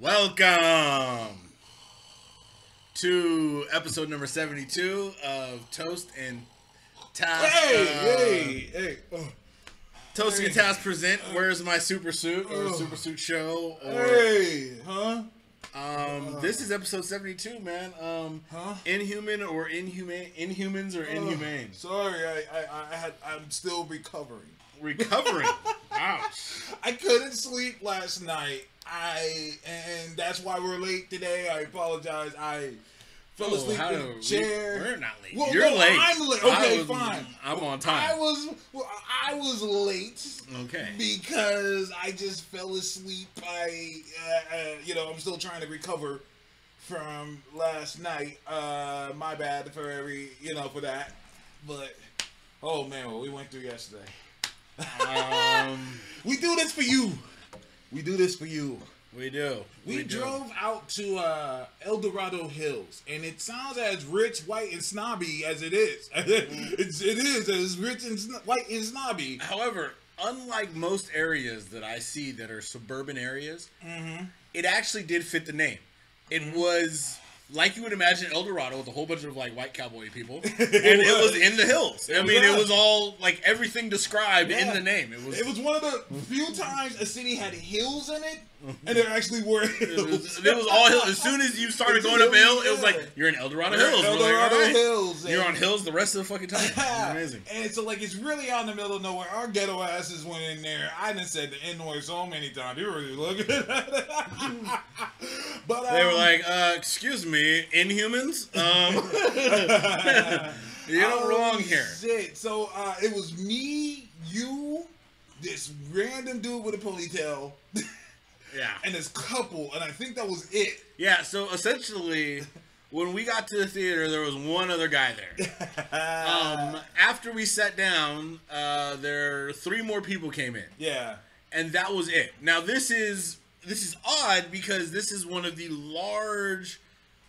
Welcome to episode number 72 of Toast and Task. Hey, uh, hey, hey. Oh, Toast and hey. Task present Where's My Super Suit or Oh. Super Suit Show. Or, hey, huh? um, this is episode 72, man. Um, Huh? Inhuman or Inhumane? Inhumans or Inhumane? Sorry, I, I, I had, I'm still recovering. Recovering. Ouch. I couldn't sleep last night. I, and that's why we're late today. I apologize. I fell Oh, asleep in a chair. We're not late. Well, You're no, late. I'm late. Okay, was- fine. I'm on time. I was, well, I was late. Okay. because I just fell asleep. I, uh, uh, you know, I'm still trying to recover from last night. Uh, my bad for every, you know, for that. But oh man, what we went through yesterday. Um, We do this for you. We do this for you. we do. We, do. drove out to uh, El Dorado Hills, and it sounds as rich, white, and snobby as it is. it's, it is as rich and white and snobby. However, unlike most areas that I see that are suburban areas, Mm-hmm. it actually did fit the name. It was like you would imagine El Dorado with a whole bunch of like white cowboy people, and it was in the hills. I mean, it was. all like everything described in the name. It was. It was one of the few times a city had hills in it, and there actually were It hills. was, it was all hills. As soon as you started going up hill, it was like you're in El Dorado Hills. El We're like, right. Hills. You're on hills the rest of the fucking time. Amazing. And so, like, it's really out in the middle of nowhere. Our ghetto asses went in there. I didn't said the N word so many times. You really looking at it. but um, They were like, uh, "Excuse me, Inhumans." Um, you're oh, wrong here. Shit. So uh, it was me, you, this random dude with a ponytail, Yeah. and this couple, and I think that was it. Yeah, so essentially, when we got to the theater, there was one other guy there. Um, after we sat down, uh, there three more people came in, yeah. and that was it. Now this is this is odd because this is one of the large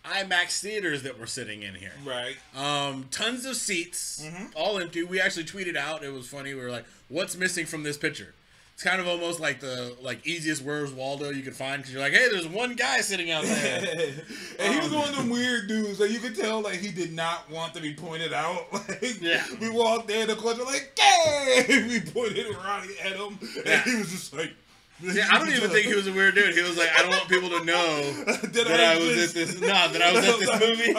IMAX theaters that we're sitting in here. Right. Um, tons of seats, all empty. We actually tweeted out. It was funny. We were like, "What's missing from this picture?" It's kind of almost like the like easiest "Where's Waldo" you could find because you're like, "Hey, there's one guy sitting out there." and he was um, one of them weird dudes that you could tell like he did not want to be pointed out. Like, Yeah. we walked in the corner like, "Hey!" We pointed around at him, and he was just like. Yeah, I don't even think he was a weird dude. He was like, I don't want people to know that I was at this. No, that I was at this movie.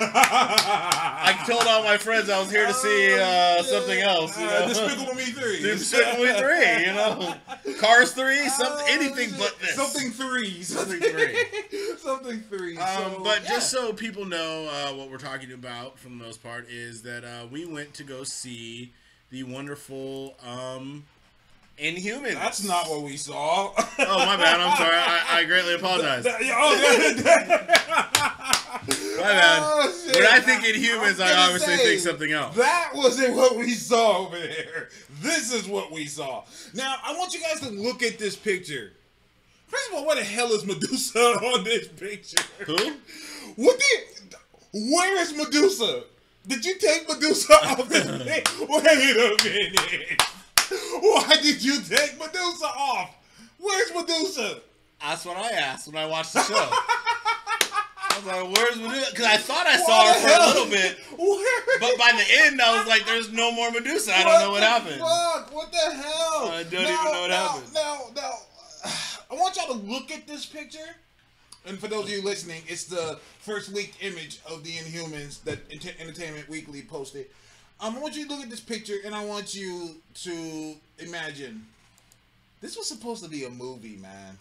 I I told all my friends I was here to see uh, something else. You know? Uh, Despicable Me three. Despicable Me three. You know, Cars three, something, anything Oh, but this. Something three. Something three. Something three. Um, So, but yeah. just so people know uh, what we're talking about for the most part is that uh, we went to go see the wonderful um, Inhumans. That's not what we saw. Oh my bad. I'm sorry. I, I greatly apologize. That- yeah, oh, that- My bad. Oh. When I think Inhumans, I'm I gonna obviously say, think something else. That wasn't what we saw over there. This is what we saw. Now, I want you guys to look at this picture. First of all, what the hell is Medusa on this picture? Who? What the? Where is Medusa? Did you take Medusa off this pic? Wait a minute. Why did you take Medusa off? Where's Medusa? That's what I asked when I watched the show. I was like, "Where's Medusa?" Because I thought I saw her What the for a little bit, but by the end, I was like, "There's no more Medusa." I don't know what happened. Fuck? What the hell? I don't even know what now, happened. Now, now, I want y'all to look at this picture. And for those of you listening, it's the first leaked image of the Inhumans that Entertainment Weekly posted. Um, I want you to look at this picture, and I want you to imagine this was supposed to be a movie, man.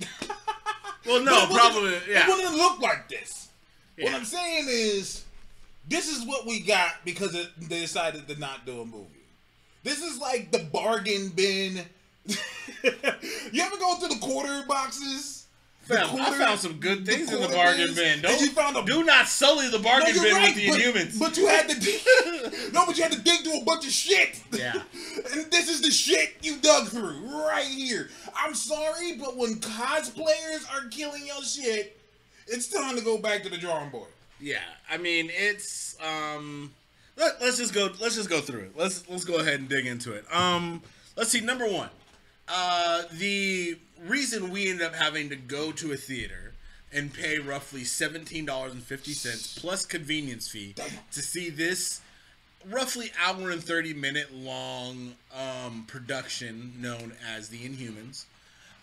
Well, no, But it wasn't- probably, It wouldn't look like this. What I'm saying is, this is what we got because it, they decided to not do a movie. This is like the bargain bin. you ever go to the quarter boxes? I found some good things in the bargain bin. Don't, you found a do not sully the bargain you're bin right, with the but, Inhumans. But you had to dig. no, but you had to dig through a bunch of shit. Yeah. and this is the shit you dug through right here. I'm sorry, but when cosplayers are killing your shit, it's time to go back to the drawing board. Yeah, I mean it's um let, us just go let's just go through it. Let's let's go ahead and dig into it. Um let's see number 1. Uh the reason we ended up having to go to a theater and pay roughly seventeen dollars and fifty cents plus convenience fee to see this roughly hour and 30 minute long um, production known as the inhumans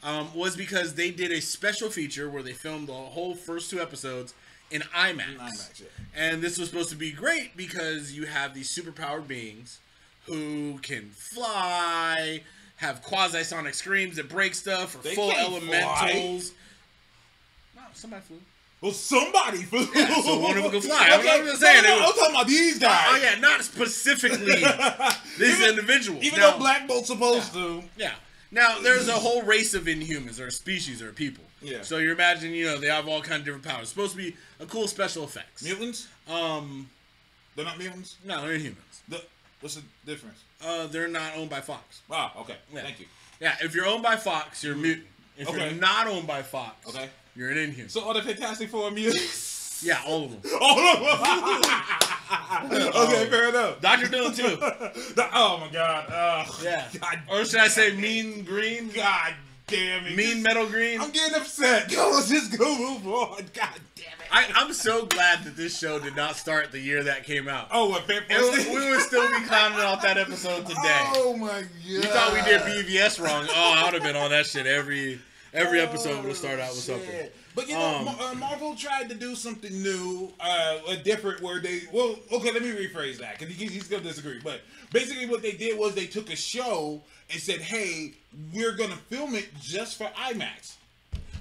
um, was because they did a special feature where they filmed the whole first two episodes in IMAX. IMAX, yeah. And this was supposed to be great because you have these superpowered beings who can fly, have quasi-sonic screams that break stuff, or They full can't elementals. No, somebody flew. Well, somebody flew. Yeah, so one of them could fly. I'm not even saying no, no, it no, was- I'm talking about these guys. Oh yeah, not specifically these Even- individuals. Even Now- though Black Bolt's supposed to. Yeah. Now there's a whole race of inhumans or species or people. Yeah. So you imagine, you know, they have all kind of different powers. Supposed to be a cool special effects. Mutants? Um, They're not mutants? no, they're inhumans. The, what's the difference? Uh, they're not owned by Fox. Wow, okay. Yeah. Thank you. Yeah, if you're owned by Fox, you're mutant. If Okay. you're not owned by Fox, Okay. you're an inhuman. So all the Fantastic Four mutants? yeah, all of them. All of them. okay, fair enough. Doctor Doom too. oh my god. Yeah. God, Or should I say Mean Green? god damn it. Mean Metal Green? I'm getting upset. Go, let's just go move on. God. I, I'm so glad that this show did not start the year that came out. Oh, what? Fan- It was- we would still be clowning off that episode today. Oh my god. You thought we did BVS wrong? Oh, I would have been on that shit every every episode would have started out with something. But you know, Um, Ma- uh, Marvel tried to do something new, uh, a different where they. Well, okay, let me rephrase that because he, he's gonna disagree. But basically, what they did was they took a show and said, "Hey, we're gonna film it just for IMAX."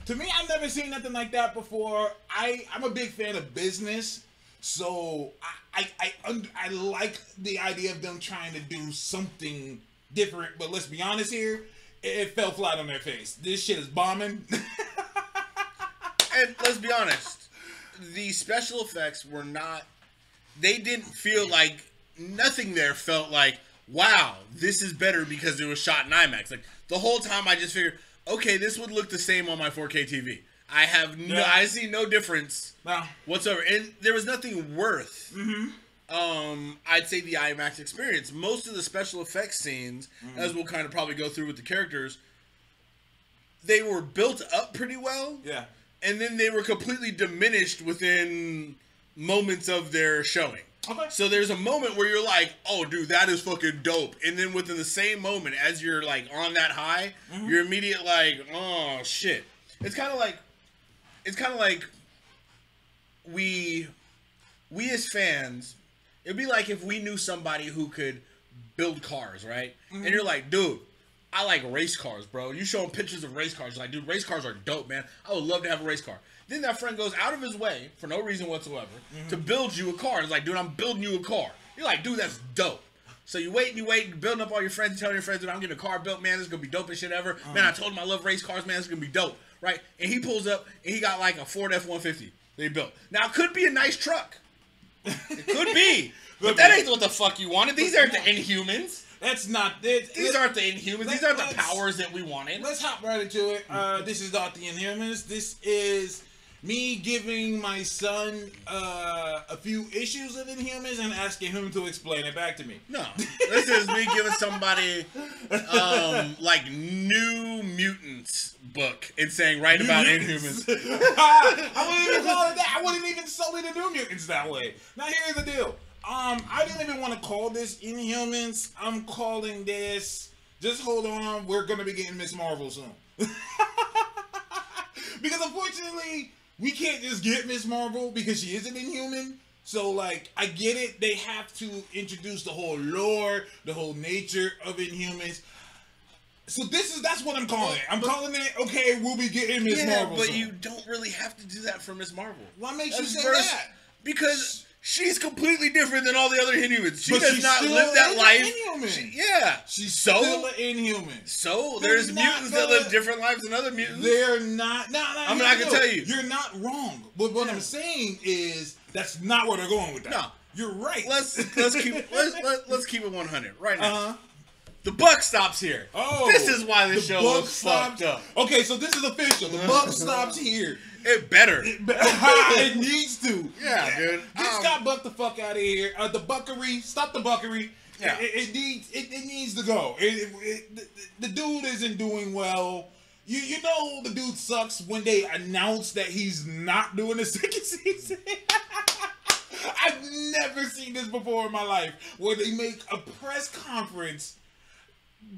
To me, I've never seen nothing like that before. I I'm a big fan of business, so I I I, I like the idea of them trying to do something different. But let's be honest here, it, it fell flat on their face. This shit is bombing. And let's be honest, the special effects were not. They didn't feel like nothing there felt like wow, this is better because it was shot in IMAX. Like the whole time, I just figured, okay, this would look the same on my 4K TV. I have no, Yeah. I see no difference now, whatsoever, and there was nothing worth. Um, I'd say the IMAX experience. Most of the special effects scenes, as we'll kind of probably go through with the characters, they were built up pretty well, yeah. and then they were completely diminished within moments of their showing. Okay. So there's a moment where you're like, "Oh, dude, that is fucking dope," and then within the same moment, as you're like on that high, mm-hmm. you're immediate like, "Oh shit." It's kind of like, it's kind of like we, we as fans, it'd be like if we knew somebody who could build cars, right? And mm-hmm. you're like, "Dude." I like race cars, bro. You show them pictures of race cars. You're like, dude, race cars are dope, man. I would love to have a race car. Then that friend goes out of his way for no reason whatsoever to build you a car. It's like, dude, I'm building you a car. You're like, dude, that's dope. So you wait and you wait, and building up all your friends, telling your friends, dude, I'm getting a car built, man. This is gonna be dope as shit ever. Man, I told him I love race cars, man. This is gonna be dope, right? And he pulls up and he got like a Ford F-150 they built. Now it could be a nice truck. It could be, but Could that ain't what the fuck you wanted. These aren't the Inhumans. That's not it. These aren't the Inhumans. These aren't the powers that we wanted. Let's hop right into it. Uh, this is not the Inhumans. This is me giving my son uh, a few issues of Inhumans and asking him to explain it back to me. No, this is me giving somebody um like new mutants book and saying write about Inhumans. I wouldn't even call it that. I wouldn't even sully the New Mutants that way. Now here's the deal. Um, I didn't even want to call this Inhumans. I'm calling this. Just hold on. We're gonna be getting Miss Marvel soon. because unfortunately, we can't just get Miss Marvel because she is an Inhuman. So like, I get it. They have to introduce the whole lore, the whole nature of Inhumans. So this is that's what I'm calling it. I'm calling it. Okay, we'll be getting Miss Yeah, Marvel. but you don't really have to do that for Miss Marvel. What makes That's you say verse- that? Because she's completely different than all the other Inhumans. She But does not still live that life. Inhuman. She- yeah. She's so still an inhuman. so They're there's mutants that gonna- live different lives than other mutants. They're not. No, no. I'm not gonna tell you. You're not wrong. But what I'm saying is that's not where they're going with that. No. you're right. Let's let's keep let's, let, let's keep it 100 right now. Uh huh. The buck stops here. Oh, this is why the, show was fucked up. Okay, so this is official. The buck stops here. It better. it needs to. Yeah, dude. Get Um, Scott Buck the fuck out of here. Uh, the buckery. Stop the buckery. Yeah. It, it, it needs it, it needs to go. It, it, it- the, the dude isn't doing well. You you know the dude sucks when they announce that he's not doing the second season. I've never seen this before in my life where they make a press conference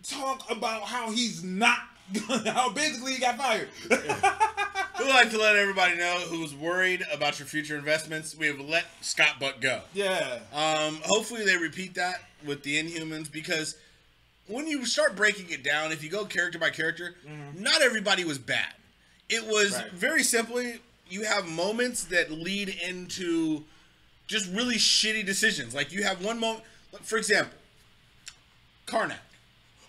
talk about how he's not how basically he got fired. We'd like to let everybody know who's worried about your future investments. We have let Scott Buck go. yeah. Um, hopefully they repeat that with the Inhumans because when you start breaking it down, if you go character by character, not everybody was bad. It was Right. very simply you have moments that lead into just really shitty decisions. Like you have one moment, for example, Karnak.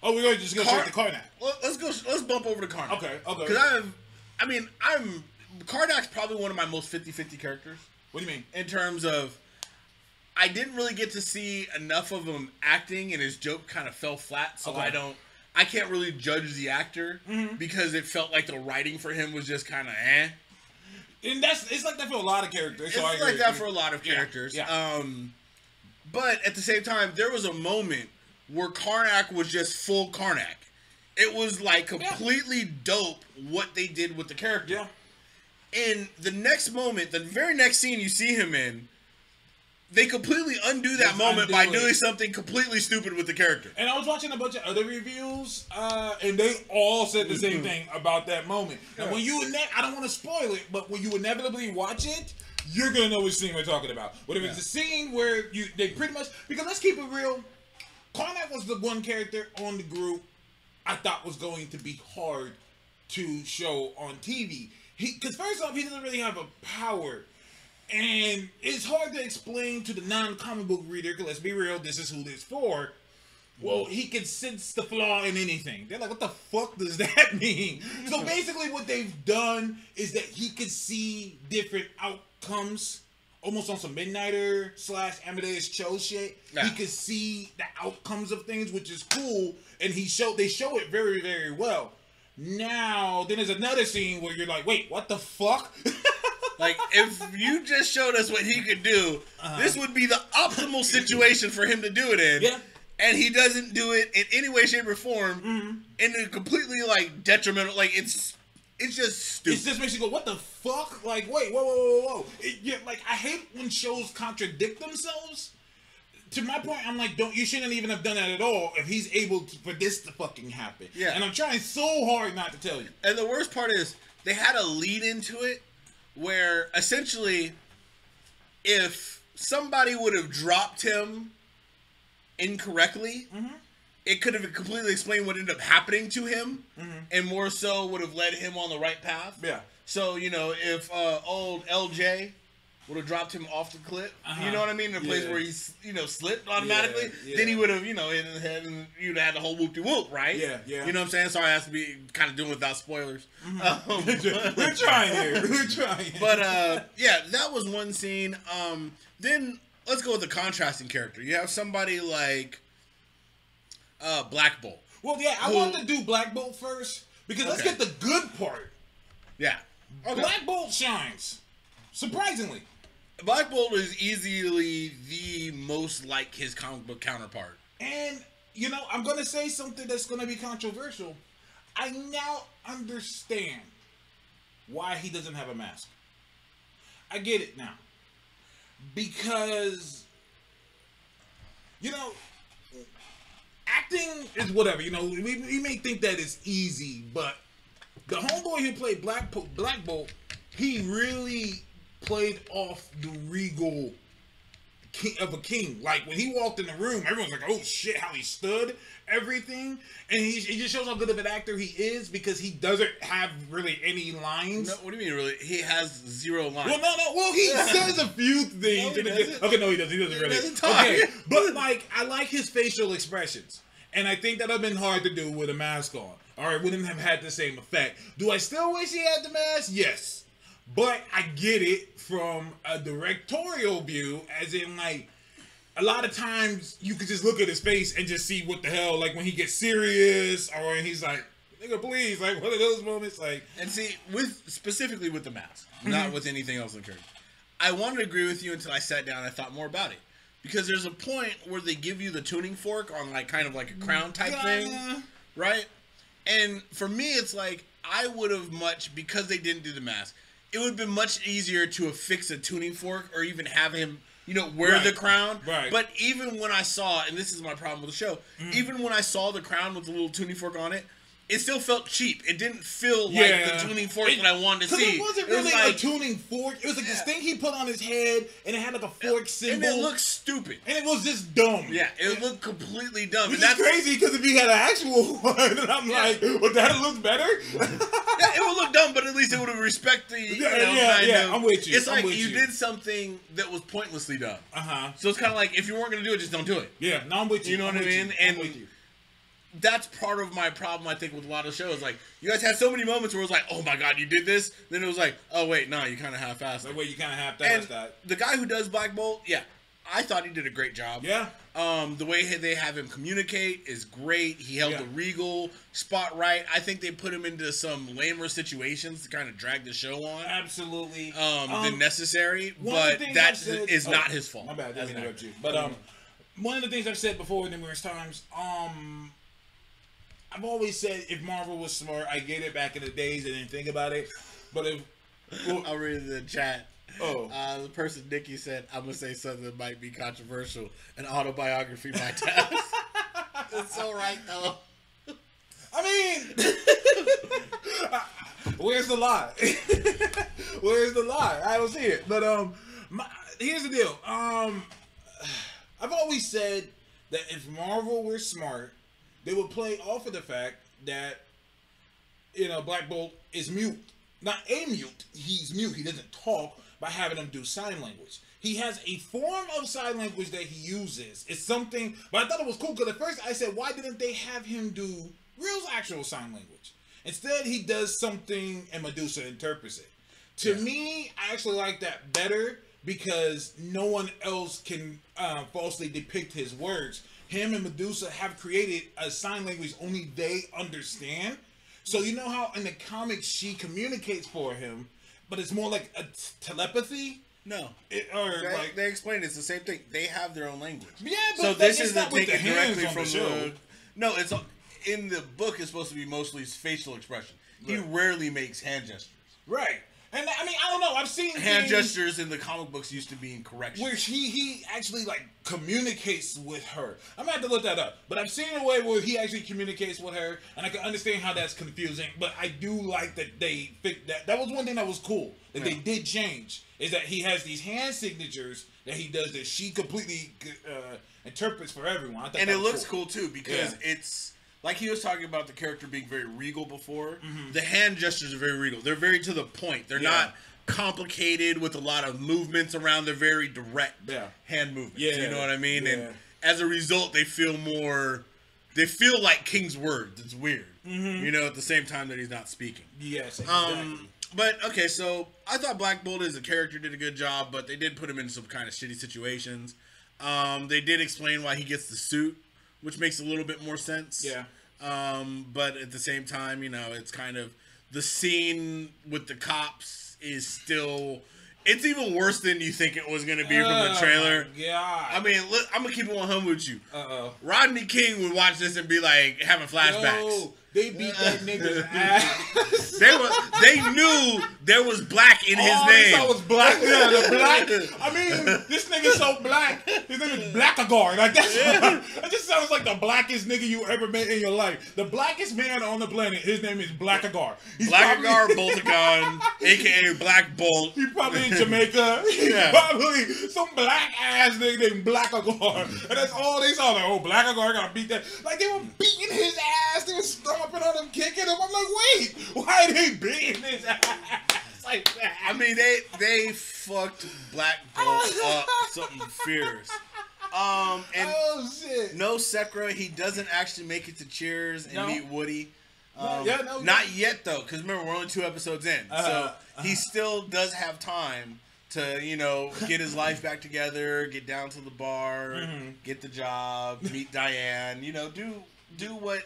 Oh, we're going to just go Car- straight to Karnak. Well, let's go. Let's bump over to Karnak. Okay, okay. Because I have, I mean, I'm Karnak's probably one of my most 50-50 characters What do you mean? in terms of I didn't really get to see enough of him acting, and his joke kind of fell flat. So Okay. I don't, I can't really judge the actor Mm-hmm. because it felt like the writing for him was just kind of eh. And that's it's like that for a lot of characters. It's so I like agree that for a lot of Yeah, characters. yeah. Um, but at the same time, there was a moment where Karnak was just full Karnak. It was like completely dope what they did with the character. Yeah. And the next moment, the very next scene you see him in, they completely undo that moment undo by it. doing something completely stupid with the character. And I was watching a bunch of other reviews, uh, and they all said the same thing about that moment. And when you, ine- I don't want to spoil it, but when you inevitably watch it, you're gonna know which scene we're talking about. Whether it's the scene where you, they pretty much, because let's keep it real, Karnak was the one character on the group I thought was going to be hard to show on TV. He, because first off, he doesn't really have a power. And it's hard to explain to the non-comic book reader. Cause let's be real, this is who this for. Well, he can sense the flaw in anything. They're like, what the fuck does that mean? so basically, what they've done is that he can see different outcomes, almost on some Midnighter slash Amadeus Cho shit. Yeah. He can see the outcomes of things, which is cool, and he show they show it very, very well. Now, then there's another scene where you're like, wait, what the fuck? Like, if you just showed us what he could do, this would be the optimal situation for him to do it in. Uh-huh. Yeah. Mm-hmm. And he doesn't do it in any way, shape, or form in a completely like detrimental. Like it's, it's just stupid. It just makes you go, what the fuck? Like, wait, whoa, whoa, whoa, whoa. It, yeah, like, I hate when shows contradict themselves. To my point, I'm like, don't you shouldn't even have done that at all if he's able to, for this to fucking happen. Yeah. And I'm trying so hard not to tell you. And the worst part is they had a lead into it where essentially if somebody would have dropped him incorrectly, mm-hmm. It could have completely explained what ended up happening to him and more so would have led him on the right path. Yeah. So, you know, if uh, old LJ would have dropped him off the cliff, you know what I mean? In a place Yeah. where he's, you know, slipped automatically, Yeah, then he would have, you know, hit in the head and you'd have had the whole whoop de whoop, right? Yeah, yeah. You know what I'm saying? Sorry, I have to be kind of doing without spoilers. Um, We're trying here. We're trying. but uh, yeah, that was one scene. Um, then let's go with the contrasting character. You have somebody like uh, Black Bolt. well, yeah, I Who- wanted to do Black Bolt first because let's get the good part. Yeah. Okay. Black Bolt shines. Surprisingly. Black Bolt is easily the most like his comic book counterpart. And you know, I'm gonna say something that's gonna be controversial. I now understand why he doesn't have a mask. I get it now. Because you know, acting is whatever. You know, we, we may think that it's easy, but the homeboy who played Black Po- Black Bolt, he really played off the regal king of a king. Like when he walked in the room, everyone's like, "Oh shit!" How he stood, everything, and he, he just shows how good of an actor he is because he doesn't have really any lines. No, what do you mean? Really? He has zero lines. Well, no, no. Well, he says a few things. No, okay, no, he doesn't. He doesn't He really. doesn't talk. Okay, but like, I like his facial expressions, and I think that have been hard to do with a mask on. All right, wouldn't have had the same effect. Do I still wish he had the mask? Yes, but I get it from a directorial view, as in like. A lot of times you could just look at his face and just see what the hell, like when he gets serious or when he's like, nigga, please, like one of those moments, like, And see, with specifically with the mask, Mm-hmm. not with anything else in the character. I wanted to agree with you until I sat down and I thought more about it. Because there's a point where they give you the tuning fork on like kind of like a crown type thing, right? And for me, it's like I would have much because they didn't do the mask. It would have been much easier to affix a tuning fork or even have him, you know, wear Right. the crown. Right. But even when I saw, and this is my problem with the show, Mm. even when I saw the crown with the little tuning fork on it. It still felt cheap. It didn't feel Yeah. like the tuning fork It- that I wanted to see. it wasn't was really like- a tuning fork. It was like this thing he put on his head, and it had like a fork symbol. and it looked stupid. and it was just dumb. Yeah, it looked completely dumb. Which And is that's crazy because if he had an actual one, and I'm Yeah. like, would that look better? yeah, it would look dumb, but at least it would have respect the. You Yeah, know, yeah, yeah, of- I'm with you, It's I'm like you you. did something that was pointlessly done. uh huh. So it's kind of like if you weren't going to do it, just don't do it. Yeah, no, I'm with you. You know I'm what I mean? And- with you. That's part of my problem, I think, with a lot of shows. Like you guys had so many moments where it was like, "Oh my god, you did this," then it was like, "Oh wait, no, you kind of half-assed." That it. way you kind of to that. the guy who does Black Bolt, yeah, I thought he did a great job. Yeah. Um, the way they have him communicate is great. He held Yeah. the regal spot right. I think they put him into some lamer situations to kind of drag the show on. Absolutely. um, than Um, necessary, of the but that said- is oh, not his fault. My bad, as didn't interrupt you. But um, one of the things I've said before numerous times, um, I've always said if Marvel was smart, I get it back in the days. I didn't think about it, but if well, I'll read the chat. Oh. Uh, the person Nikki said, "I'm gonna say something that might be controversial. An autobiography by Taz." it's so right though. I mean, where's the lie? where's the lie? I don't see it. But um, my, here's the deal. Um, I've always said that if Marvel were smart, they would play off of the fact that you know Black Bolt is mute, not a mute. He's mute. He doesn't talk by having him do sign language. He has a form of sign language that he uses. It's something, but I thought it was cool because at first I said, why didn't they have him do real actual sign language? Instead, he does something and Medusa interprets it. To Yeah. me, I actually like that better because no one else can uh, falsely depict his words. Him and Medusa have created a sign language only they understand. So you know how in the comics she communicates for him, but it's more like a t- telepathy, No, it, or they, like they explained it's the same thing. They have their own language. yeah. But so like, this it's is not with taken the hands directly on from the the, show. No, it's in the book. It's supposed to be mostly facial expression. He rarely makes hand gestures. right. And I mean, I don't know. I've seen Hand things gestures in the comic books used to be in correction. where he he actually like communicates with her. I'm gonna have to look that up. But I've seen a way where he actually communicates with her, and I can understand how that's confusing. But I do like that they that. That was one thing that was cool that they did change is that he has these hand signatures that he does that she completely uh, interprets for everyone. I thought and it looks cool, too because Yeah. it's like he was talking about the character being very regal before. Mm-hmm. The hand gestures are very regal. They're very to the point. They're Yeah. not complicated with a lot of movements around. They're very direct Yeah. hand movements. Yeah. you know what I mean. Yeah. And as a result, they feel more. They feel like King's words. It's weird. You know, at the same time that he's not speaking. Yes, exactly. Um, but okay, so I thought Black Bolt as a character did a good job, but they did put him in some kind of shitty situations. Um, they did explain why he gets the suit, which makes a little bit more sense. Yeah. Um, but at the same time, you know, it's kind of the scene with the cops is still. It's even worse than you think it was going to be from the Oh, trailer. Yeah. I mean, look, I'm gonna keep it 100 with you. uh oh. Rodney King would watch this and be like having flashbacks. Yo, they beat that nigga's ass. They were, they knew there was black in his I name. saw was black. Yeah, the black. I mean, this nigga's so black. His name is Blackagar. Like that's that just sounds like the blackest nigga you ever met in your life. The blackest man on the planet. His name is Blackagar. He's Blackagar probably- Boltagon, aka Black Bolt. He probably in Jamaica. Yeah. probably some black ass nigga named Blackagar. And that's all they saw. Like, oh, Blackagar gotta beat that. Like, they were beating his ass. They were stomping on him, kicking him. I'm like, wait, why are they beating his ass like that? I mean, they they fucked Black Bolt up something fierce. Um, and oh, shit. no Sekra, he doesn't actually make it to Cheers and No. meet Woody. Um, Yeah, no, not yet though, because remember we're only two episodes in, Uh-huh, so he still does have time to you know get his life back together, get down to the bar, Mm-hmm. get the job, meet Diane, you know, do do what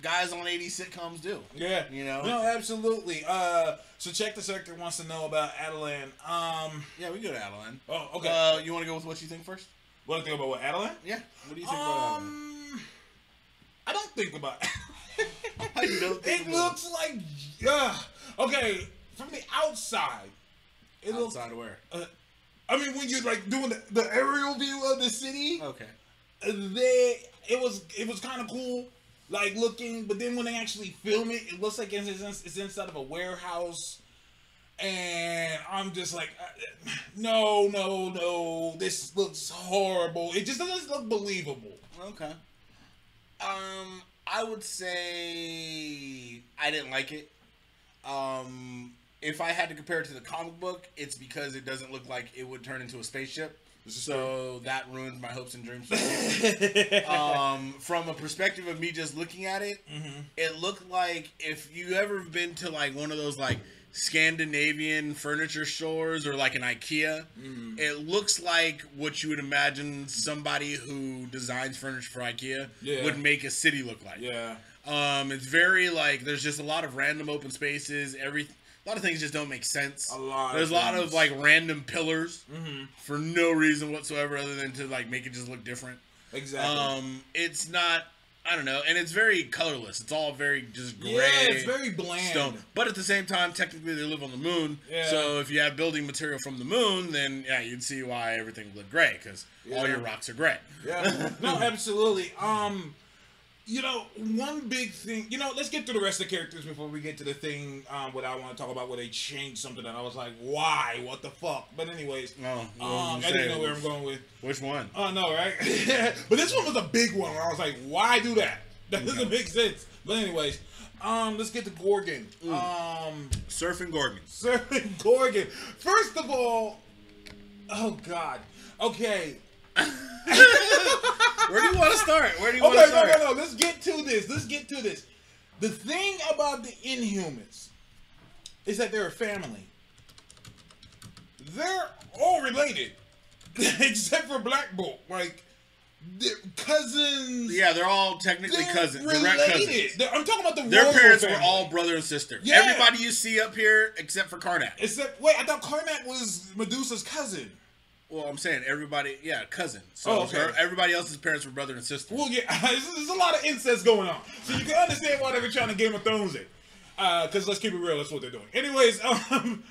guys on 80 sitcoms do. Yeah, You know? No, absolutely. Uh, so check the sector wants to know about Attilan. Um, Yeah, we go to Attilan. oh, okay. Uh, you want to go with what you think first? What do you think about what Attilan? Yeah. What do you think about Attilan? Um, I don't think about. Don't think it it looks like yeah. Okay, from the outside, it looks. outside of where? Uh, I mean, when you're like doing the, the aerial view of the city, Okay. they it was it was kind of cool, like looking. But then when they actually film it, it looks like it's, it's, it's inside of a warehouse, and I'm just like, uh, no, no, no, this looks horrible. It just doesn't look believable. Okay. Um, I would say I didn't like it. Um, if I had to compare it to the comic book, it's because it doesn't look like it would turn into a spaceship. So that ruins my hopes and dreams. um, from a perspective of me just looking at it, it looked like if you ever been to like one of those like Scandinavian furniture stores or like an IKEA, it looks like what you would imagine somebody who designs furniture for IKEA Yeah. would make a city look like. Yeah. Um, it's very like there's just a lot of random open spaces. Every a lot of things just don't make sense. A lot of There's a lot of like random pillars Mm-hmm. for no reason whatsoever other than to like make it just look different. Exactly. Um, it's not. I don't know, and it's very colorless. It's all very just gray. yeah, it's very bland. stone. But at the same time, technically they live on the moon. Yeah. So if you have building material from the moon, then yeah, you'd see why everything would look gray because all your rocks are gray. Yeah. no, absolutely. Um, you know, one big thing. You know, let's get to the rest of the characters before we get to the thing. Um, what I want to talk about, where they changed something, and I was like, why? What the fuck? But anyways, No, um, I didn't know where I'm going with. Which one? Oh no, right? but this one was a big one where I was like, why do that? That doesn't make sense. But anyways, um, let's get to Gorgon. Um, Surfing Gorgon. Surfing Gorgon. First of all, oh god. Okay. Where do you want to start? Where do you Okay, want to no, start? no, no. Let's get to this. Let's get to this. The thing about the Inhumans is that they're a family. They're all related, except for Black Bolt. Like, they're cousins. Yeah, they're all technically they're cousins, direct related. cousins. They're- I'm talking about the Their parents family. were all brother and sister. Yeah. Everybody you see up here, except for Karnak. Except, wait, I thought Karnak was Medusa's cousin. Well, I'm saying everybody, yeah, cousin. So Oh, okay. her- everybody else's parents were brother and sister. Well, yeah, there's, a lot of incest going on, so you can understand why they were trying to Game of Thrones it. Because let's keep it real, that's what they're doing. Anyways, um,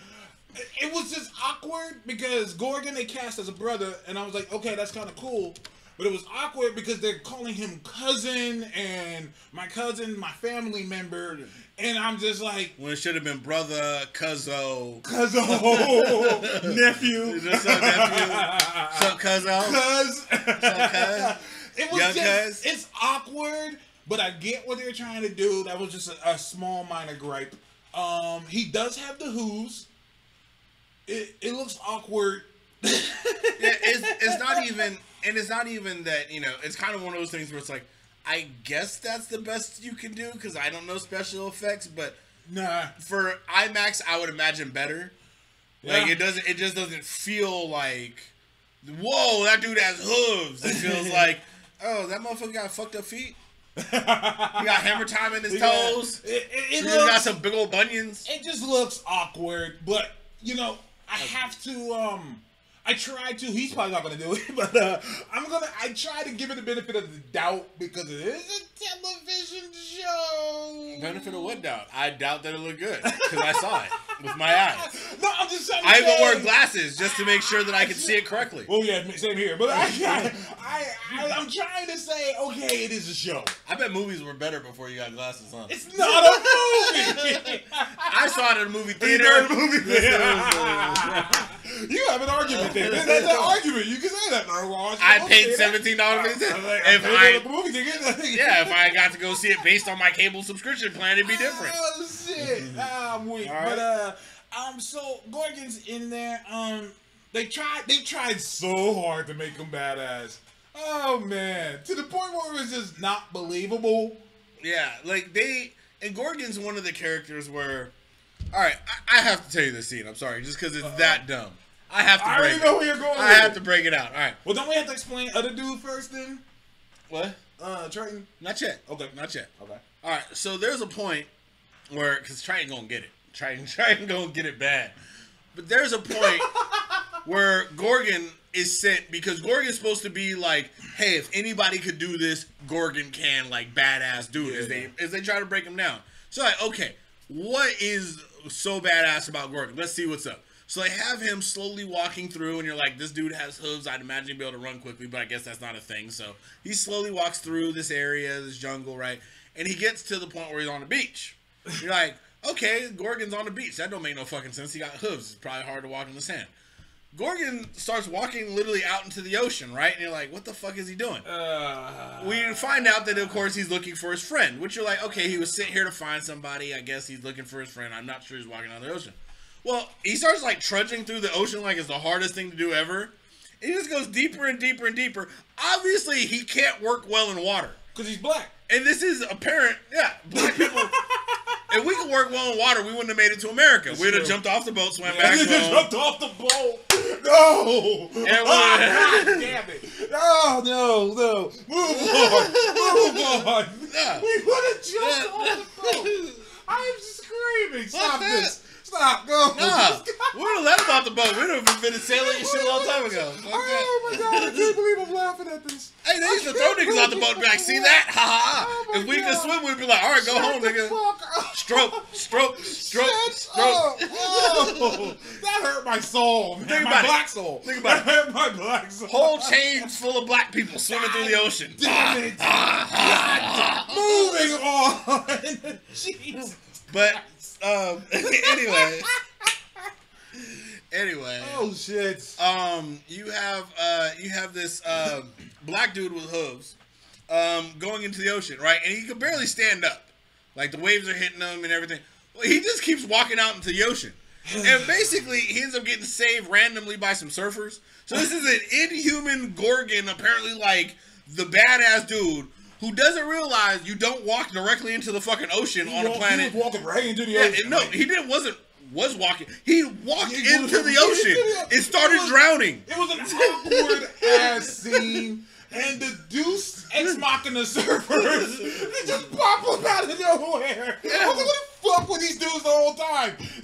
it was just awkward because Gorgon they cast as a brother, and I was like, okay, that's kind of cool. But it was awkward because they're calling him cousin and my cousin, my family member, and I'm just like, when it should have been brother, cuzzo, cousin, nephew, Just so nephew. so cuzzo. cuz. cuz? it was Young just, cuz? it's awkward, but I get what they're trying to do. That was just a, a small minor gripe. Um, he does have the who's. It, it looks awkward. Yeah, it's, it's not even, and it's not even that you know. It's kind of one of those things where it's like, I guess that's the best you can do because I don't know special effects, but Nah. for IMAX, I would imagine better. Like it doesn't. It just doesn't feel like, whoa, that dude has hooves. It feels like, oh, that motherfucker got fucked up feet. He got hammer time in his Yeah. toes. It, it, it He just got some big old bunions. it just looks awkward. But you know, I have to. Um, I try to. He's probably not gonna do it, but uh, I'm gonna. I try to give it the benefit of the doubt because it is a television show. Benefit of what doubt? I doubt that it looked good because I saw it with my eyes. No, I'm just I even wore glasses just to make sure that I could see it correctly. Well, yeah, same here. But I, I, I, I, I'm trying to say, okay, it is a show. I bet movies were better before you got glasses, huh? It's not a movie. I saw it in a movie theater. know, a movie. you have an argument That's, that's an argument. You can say that. Well, I paid seventeen dollars for it. like, If I, the movie ticket. yeah, if I got to go see it based on my cable subscription plan, it'd be different. Oh shit! Ah, I'm weak. Right. But uh, um, so Gorgon's in there. Um, they tried. They tried so hard to make him badass. Oh man, to the point where it was just not believable. Yeah, like they and Gorgon's one of the characters where, all right, I, I have to tell you this scene. I'm sorry, just because it's that dumb. I have to I break already it. know where you're going. I have it. to break it out. All right, Well, don't we have to explain other dude first then? what? Uh, Triton. Not yet. Okay. Not yet. Okay. All right, so there's a point where because Triton gonna get it. Triton, Triton gonna get it bad. But there's a point where Gorgon is sent because Gorgon's supposed to be like, hey, if anybody could do this, Gorgon can, like badass dude, as they as they try to break him down. So like, okay, what is so badass about Gorgon? Let's see what's up. So they have him slowly walking through, and you're like, this dude has hooves. I'd imagine he'd be able to run quickly, but I guess that's not a thing. So he slowly walks through this area, this jungle, right? And he gets to the point where he's on the beach. You're like, okay, Gorgon's on the beach. That don't make no fucking sense. He got hooves. It's probably hard to walk in the sand. Gorgon starts walking literally out into the ocean, right? And you're like, what the fuck is he doing? Uh, we find out that, of course, he's looking for his friend, which you're like, okay, he was sent here to find somebody. I guess he's looking for his friend. I'm not sure he's walking out the ocean. Well, he starts like trudging through the ocean like it's the hardest thing to do ever. He just goes deeper and deeper and deeper. Obviously, he can't work well in water. Because he's black. And this is apparent. Yeah, black people. if we could work well in water, we wouldn't have made it to America. We'd have jumped off the boat, swam Yeah, back home. jumped off the boat. No. And Ah, God damn it. No, no, no. Move on. Move on. Yeah. We would have jumped Yeah. off the boat. I'm screaming. Stop this. Stop. Go. Nah, we would have him off the boat. We'd have been sailing and shit a long time ago. Fuck that. Oh my god, I can't believe I'm laughing at this. Hey, they used to throw niggas out the boat and be like, see that? Ha ha Oh ha. If we could swim, we'd be like, all right, go Shut home, nigga. Stroke, stroke, stroke, Shut stroke. Oh, that hurt my soul. Man. Think my about it. black soul. Think about that hurt my black soul. Whole chains full of black people swimming through the ocean. Damn it. Moving on. Jeez. But um, anyway, anyway, Oh shit. um, you have uh, you have this um, black dude with hooves um, going into the ocean, right? And he can barely stand up. Like the waves are hitting him and everything. Well, he just keeps walking out into the ocean. And basically, he ends up getting saved randomly by some surfers. So this is an inhuman Gorgon, apparently like the badass dude who doesn't realize you don't walk directly into the fucking ocean on a planet. He was walking right into the Yeah, ocean. no, he didn't. Wasn't was walking. He walked was- into the ocean. It started it was- drowning. It was an awkward ass scene. And the deus ex machina surfers, they just pop up out of nowhere. I was like, what the fuck with these dudes the whole time?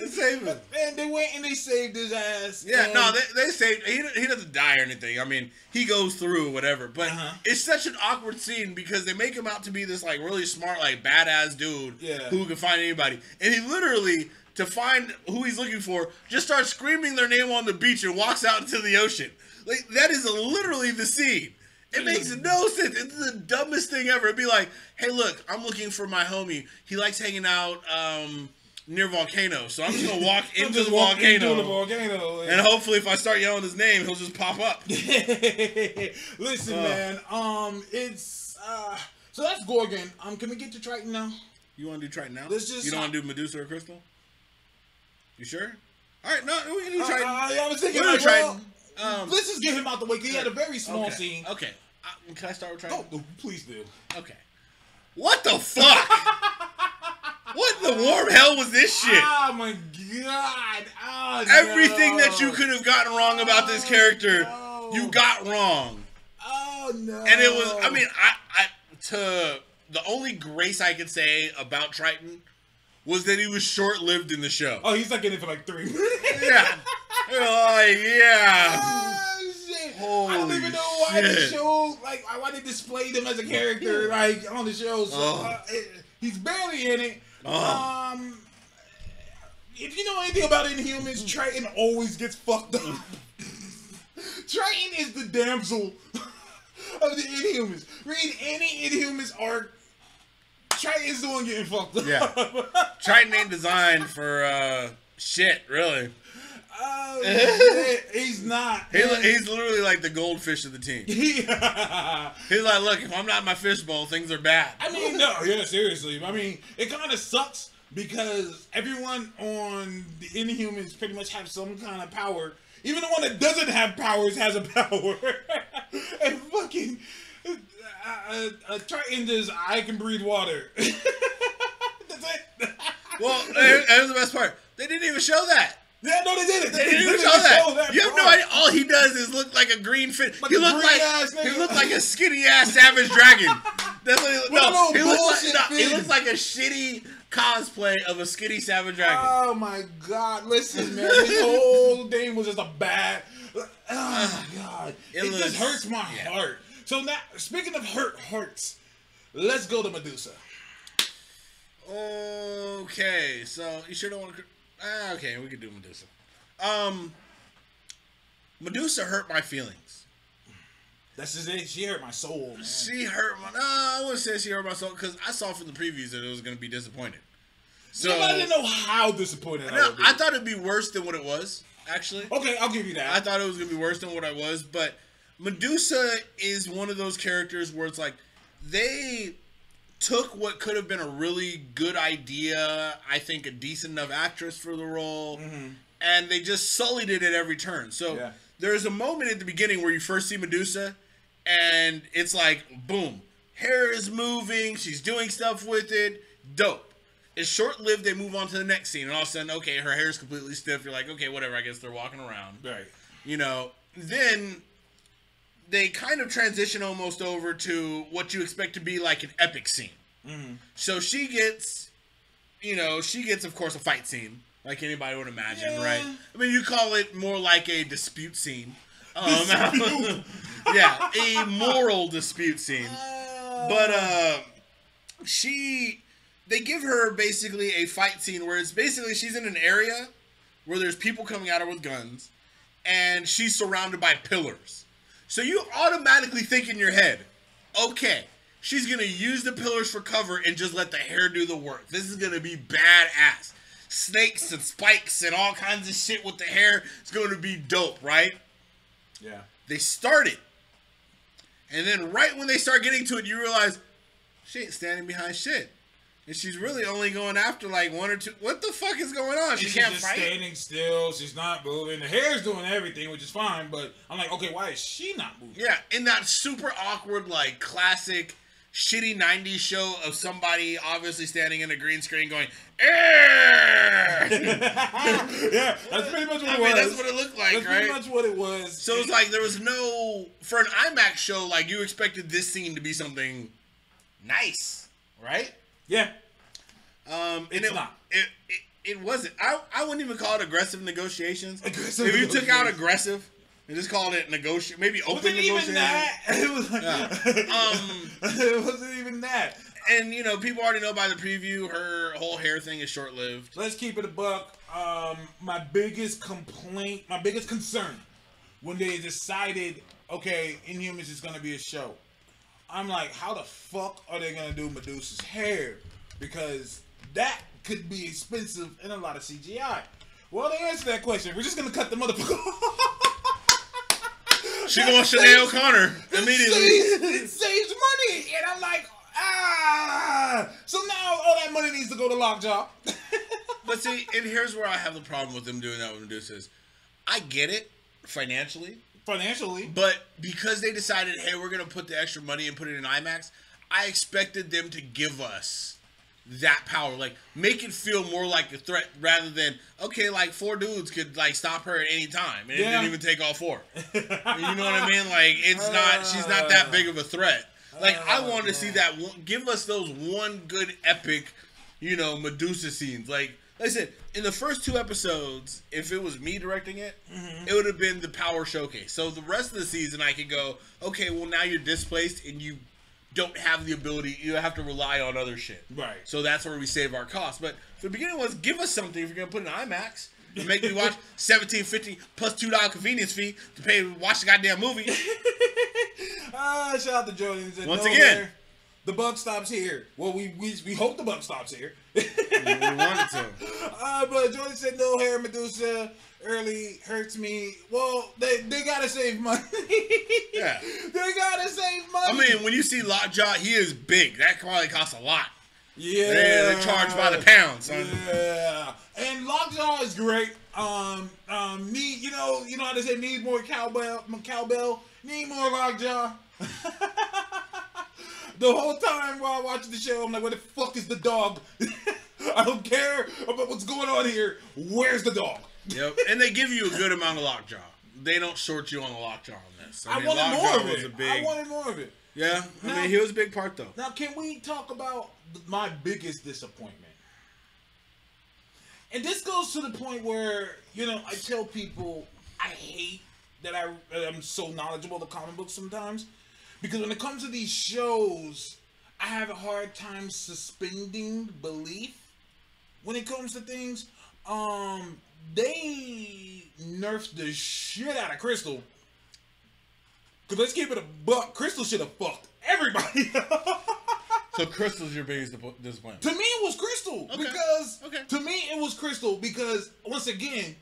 and, Save him. and they went and they saved his ass. Yeah, no, they, they say he, he doesn't die or anything. I mean, he goes through whatever. But Uh-huh. it's such an awkward scene because they make him out to be this like really smart, like badass dude Yeah. who can find anybody, and he literally to find who he's looking for just starts screaming their name on the beach and walks out into the ocean. Like that is literally the scene. It makes no sense. It's the dumbest thing ever. It'd be like, hey, look, I'm looking for my homie. He likes hanging out um, near volcanoes, so I'm just gonna walk into the volcano. into the volcano. And hopefully, if I start yelling his name, he'll just pop up. Listen, Uh. man. Um, it's uh. So that's Gorgon. Um, can we get to Triton now? You want to do Triton now? Let's just- You don't want to do Medusa or Crystal? You sure? All right, no, we can do Uh, Triton. uh, I was thinking, We'll like, well, Triton. Um, let's just get him out the way. 'cause He had a very small okay. scene. Okay. Uh, can I start with Triton? Oh, please do. Okay. What the fuck? what the warm hell was this shit? Oh my god! Oh, Everything no. that you could have gotten wrong about this character, no. you got wrong. Oh no! And it was, I mean, I, I, to the only grace I could say about Triton was that he was short lived in the show. oh, he's like in it for like three minutes. Yeah. Oh, yeah. Oh, shit. I don't even know why shit. showed like why they displayed him as a character like on the show. So Oh. uh, it, he's barely in it. Oh. Um, if you know anything about Inhumans, Triton always gets fucked up. Triton is the damsel of the Inhumans. Read any Inhumans arc. Triton's the one getting fucked up. Yeah. Triton ain't designed for uh, shit, really. Oh, shit. he's not. He, he's literally like the goldfish of the team. Yeah. He's like, look, if I'm not in my fishbowl, things are bad. I mean, no, yeah, seriously. I mean, it kind of sucks because everyone on the Inhumans pretty much have some kind of power. Even the one that doesn't have powers has a power. and fucking uh, uh, uh, Triton just, I can breathe water. That's it. Well, here's the best part. They didn't even show that. yeah, no, they didn't. They didn't even literally show that. show that You have no idea. All he does is look like a green fish. Like he a looked like he looked like a skinny ass savage dragon. That's what he, no, he looks like no, he looks like a shitty cosplay of a skinny Savage Dragon. Oh my god! Listen, man, this whole thing was just a bad. Oh my god, It it, looks- just hurts my yeah. heart. So now, speaking of hurt hearts, let's go to Medusa. Okay, so you sure don't want to. Ah, okay, we could do Medusa. Um, Medusa hurt my feelings. That's just it. She hurt my soul, man. She hurt my. No, I wouldn't say she hurt my soul because I saw from the previews that it was going to be disappointed. So I didn't know how disappointed I be. I thought it'd be worse than what it was. Actually, okay, I'll give you that. I thought it was gonna be worse than what I was, but Medusa is one of those characters where it's like they took what could have been a really good idea, I think a decent enough actress for the role, mm-hmm. and they just sullied it at every turn. So Yeah. there's a moment at the beginning where you first see Medusa, and it's like boom, hair is moving, she's doing stuff with it, dope. It's short lived. They move on to the next scene, and all of a sudden, okay, her hair is completely stiff. You're like, okay, whatever. I guess they're walking around right. you know, then they kind of transition almost over to what you expect to be like an epic scene. So she gets, you know, she gets, of course, a fight scene, like anybody would imagine, Yeah. right? I mean, you call it more like a dispute scene. Um, yeah, a moral dispute scene. But uh, she, they give her basically a fight scene where it's basically she's in an area where there's people coming at her with guns, and she's surrounded by pillars. So you automatically think in your head, okay, she's gonna use the pillars for cover and just let the hair do the work. This is gonna be badass. Snakes and spikes and all kinds of shit with the hair. It's going to be dope, right? yeah. They started. And then right when they start getting to it, you realize she ain't standing behind shit. And she's really only going after like one or two. What the fuck is going on? She she's can't just fight. standing still. She's not moving. The hair's doing everything, which is fine. But I'm like, okay, why is she not moving? Yeah, in that super awkward, like classic shitty 90s show of somebody obviously standing in a green screen going, yeah, that's pretty much what I it mean, was. that's what it looked like, That's pretty right? much what it was. So it's like there was no, for an IMAX show, like you expected this scene to be something nice, right? Yeah, Um, and It's it, not. It, it, it wasn't. I, I wouldn't even call it aggressive negotiations. Aggressive if you took out aggressive and just called it negotiate, maybe open it even negotiations. that? It was like, Um, it wasn't even that. And you know, people already know by the preview, her whole hair thing is short lived. Let's keep it a buck. Um, my biggest complaint, my biggest concern, when they decided, okay, Inhumans is gonna be a show. I'm like, how the fuck are they gonna do Medusa's hair? Because that could be expensive and a lot of CGI. Well, they answered that question. We're just gonna cut the motherfucker. She going Sinead O'Connor It immediately. saves, it saves money, and I'm like, ah. So now all that money needs to go to Lockjaw. But see, and here's where I have the problem with them doing that with Medusa is, I get it financially, Financially, but because they decided, hey, we're gonna put the extra money and put it in IMAX, I expected them to give us that power, like make it feel more like a threat rather than okay, like four dudes could like stop her at any time, and it didn't even take all four. you know what I mean? Like it's not, she's not that big of a threat. Like I Oh, wanted to see oh, that. One, give us those one good epic, you know, Medusa scenes. Like, like I said, in the first two episodes, if it was me directing it, Mm-hmm. it would have been the power showcase. So the rest of the season, I could go, okay, well now you're displaced and you don't have the ability. You have to rely on other shit. Right. So that's where we save our costs. But the beginning was give us something if you're gonna put in IMAX. And make me watch seventeen fifty plus two dollar convenience fee to pay to watch the goddamn movie. Ah, shout out to Jordan. Once "No, again. the buck stops here. Well, we we, we hope the buck stops here. uh, but Jordan said no hair Medusa early hurts me. Well, they they gotta save money. Yeah. they gotta save money. I mean, when you see Lockjaw, he is big. That probably costs a lot. yeah, They, they charge by the pound, son. Yeah, and Lockjaw is great. Um, um, need you know you know how they say need more cowbell, cowbell, need more Lockjaw. the whole time while watching the show, I'm like, where the fuck is the dog? I don't care about what's going on here. Where's the dog? Yep. And they give you a good amount of Lockjaw. They don't short you on the Lockjaw on this. I, mean, wanted more of it. big- I wanted more of it. yeah. I No. mean, he was a big part though. Now, can we talk about my biggest disappointment? and this goes to the point where you know I tell people I hate that I am so knowledgeable of comic books sometimes because when it comes to these shows, I have a hard time suspending belief when it comes to things. Um, they nerfed the shit out of Crystal. Cause let's keep it a buck. Crystal should have fucked everybody. So Crystal's your biggest disappo- disappointment. To me, it was Crystal Okay. because Okay. to me it was Crystal because once again,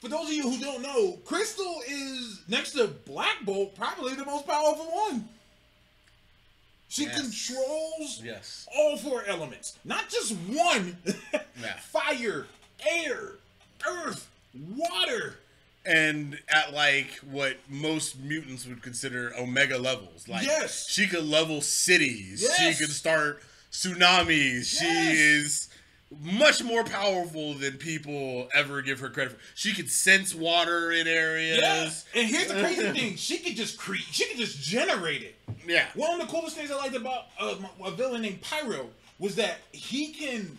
for those of you who don't know, Crystal is next to Black Bolt probably the most powerful one. She Yes. controls Yes. all four elements, not just one. Yeah. Fire, air, earth, water. And at like what most mutants would consider omega levels. Like Yes. she could level cities. Yes. She could start tsunamis. She is much more powerful than people ever give her credit for. She could sense water in areas. Yes. And here's the crazy thing: she could just create. She could just generate it. Yeah. One of the coolest things I liked about uh, a villain named Pyro was that he can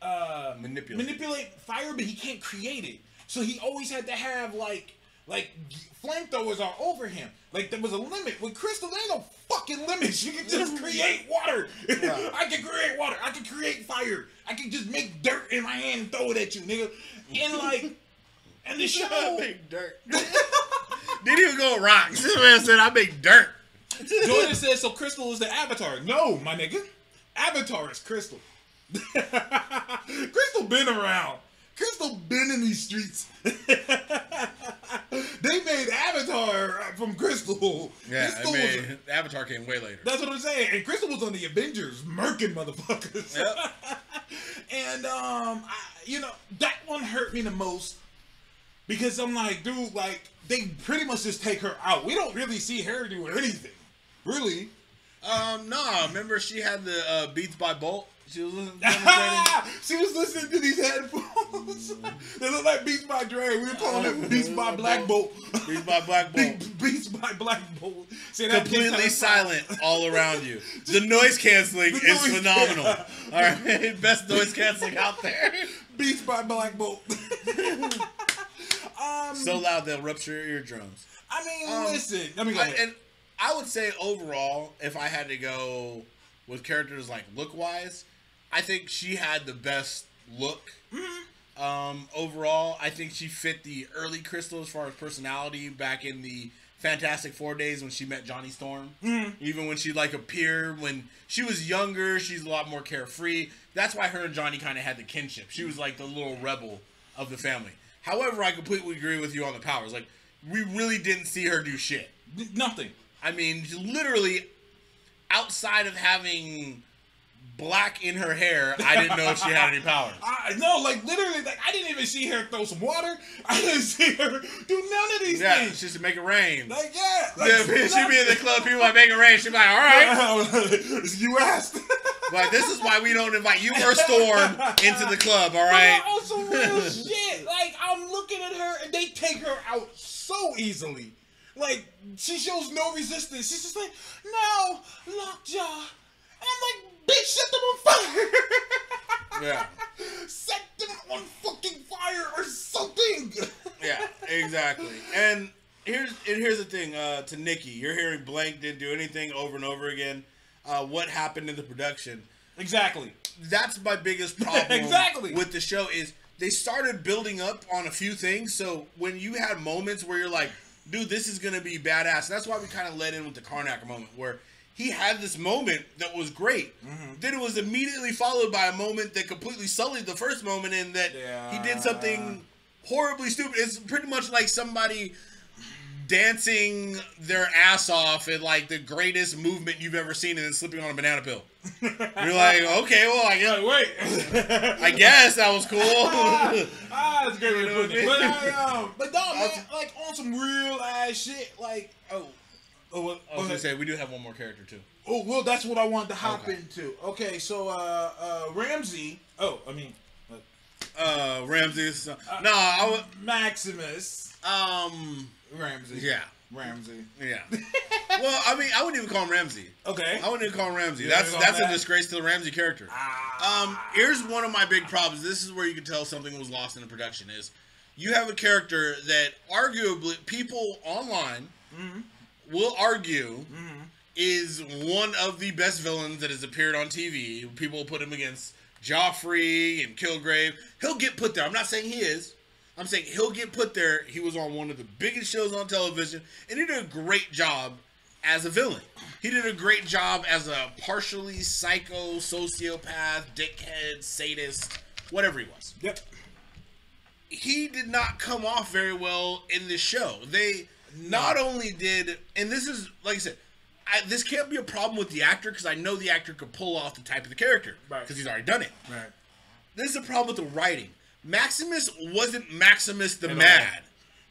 uh, Manipulate. manipulate fire, but he can't create it. So he always had to have like like flamethrowers are over him. Like there was a limit. With Crystal, there ain't no fucking limit. You can just create water. I can create water. I can create fire. I can just make dirt in my hand and throw it at you, nigga. And like, and the show. I make dirt. Didn't even go rocks. This man said I make dirt. Jordan says, so Crystal is the Avatar. No, my nigga. Avatar is Crystal. Crystal been around. Crystal been in these streets. they made Avatar from Crystal. Yeah, Crystal I was- Avatar came way later. that's what I'm saying. And Crystal was on the Avengers, murking motherfuckers. Yep. and um, I, you know that one hurt me the most because I'm like, dude, like they pretty much just take her out. We don't really see her do anything, really. Um, no, remember she had the uh, Beats by Bolt. She was listening. demonstrating? she was listening to these headphones. they look like Beats by Dre. We were calling it Beats by Black Bolt. Beats by Black Bolt. Beats by Black Bolt. Say that ten Completely times silent all around you. The noise canceling The is noise- phenomenal. All right, best noise canceling out there. Beats by Black Bolt. um, So loud they'll rupture your eardrums. I mean, Um, listen. Let me go. I, ahead. and I would say overall, if I had to go with characters like look wise, I think she had the best look. Mm-hmm. Um, overall, I think she fit the early Crystal as far as personality back in the Fantastic Four days when she met Johnny Storm. Mm-hmm. Even when she like appeared when she was younger, she's a lot more carefree. That's why her and Johnny kind of had the kinship. She was like the little rebel of the family. However, I completely agree with you on the powers. Like we really didn't see her do shit. Nothing. I mean, literally, outside of having black in her hair, I didn't know if she had any powers. I no, like literally, like I didn't even see her throw some water. I didn't see her do none of these Yeah, things. just to make it rain. Like yeah, like, Yeah, she'd be in the club, people like make it rain. She'd be like, all right. you asked. Like, this is why we don't invite you or Storm into the club, All right. But right? real shit. Like I'm looking at her and they take her out so easily. Like she shows no resistance. She's just like, no, lockjaw. I'm like, bitch, set them on fire. Yeah. Set them on fucking fire or something. Yeah, exactly. And here's and here's the thing, uh, to Nikki, you're hearing blank didn't do anything over and over again. Uh, what happened in the production? Exactly. that's my biggest problem Exactly. with the show is they started building up on a few things. So when you had moments where you're like, dude, this is gonna be badass. That's why we kind of led in with the Karnak moment where he had this moment that was great. Mm-hmm. Then it was immediately followed by a moment that completely sullied the first moment in that he did something horribly stupid. It's pretty much like somebody dancing their ass off in like the greatest movement you've ever seen and then slipping on a banana pill. You're like, okay, well, I guess, wait. I guess that was cool. ah, that's a great put it. But, I, um, but no, man, like on some real ass shit, like oh, oh, what, I was gonna say we do have one more character too. oh, well, that's what I wanted to hop Okay. into. Okay, so uh, uh, Ramsay. Oh, I mean, uh, Uh, Ramsay's. Uh, no, I would. Maximus Um, Ramsay. yeah, Ramsay. yeah. well, I mean, I wouldn't even call him Ramsay. Okay. I wouldn't even call him Ramsay. You That's that's him a disgrace to the Ramsay character. Ah. Um, here's one of my big problems. This is where you can tell something was lost in the production. Is you have a character that arguably people online Mm-hmm. Will argue mm-hmm. is one of the best villains that has appeared on TV. People will put him against Joffrey and Kilgrave. He'll get put there. I'm not saying he is. I'm saying he'll get put there. He was on one of the biggest shows on television, and he did a great job as a villain. He did a great job as a partially psycho, sociopath, dickhead, sadist, whatever he was Yep. he did not come off very well in this show. They not only did, and this is like I said, I, this can't be a problem with the actor because I know the actor could pull off the type of the character Right. because he's already done it. Right. This is a problem with the writing. Maximus wasn't Maximus the At all. Mad.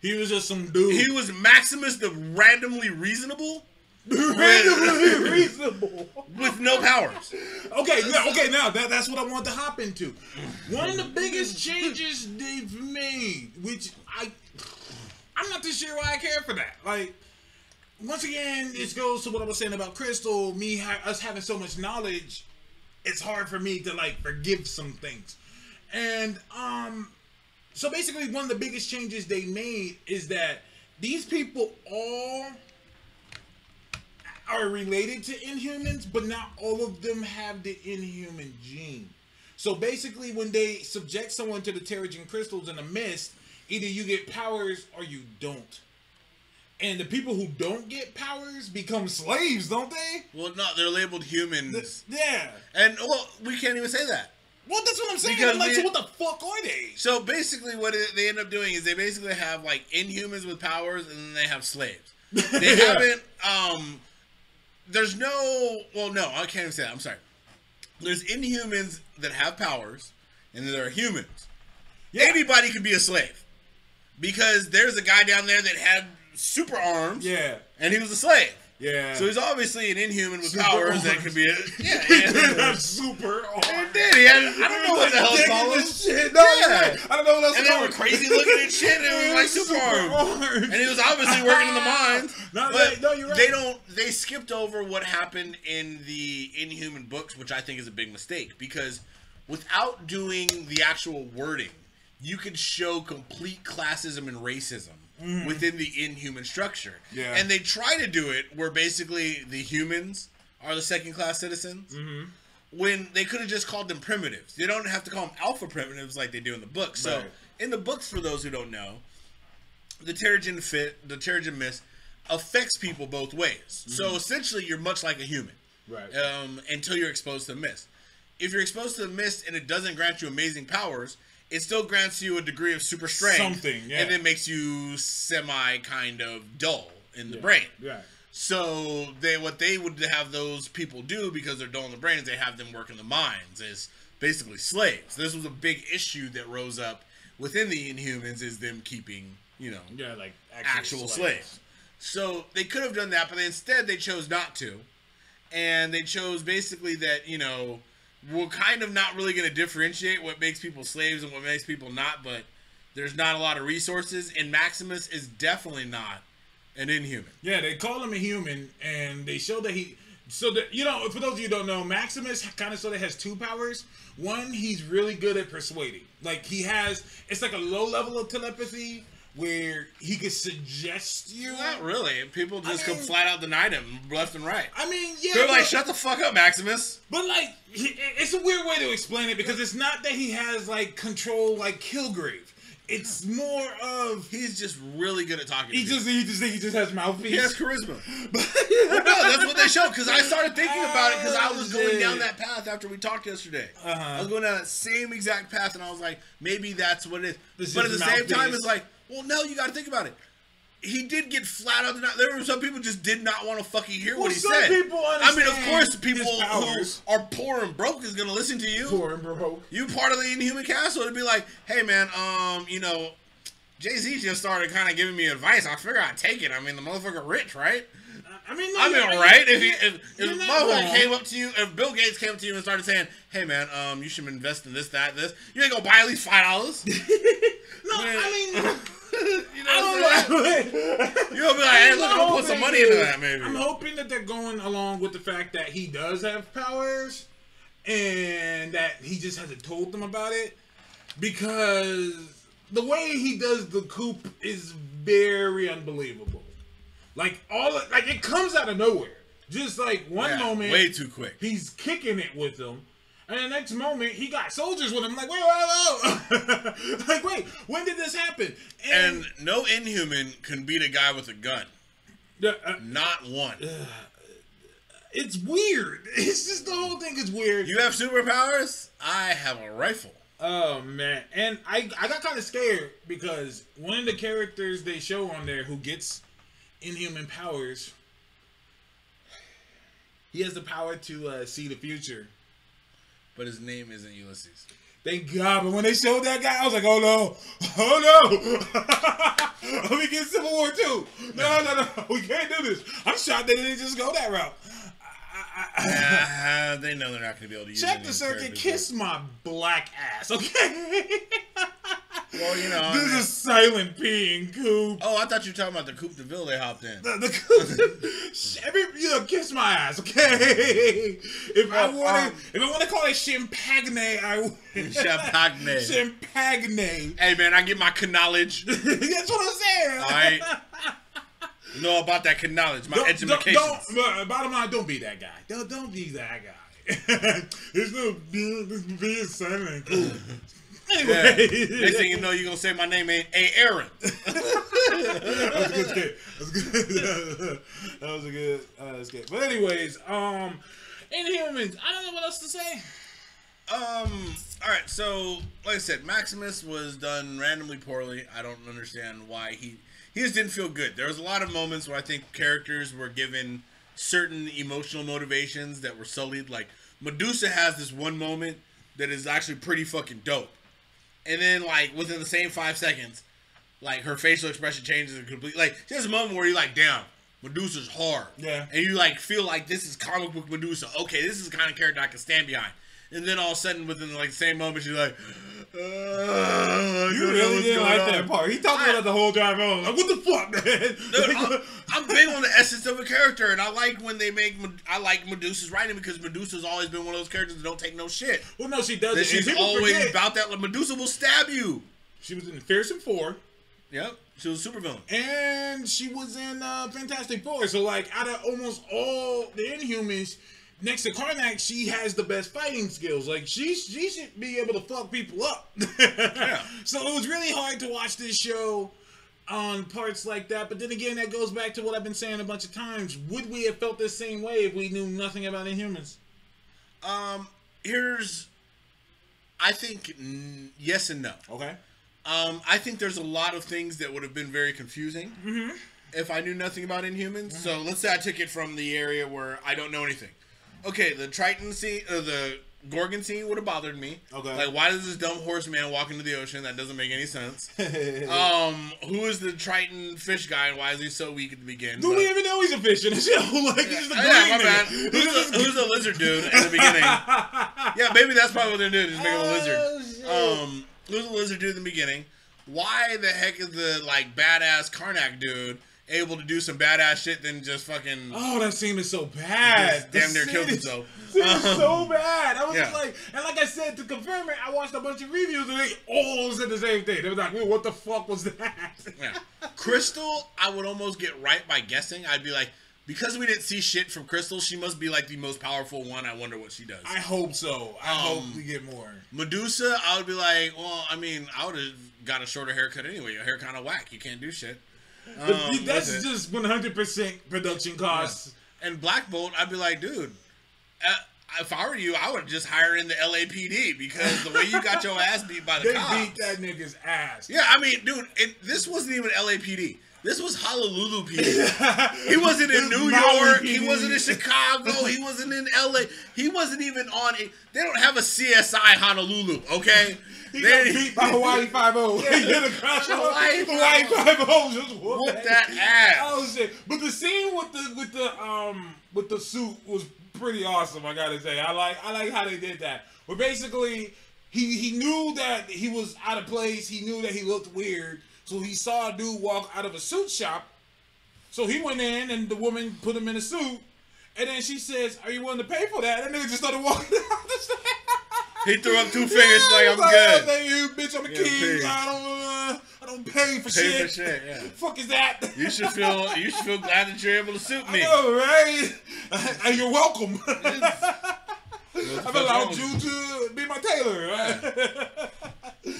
He was just some dude. He was Maximus the randomly reasonable randomly reasonable. with no powers. Okay, now, okay, now that, that's what I want to hop into. One of the biggest changes they've made, which I, I'm not too sure why I care for that. Like, once again, this goes to what I was saying about Crystal. Me, ha- us having so much knowledge, it's hard for me to like forgive some things, and um, so basically, one of the biggest changes they made is that these people all are related to Inhumans, but not all of them have the Inhuman gene. So basically, when they subject someone to the Terrigen crystals in a mist, either you get powers or you don't. And the people who don't get powers become slaves, don't they? Well, no, they're labeled humans, Yeah. and well, we can't even say that. Well, that's what I'm saying. Because like, so what the fuck are they? So basically, what it, they end up doing is they basically have like inhumans with powers, and then they have slaves. They Yeah. haven't. Um, there's no. Well, no, I can't even say that. I'm sorry. There's inhumans that have powers, and there are humans. Yeah. Anybody could be a slave, because there's a guy down there that had super arms, Yeah. and he was a slave. Yeah. So he's obviously an inhuman with Super powers that could be. A, yeah, yeah. super He did. He had, I don't know what the hell called. this shit. No, Yeah. I don't know what else And they were crazy looking and shit, and it was like super arms. arms. And he was obviously working in the mines. No, but no, you're right. They don't. They skipped over what happened in the Inhuman books, which I think is a big mistake because without doing the actual wording, you could show complete classism and racism within the Inhuman structure. Mm-hmm. Yeah. And they try to do it where basically the humans are the second class citizens. Mm-hmm. When they could have just called them primitives. They don't have to call them alpha primitives like they do in the book. So Right. in the books, for those who don't know, the Terrigen fit, the Terrigen mist affects people both ways. So essentially, you're much like a human, Right. um, until you're exposed to the mist. If you're exposed to the mist and it doesn't grant you amazing powers, it still grants you a degree of super strength, Something, yeah. and it makes you semi kind of dull in the brain. Right. So they what they would have those people do because they're dull in the brain is they have them work in the mines as basically slaves. This was a big issue that rose up within the Inhumans is them keeping you know Yeah, like actual slaves. So they could have done that, but instead they chose not to, and they chose basically that you know we're kind of not really going to differentiate what makes people slaves and what makes people not, but there's not a lot of resources, and Maximus is definitely not an Inhuman. Yeah, they call him a human, and they show that he. So that you know, for those of you don't know, Maximus kind of sort of has two powers. One, he's really good at persuading. Like he has, it's like a low level of telepathy where he could suggest you. Not really. People just I come mean- flat out denied him left and right. I mean, yeah, They're like, but- "Shut the fuck up, Maximus." But like, he, it's a weird way to explain it because it's not that he has like control like Kilgrave. It's more of He's just really good at talking. he people. just he just he just has mouthpiece. he has charisma. no, that's what they show. Because I started thinking about it because I was going down that path after we talked yesterday. Uh-huh. I was going down that same exact path, and I was like, maybe that's what it is. This but at is the same time, it's like, well, no, you got to think about it. He did get flat out. Denied. There were some people just did not want to fucking hear what Well, he some said. people I mean, of course, people who are poor and broke is going to listen to you. Poor and broke. You part of the Inhuman Castle to be like, hey man, um, you know, Jay Z just started kind of giving me advice. I figure I'd take it. I mean, the motherfucker rich, right? I mean, no, I mean, right? If he, if, if you're a not motherfucker came up to you, if Bill Gates came up to you and started saying, "Hey man, um, you should invest in this, that, this," you ain't gonna buy at least five dollars. No, I mean, you know I what don't I'm saying? know. You'll be like, hey, look, I'm gonna put some money into that, maybe. I'm hoping that they're going along with the fact that he does have powers and that he just hasn't told them about it because the way he does the coup is very unbelievable. Like all like it comes out of nowhere. Just like one Yeah, moment way too quick. he's kicking it with them. And the next moment, he got soldiers with him. Like, wait, wait, wait. like, wait, when did this happen? And no Inhuman can beat a guy with a gun. the- uh, Not one. it's weird. It's just the whole thing is weird. You have superpowers? I have a rifle. Oh man, and I I got kind of scared because one of the characters they show on there who gets inhuman powers, he has the power to uh, see the future. But his name isn't Ulysses. Thank God, but when they showed that guy, I was like, oh no, oh no, we get Civil War two. No, no, no, we can't do this. I'm shocked they didn't just go that route. I- I- I- Ah, they know they're not going to be able to use Check the circuit, kiss my black ass, okay? Well, you know. this is silent peeing coop. Oh, I thought you were talking about the Coupe de Ville they hopped in. The, the, every you know, kiss my ass, okay? If I want um, to, if I want to call it champagne, I would. Champagne. champagne. Hey, man, I get my knowledge. That's what I'm saying. All right. Know about that knowledge, my Don't, don't, education. don't, uh, bottom line, don't be that guy. Don't, don't be that guy. There's no being silent. Cool. Yeah. Next thing you know, you're to say my name ain't A. Aaron. that was a good skit. That was good. that was a good uh, skit. But anyways, um, Inhumans. I don't know what else to say. Um. All right. So, like I said, Maximus was done randomly poorly. I don't understand why he he just didn't feel good. There was a lot of moments where I think characters were given certain emotional motivations that were sullied. Like Medusa has this one moment that is actually pretty fucking dope, and then like within the same five seconds, like her facial expression changes and complete. Like she has a moment where you're like, damn. Medusa's hard. Yeah. And you like feel like this is comic book Medusa. Okay, this is the kind of character I can stand behind. And then all of a sudden, within like the same moment, she's like, uh, You really didn't like on. that part. He talked about it the whole drive home. Like, what the fuck, man? Dude, I'm, I'm big on the essence of a character, and I like when they make. I like Medusa's writing because Medusa's always been one of those characters that don't take no shit. well, no, she doesn't. That she's always forget, about that. Like, Medusa will stab you. She was in Fearsome Four, Yep, she was a supervillain. and she was in uh, Fantastic Four. So, like, out of almost all the Inhumans, next to Karnak, she has the best fighting skills. Like, she she should be able to fuck people up. So it was really hard to watch this show on parts like that. But then again, that goes back to what I've been saying a bunch of times. Would we have felt the same way if we knew nothing about Inhumans? Um, here's, I think yes and no. Okay. Um, I think there's a lot of things that would have been very confusing Mm-hmm. if I knew nothing about Inhumans. So let's say I took it from the area where I don't know anything. Okay, the Triton scene, uh, the Gorgon scene would have bothered me. Okay. Like, why does this dumb horse man walk into the ocean? That doesn't make any sense. um, who is the Triton fish guy and why is he so weak at the beginning? Do But- we even know he's a fish in the show? Like, he's just a Oh, yeah, my bad. Who's the, who's the lizard dude at the beginning? yeah, maybe that's probably what they're doing. Just make him a Oh, lizard. shit. Um, who's the lizard dude in the beginning? Why the heck is the like badass Karnak dude able to do some badass shit than just fucking? Oh, that scene is so bad. Damn near killed himself. scene is Um, so bad. I was just yeah. like, and like I said, to confirm it, I watched a bunch of reviews and they all said the same thing. They were like, what the fuck was that?" Yeah. Crystal, I would almost get right by guessing. I'd be like, because we didn't see shit from Crystal, she must be like the most powerful one. I wonder what she does. I hope so. I Um, hope we get more. Medusa, I would be like, well, I mean, I would have got a shorter haircut anyway. Your hair kind of whack. You can't do shit. But Um, that's it. just 100% production costs. And Black Bolt, I'd be like, dude, uh, if I were you, I would just hire in the LAPD because the way you got your ass beat by the They cops. beat that nigga's ass. Yeah, I mean, dude, it, this wasn't even LAPD. This was Honolulu PD. He wasn't in New York. He wasn't in Chicago. He wasn't in LA. He wasn't even on. A, they don't have a CSI Honolulu. Okay. He They- got beat by Hawaii Five O. He hit across the Hawaii Hawaii Five O just whooped Whoop that ass. Oh shit! But the scene with the with the um with the suit was pretty awesome. I gotta say, I like I like how they did that. But basically, he he knew that he was out of place. He knew that he looked weird. So he saw a dude walk out of a suit shop. So he went in and the woman put him in a suit. And then she says, Are you willing to pay for that? And nigga just started walking out the store. He threw up two fingers Yeah, like I'm was good. "Oh, thank you, bitch. I'm a Yeah, king. I don't, uh, I don't pay for Pay shit. for shit, yeah. Fuck is that? You should feel you should feel glad that you're able to suit I me. know, right? and you're welcome. I've allowed you to be my tailor. Right?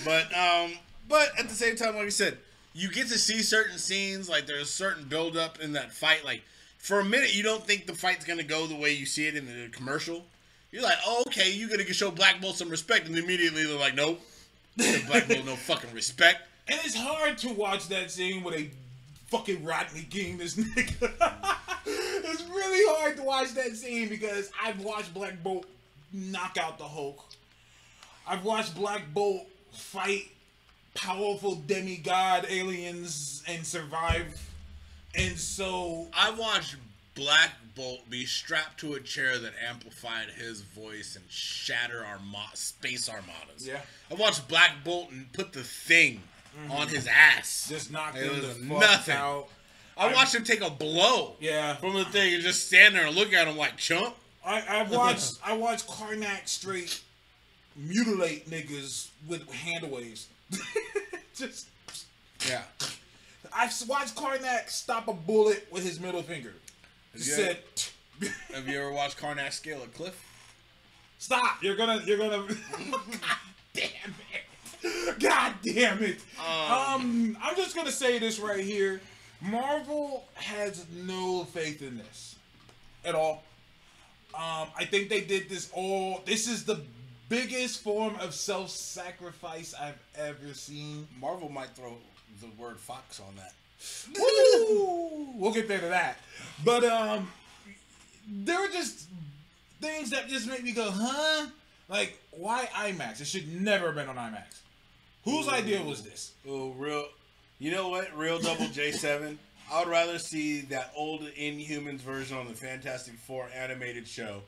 But um, but at the same time, like I said, you get to see certain scenes. Like there's a certain build up in that fight. Like for a minute, you don't think the fight's gonna go the way you see it in the commercial. You're like, oh, okay, you're gonna show Black Bolt some respect, and immediately they're like, nope, Black Bolt no fucking respect. And it's hard to watch that scene where they fucking Rodney King this nigga. it's really hard to watch that scene because I've watched Black Bolt knock out the Hulk. I've watched Black Bolt fight powerful demigod aliens and survive. And so I watched Black Bolt be strapped to a chair that amplified his voice and shatter our mo- space armadas. Yeah. I watched Black Bolt and put the thing mm-hmm. on his ass. just knocked him the fuck nothing. out. I watched him take a blow Yeah. from the thing and just stand there and look at him like chump. I, I watched I watched Karnak straight mutilate niggas with hand waves. Just Yeah. I watched Karnak stop a bullet with his middle finger. He said, Have you ever watched Karnak scale a cliff? "Stop! You're gonna you're gonna." God damn it! God damn it! Um, I'm just gonna say this right here. Marvel has no faith in this at all. Um, I think they did this all. This is the biggest form of self-sacrifice I've ever seen. Marvel might throw the word fox on that. Woo! We'll get there to that. But um, there were just things that just make me go, huh? Like, why IMAX? It should never have been on IMAX. Whose idea was this? Oh, real. You know what? Real Double J7. I would rather see that old Inhumans version on the Fantastic Four animated show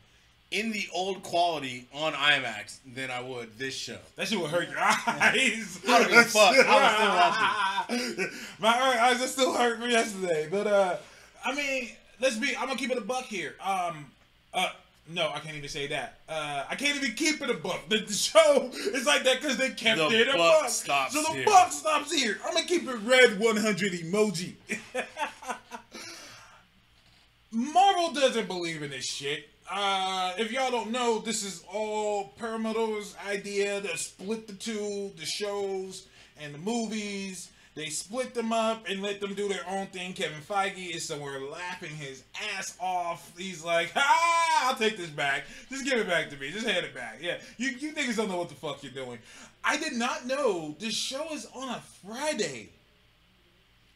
in the old quality on IMAX than I would this show. That shit would hurt your eyes. I don't give a fuck. I would My eyes are still hurt from yesterday. But uh, I mean, let's be. I'm gonna keep it a buck here. Um, uh, no, I can't even say that. Uh, I can't even keep it a buck. The, the show is like that because they kept The it a buck buck. stops so the here. buck stops here. I'm gonna keep it red 100 emoji. Marvel doesn't believe in this shit. Uh, if y'all don't know, this is all Perlmutter's idea to split the two, the shows and the movies. They split them up and let them do their own thing. Kevin Feige is somewhere laughing his ass off. He's like, ah, I'll take this back. Just give it back to me. Just hand it back. Yeah, you, you niggas don't know what the fuck you're doing. I did not know this show is on a Friday.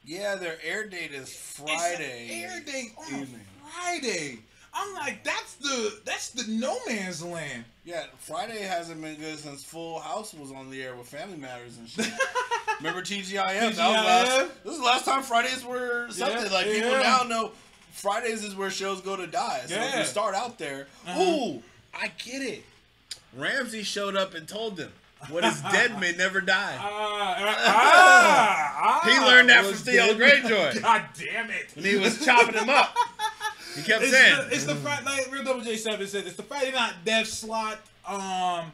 Yeah, their air date is Friday. air date on evening. Friday. I'm like, that's the that's the no man's land. Yeah, Friday hasn't been good since Full House was on the air with Family Matters and shit. Remember TGIF? That was last, this is the last time Fridays were something. Yeah, like people yeah. now know Fridays is where shows go to die. So if Yeah. Uh-huh. you start out there, ooh, I get it. Ramsay showed up and told them what is dead may never die. Ah, ah, ah, He learned that from Theo dead. Greyjoy. God damn it! And he was chopping him up. He kept It's saying, the, it's the Friday like Real Double J Seven said it's the Friday Night Death slot. Um,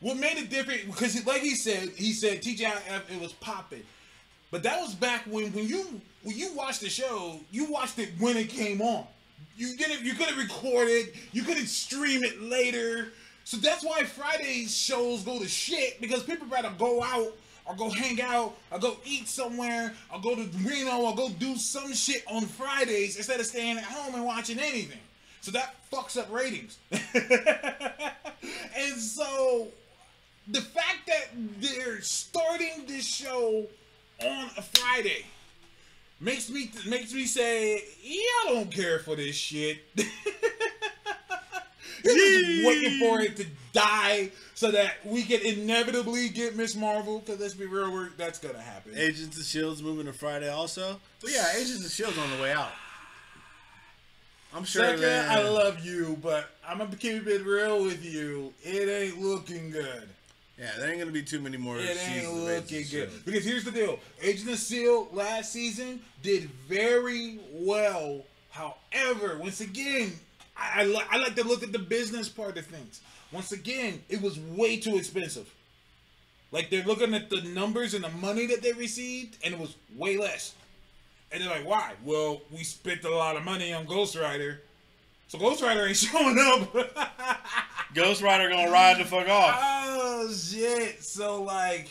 what made it different because like he said, he said TGIF it was popping, but that was back when when you when you watched the show, you watched it when it came on. You didn't you couldn't record it, you couldn't stream it later. So that's why Fridays shows go to shit because people rather go out or go hang out or go eat somewhere or go to Reno or go do some shit on Fridays instead of staying at home and watching anything. So that fucks up ratings. and so the fact that they're starting this show on a Friday makes me makes me say, I don't care for this shit. You're just waiting for it to die so that we can inevitably get Miss Marvel. Because let's be real, we're, that's gonna happen. Agents of Shield's moving to Friday also. But yeah, Agents of Shield's on the way out. I'm sure. Second, that- I love you, but I'm gonna keep it real with you. It ain't looking good. Yeah, there ain't gonna be too many more. It ain't looking good. Because here's the deal: Agent of Seal last season did very well. However, once again, I, I, I like to look at the business part of things. Once again, it was way too expensive. Like they're looking at the numbers and the money that they received, and it was way less. And they're like, "Why? Well, we spent a lot of money on Ghost Rider, so Ghost Rider ain't showing up." Ghost Rider gonna ride the fuck off. Oh shit! So like,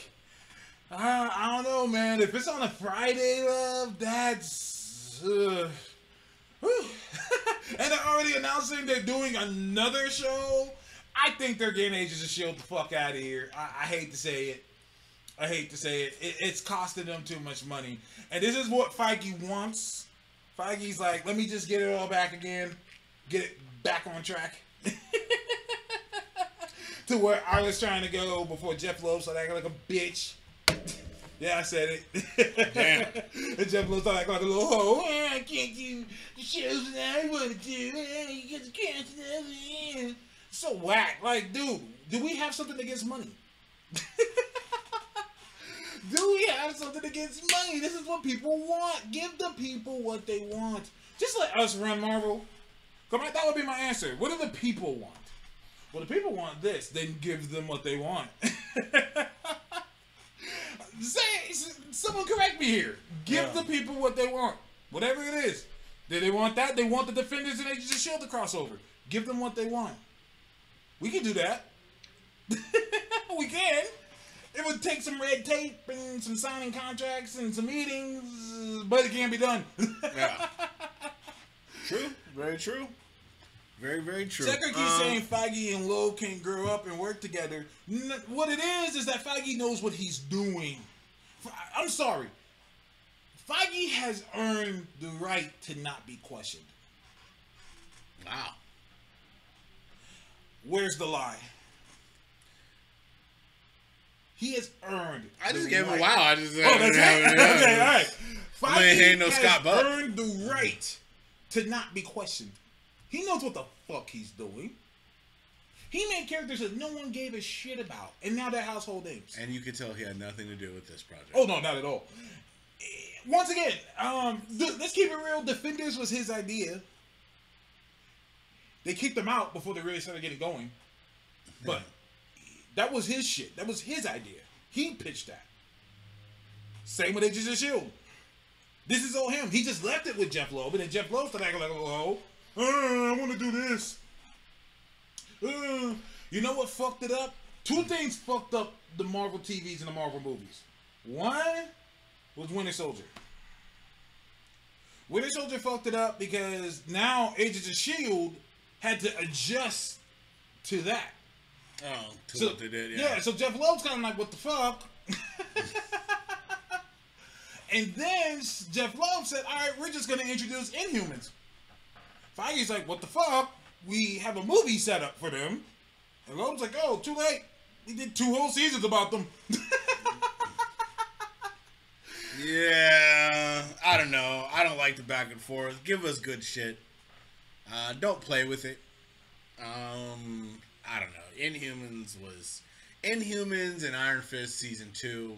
uh, I don't know, man. If it's on a Friday, love, that's. Uh, and they're already announcing they're doing another show. I think they're getting Agents of Shield the fuck out of here. I, I hate to say it. I hate to say it. it. It's costing them too much money, and this is what Feige wants. Feige's like, let me just get it all back again, get it back on track. to where I was trying to go before Jeff Loeb started acting like a bitch. Yeah, I said it. Damn. and Jeff Loeb started acting like a little hoe. "Eh, I can't do the shows that I want to do. You get the them. So whack. Like, dude, do we have something against money? do we have something against money? This is what people want. Give the people what they want. Just let us run Marvel. Come on, that would be my answer. What do the people want? Well, the people want this, then give them what they want. Say, someone correct me here. Give Yeah. the people what they want, whatever it is. Do they want that? They want the Defenders and Agents of Shield to cross over. Give them what they want. We can do that. we can. It would take some red tape and some signing contracts and some meetings, but it can be done. Yeah. true. Very true. Very very true. Tucker keeps Um, saying Feige and Loeb can't grow up and work together. N- what it is is that Feige knows what he's doing. F- I'm sorry. Feige has earned the right to not be questioned. Wow. Where's the lie? He has earned. I just gave him a wow. I just. Oh, that's it. okay, all right. I ain't no has Scott Buck. earned the right to not be questioned. He knows what the fuck he's doing. He made characters that no one gave a shit about, and now they're household names. And you could tell he had nothing to do with this project. Oh no, not at all. Once again, um, th- let's keep it real. Defenders was his idea. They kicked him out before they really started getting going, but that was his shit. That was his idea. He pitched that. Same with Agents of Shield. This is all him. He just left it with Jeff Loeb, and then Jeff Loeb started acting like a little hoe. I want to do this. Uh, you know what fucked it up? Two things fucked up the Marvel TVs and the Marvel movies. One was Winter Soldier. Winter Soldier fucked it up because now Agents of Shield had to adjust to that. Oh, to So, what they did. Yeah. so Jeff Loeb's kind of like, what the fuck? and then Jeff Loeb said, all right, we're just going to introduce Inhumans. Feige's like, what the fuck? We have a movie set up for them. And Loeb's like, oh, too late. We did two whole seasons about them. Yeah, I don't know. I don't like the back and forth. Give us good shit. Uh, don't play with it. Um, I don't know. Inhumans was Inhumans and Iron Fist season two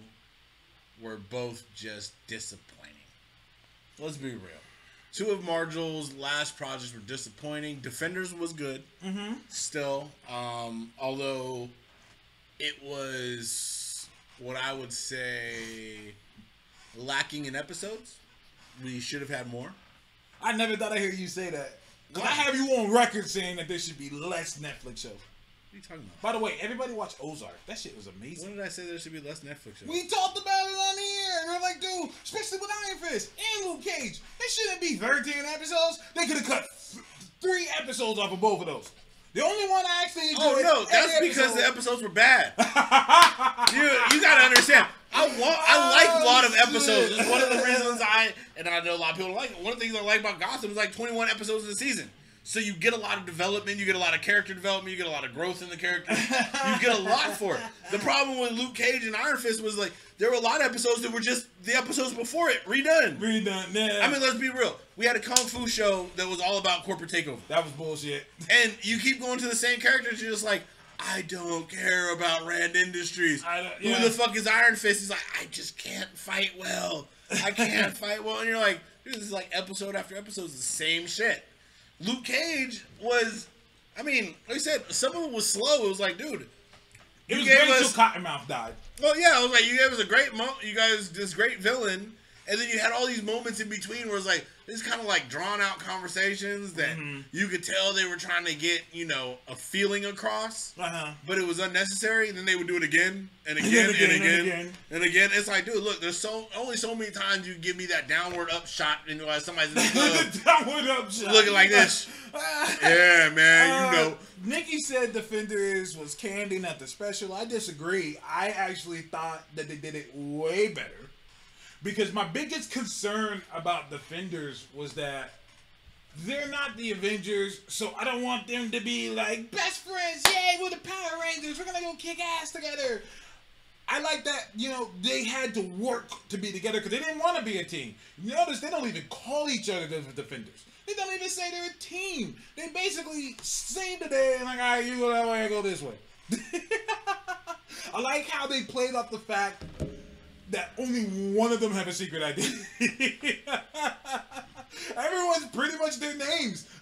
were both just disappointing. Let's be real. Two of Marvel's last projects were disappointing. Defenders was good, mm-hmm. still. Um, although it was what I would say lacking in episodes. We should have had more. I never thought I'd hear you say that. 'Cause I have you on record saying that there should be less Netflix shows. What are you talking about? By the way, everybody watch Ozark. That shit was amazing. When did I say there should be less Netflix shows? We talked about it on the air. We're like, dude, especially with Iron Fist and Luke Cage, they shouldn't be 13 episodes. They could have cut th- three episodes off of both of those. The only one I actually oh, enjoyed. Oh no, that's because the episodes were bad. you you gotta understand. I want I like a lot of Oh, episodes. It's one of the reasons I and I know a lot of people like it. One of the things I like about Gotham is like 21 episodes in the season. So you get a lot of development, you get a lot of character development, you get a lot of growth in the character. You get a lot for it. The problem with Luke Cage and Iron Fist was like there were a lot of episodes that were just the episodes before it redone. Redone. Yeah. I mean, let's be real. We had a kung fu show that was all about corporate takeover. that was bullshit. And you keep going to the same characters. You're just like, I don't care about Rand Industries. I don't- yeah. Who the fuck is Iron Fist? He's like, I just can't fight well. I can't fight well. And you're like, dude, this is like episode after episode, is the same shit. Luke Cage was, I mean, like I said, some of it was slow. It was like, dude, It was gave great us- until Cottonmouth died. well, yeah, I was like, you gave us a great mo You guys, this great villain, and then you had all these moments in between where it's like this kind of like drawn out conversations that Mm-hmm. you could tell they were trying to get you know a feeling across, Uh-huh. but it was unnecessary. And then they would do it again and again and again again and again. and again. It's like, dude, look, there's so only so many times you give me that downward up shot and while somebody's in the downward up shot. looking like this. Yeah, man, you Uh, know. Nikki said Defenders was candy, not the special. I disagree. I actually thought that they did it way better. Because my biggest concern about Defenders was that they're not the Avengers, so I don't want them to be like best friends. Yay, we're the Power Rangers. We're gonna go kick ass together. I like that, you know, they had to work to be together because they didn't want to be a team. You notice they don't even call each other the defenders. They don't even say they're a team. They basically save the day and like, all right, you go that way, I go this way. I like how they played up the fact that only one of them have a secret identity. Everyone's pretty much their names.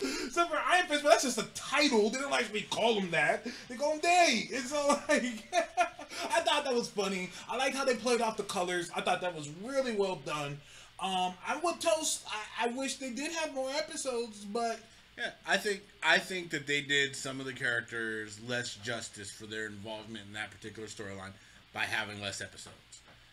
Except for Iron Fist, but that's just a title. They don't actually call him that. They call him Day. And so, like, I thought that was funny. I liked how they played off the colors. I thought that was really well done. Um, I would toast. I, I wish they did have more episodes, but Yeah, I think I think that they did some of the characters less justice for their involvement in that particular storyline by having less episodes.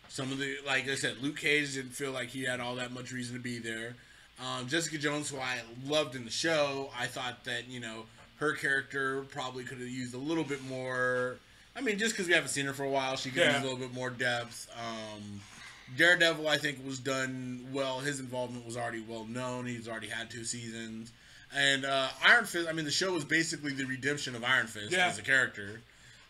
Some of the, like I said, Luke Cage didn't feel like he had all that much reason to be there. Um, Jessica Jones, who I loved in the show, I thought that you know her character probably could have used a little bit more. I mean, just because we haven't seen her for a while, she could Yeah. use a little bit more depth. Um, Daredevil, I think, was done well. His involvement was already well known. He's already had two seasons. And uh, Iron Fist, I mean, the show was basically the redemption of Iron Fist Yeah. as a character.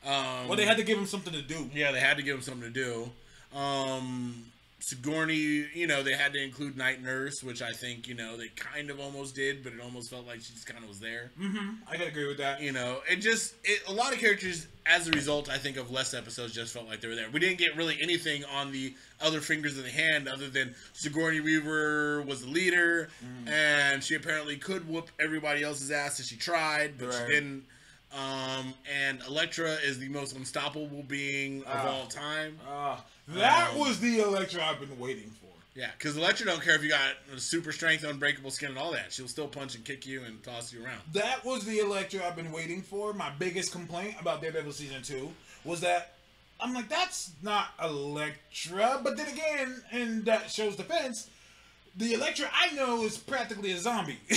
Um, well, they had to give him something to do. yeah, they had to give him something to do. Um, Sigourney, you know, they had to include Night Nurse, which I think, you know, they kind of almost did, but it almost felt like she just kind of was there. Mm-hmm. I can agree with that. You know, it just it, a lot of characters, as a result, I think of less episodes, just felt like they were there. We didn't get really anything on the other fingers of the hand, other than Sigourney Weaver was the leader, and she apparently could whoop everybody else's ass if she tried, but Right. she didn't. Um, and Elektra is the most unstoppable being of Ah. all time. Uh, that Um, was the Elektra I've been waiting for. Yeah, because Elektra don't care if you got super strength, unbreakable skin, and all that. She'll still punch and kick you and toss you around. That was the Elektra I've been waiting for. My biggest complaint about Daredevil season two was that I'm like, that's not Elektra. But then again, in that show's defense, the Elektra I know is practically a zombie.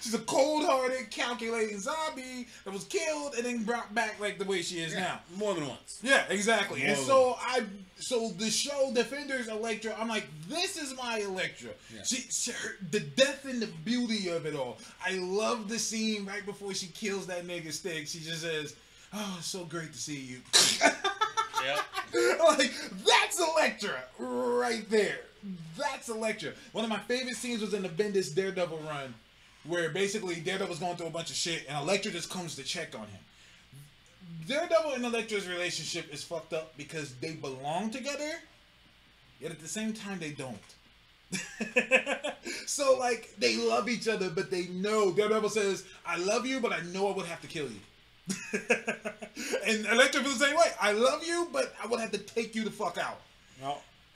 She's a cold-hearted, calculating zombie that was killed and then brought back like the way she is now. More than once. Yeah, exactly. And Whoa. so I, so the show Defenders Elektra, I'm like, this is my Elektra. Yeah. She, she her, the death and the beauty of it all. I love the scene right before she kills that nigga stick. She just says, "Oh, it's so great to see you." Yep. like that's Elektra right there. That's Elektra. One of my favorite scenes was in the Bendis Daredevil run, where basically Daredevil's going through a bunch of shit, and Elektra just comes to check on him. Daredevil and Elektra's relationship is fucked up because they belong together, yet at the same time they don't. so like they love each other, but they know Daredevil says, "I love you, but I know I would have to kill you." and Elektra feels the same way. I love you, but I would have to take you the fuck out.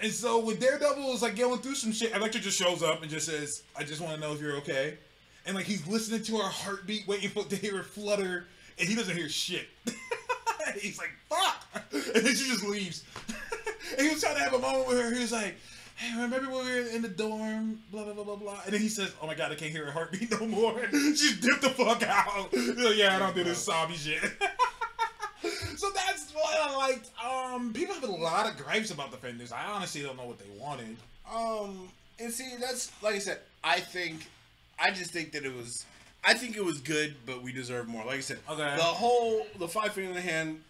And so when Daredevil is like going through some shit, Elektra just shows up and just says, "I just want to know if you're okay." And like he's listening to her heartbeat, waiting for to hear her flutter, and he doesn't hear shit. he's like, "Fuck!" And then she just leaves. and he was trying to have a moment with her. He was like, "Hey, remember when we were in the dorm? Blah blah blah blah blah." And then he says, "Oh my god, I can't hear her heartbeat no more." she dipped the fuck out. Like, yeah, I don't do this oh zombie shit. So that's what I liked. Um, people have a lot of gripes about Defenders. I honestly don't know what they wanted. Um, and see, that's like I said. I think, I just think that it was. I think it was good, but we deserve more. Like I said, Okay. the whole the five finger in the hand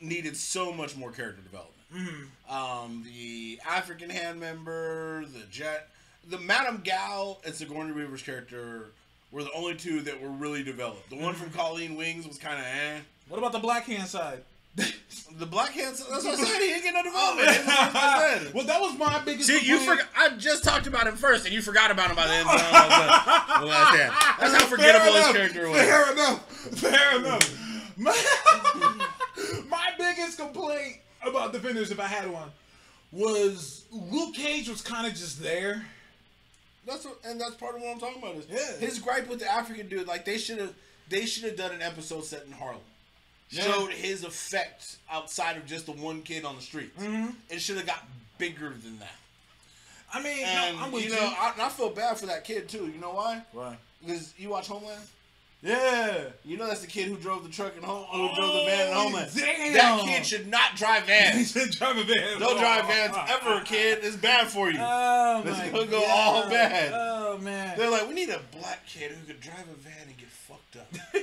needed so much more character development. Um, the African hand member, the jet, the Madame Gao, and Sigourney Weaver's character were the only two that were really developed. The one from Colleen Wing's was kind of eh. What about the black hand side? The black hands. That's what I said. He didn't get no development. That's what I said. well, that was my biggest. See, you forgot. I just talked about him first, and you forgot about him by the end. of the the last hand. That's how forgettable Fair his enough. character was. Fair enough. Fair enough. My, my biggest complaint about Defenders, if I had one, was Luke Cage was kind of just there. That's what, and that's part of what I'm talking about. Is Yeah. his gripe with the African dude. Like they should have, they should have done an episode set in Harlem. Yeah. Showed his effect outside of just the one kid on the street. Mm-hmm. It should have got bigger than that. I mean, And no, I'm with you you. know, I, and I feel bad for that kid too. You know why? Why? Because you watch Homeland. Yeah. You know that's the kid who drove the truck and home, who drove the van Oh, Homeland. damn. That kid should not drive vans. He said drive a van. Don't drive vans ever, kid. It's bad for you. Oh This my could go God. all bad. Oh man. They're like, we need a black kid who could drive a van and get fucked up.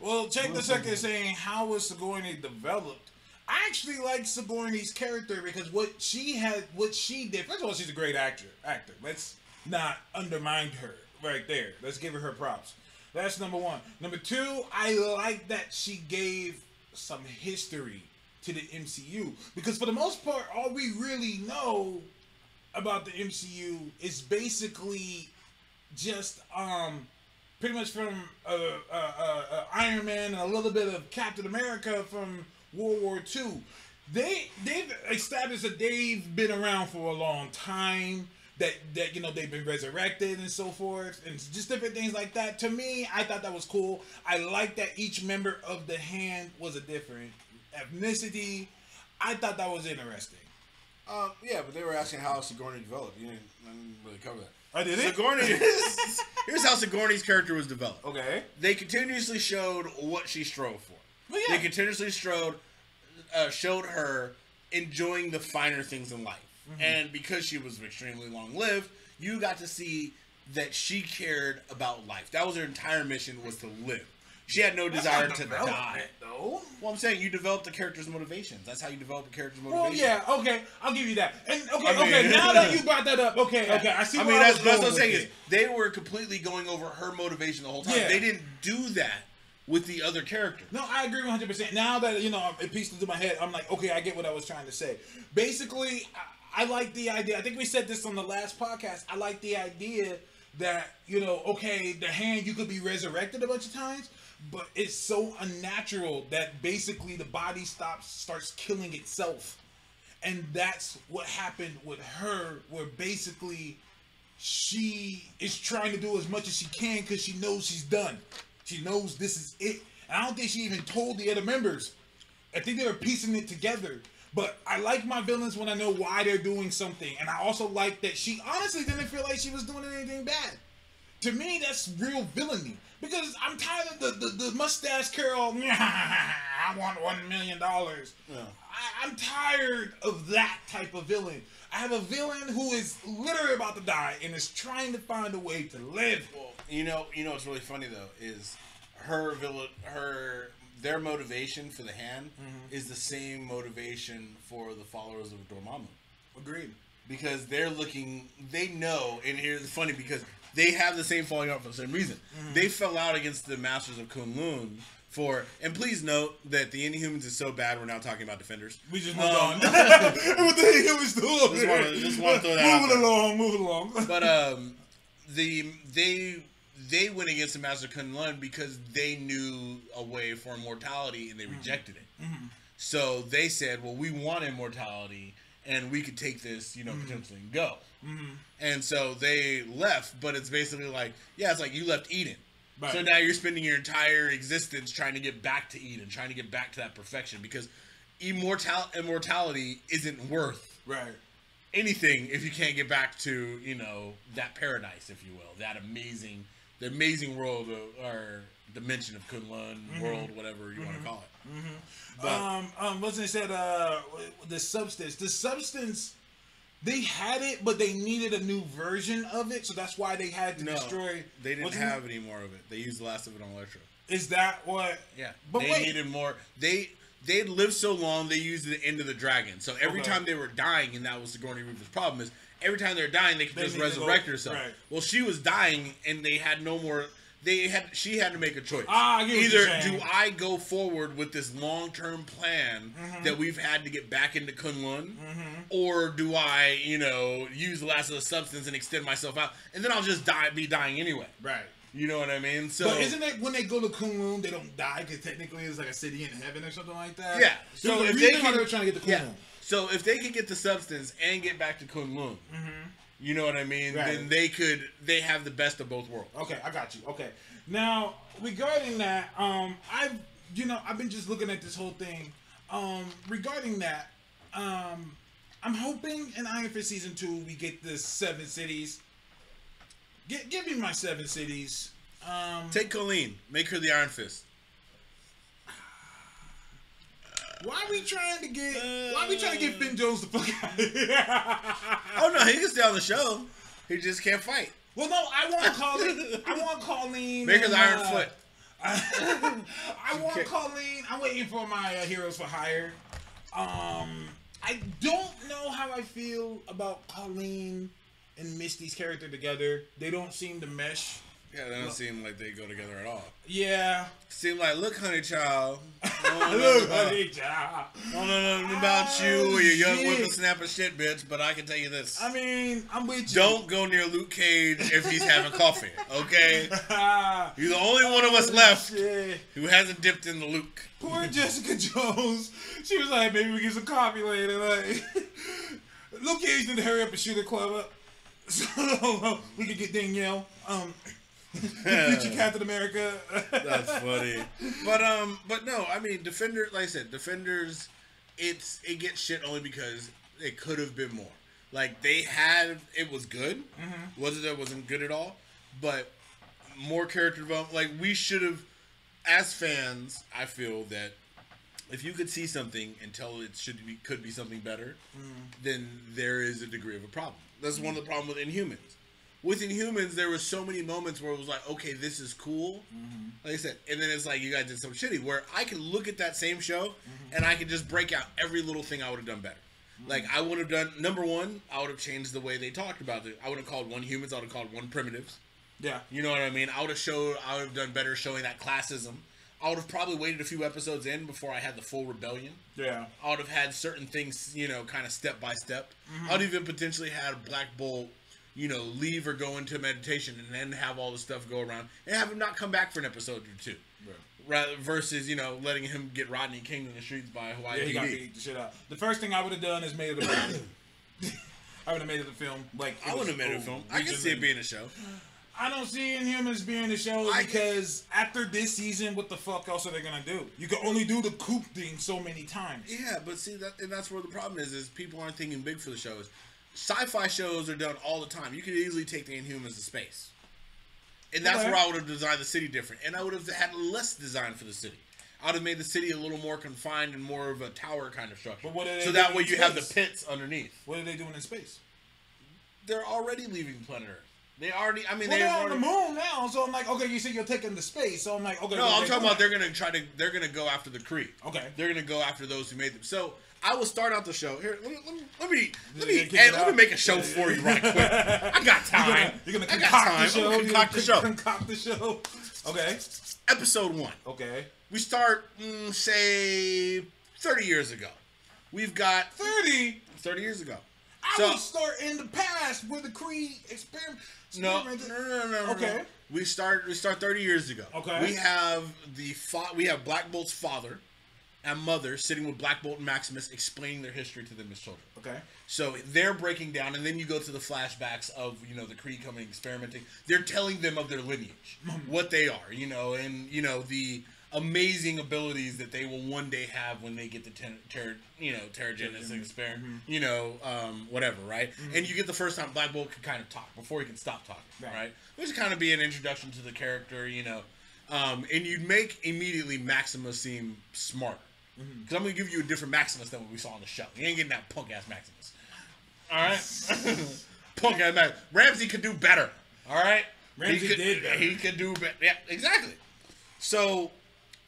Well, check the second saying how was Sigourney developed. I actually like Sigourney's character because what she had, what she did. First of all, she's a great actor. Actor. Let's not undermine her right there. Let's give her her props. That's number one. Number two, I like that she gave some history to the MCU because for the most part, all we really know about the MCU is basically just um pretty much from uh, uh, uh, uh, Iron Man and a little bit of Captain America from World War II. They they've established that they've been around for a long time. That that you know they've been resurrected and so forth, and just different things like that. To me, I thought that was cool. I like that each member of the hand was a different ethnicity. I thought that was interesting. Um, yeah, but they were asking how Sigourney developed. You didn't, didn't really cover that. I did it. Sigourney. here's how Sigourney's character was developed. Okay. They continuously showed what she strove for. Well, yeah. They continuously showed uh, showed her enjoying the finer things in life, Mm-hmm. and because she was extremely long lived, you got to see that she cared about life. That was her entire mission was to live. She had no desire to die. Though. Well, I'm saying you develop the character's motivations. That's how you develop a character's Well, motivation. yeah, okay, I'll give you that. And okay, I mean- okay, now that you brought that up, okay, okay, I see. I mean, that's, that's what I'm saying with is they were completely going over her motivation the whole time. Yeah. They didn't do that with the other character. No, I agree 100. percent Now that you know it pieced into my head, I'm like, okay, I get what I was trying to say. Basically, I, I like the idea. I think we said this on the last podcast. I like the idea that you know, okay, the hand you could be resurrected a bunch of times, but it's so unnatural that basically the body stops starts killing itself, and that's what happened with her, where basically she is trying to do as much as she can because she knows she's done. She knows this is it. And I don't think she even told the other members. I think they were piecing it together. But I like my villains when I know why they're doing something. And I also like that she honestly didn't feel like she was doing anything bad. To me, that's real villainy. Because I'm tired of the, the, the mustache curl. I want one million dollars. I, I'm tired of that type of villain. I have a villain who is literally about to die and is trying to find a way to live. Well, you know, you know what's really funny though is her villain, her their motivation for the hand Mm-hmm. is the same motivation for the followers of Dormammu. Agreed. because they're looking they know and here's funny because they have the same falling out for the same reason Mm-hmm. they fell out against the masters of kunlun for and please note that the inhumans is so bad we're now talking about defenders We just moved Um, on. what the heck are we still over Just wanna- just wanna throw that out Moving along, moving along. but um the they they went against the master of kunlun because they knew a way for immortality and they rejected it so they said well we want immortality and we could take this you know mm-hmm. potentially and go. Mm-hmm. And so they left but it's basically like yeah it's like you left eden. So now you're spending your entire existence trying to get back to eden trying to get back to that perfection because immortal immortality isn't worth right. anything if you can't get back to you know that paradise if you will that amazing the amazing world of, or dimension of kunlun world whatever you want to call it But- um, um, wasn't it said uh, the substance? The substance, they had it, but they needed a new version of it, so that's why they had to no destroy. they didn't have any more of it they used the last of it on Elektra Is that what? Yeah, But they wait. needed more. They they lived so long. They used the end of the dragon. So every Okay. time they were dying, and that was the Sigourney Weaver's problem is every time they're dying, they could They just resurrect go- herself. right. Well, she was dying, and they had no more. They had she had to make a choice. Ah, I get what Either do I go forward with this long term plan Mm-hmm. that we've had to get back into Kunlun, or do I, you know, use the last of the substance and extend myself out, and then I'll just die, be dying anyway. Right. You know what I mean? So But isn't it when they go to Kunlun, they don't die because technically it's like a city in heaven or something like that? Yeah. So So if they can, trying to get to Kunlun. yeah. So if they could get the substance and get back to Kunlun, you know what I mean? Right. Then they could. They have the best of both worlds. Okay, I got you. Okay. Now, regarding that, um, I've you know, I've been just looking at this whole thing. Um, regarding that, um, I'm hoping in Iron Fist season two we get the seven cities. Get, give me my seven cities. Um, Take Colleen, make her the Iron Fist. Why are we trying to get? Why are we trying to get Finn Jones the fuck out? of here? Oh no, he can stay on the show. He just can't fight. well, no, I want Colleen. I want Colleen. Make the Iron uh, Foot. I want Okay. Colleen. I'm waiting for my uh, heroes for hire. Um, I don't know how I feel about Colleen and Misty's character together. They don't seem to mesh. Yeah, they don't seem like they go together at all. Yeah. Seem like, look, honey child. Look, honey, child. I don't know nothing about you or your young shit. whippersnapper shit, bitch. But I can tell you this: I mean, I'm with you. don't go near Luke Cage if he's having coffee. Okay, Ah, you're the only one of us left shit. who hasn't dipped in the Luke. Poor Jessica Jones. She was like, maybe we get some coffee later. Like, Luke Cage to hurry up and shoot a club up so we can get Danielle. Um, the future Captain America. That's funny. But um, but no, I mean, Defender. Like I said, Defenders. It's it gets shit only because it could have been more. Like they had, it was good. Wasn't it? Wasn't good at all. But more character development. Like we should have, as fans, I feel that if you could see something and tell it should be could be something better, then there is a degree of a problem. That's one of the problems with Inhumans. With Inhumans, there were so many moments where it was like, okay, this is cool. Mm-hmm. Like I said, and then it's like you guys did some shitty. Where I can look at that same show mm-hmm. and I can just break out every little thing I would have done better. Mm-hmm. Like I would have done number one, I would have changed the way they talked about it. I would have called one humans. I would have called one primitives. yeah. You know what I mean? I would have showed. I would have done better showing that classism. I would have probably waited a few episodes in before I had the full rebellion. Yeah. I would have had certain things, you know, kind of step by step. I'd even potentially had Black Bolt, you know, leave or go into meditation and then have all the stuff go around and have him not come back for an episode or two. Rather versus, you know, letting him get Rodney King in the streets by Hawaii Yeah, he got beat the shit out. The first thing I would have done is made it a film. I would have made it a film. Like I wouldn't have made it a oh, film. I can see it being a show. I don't see Inhumans being a show I- because after this season, what the fuck else are they gonna do? You can only do the coop thing so many times. Yeah, but see that, and that's where the problem is: is people aren't thinking big for the shows. Sci-fi shows are done all the time. You could easily take the Inhumans to space, and that's Okay. where I would have designed the city different, and I would have had less design for the city. I would have made the city a little more confined and more of a tower kind of structure. But what are they so that way you have the pits underneath. What are they doing in space? They're already leaving planet Earth. They already. I mean, Well, they're on the moon now, so I'm like, okay, you said you're taking the space, so I'm like, okay. No, I'm talking about they're gonna try to. They're gonna go after the Kree. Okay. They're gonna go after those who made them. So I will start out the show here. Let me let me let me let me, let me make a show for you right quick. I got You're time. gonna, you're gonna concoct the show. I'm concoct the show. Concoct the show. Okay. Episode one. Okay. We start, mm, say, 30 years ago. We've got Thirty. 30 years ago. I So- would start in the past where the Kree experiment. No, no, no, no, no, no. Okay. We start. We start 30 years ago. Okay. We have the fa- We have Black Bolt's father and mother sitting with Black Bolt and Maximus, explaining their history to them as children. Okay. So they're breaking down, and then you go to the flashbacks of you know the Kree coming experimenting. They're telling them of their lineage, what they are, you know, and you know the amazing abilities that they will one day have when they get the ter- ter- you know Terrigenesis experiment, you know, um, whatever, right? And you get the first time Black Bolt can kind of talk before he can stop talking, Right. right? Which kind of be an introduction to the character, you know, um, and you'd make immediately Maximus seem smarter. Mm-hmm. Because I'm gonna give you a different Maximus than what we saw on the show. You ain't getting that punk ass Maximus. All right, punk ass Maximus. Ramsay could do better. All right, Ramsay he could, did better. He could do better. Yeah, exactly. So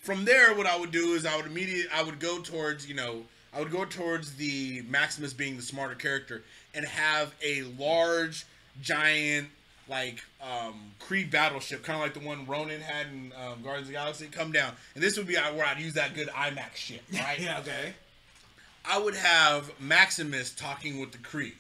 from there, what I would do is I would immediately I would go towards you know I would go towards the Maximus being the smarter character and have a large, giant, like um, Kree battleship, kind of like the one Ronan had in um, Guardians of the Galaxy, come down, and this would be where I'd use that good IMAX shit, right? yeah, okay. I would have Maximus talking with the Kree,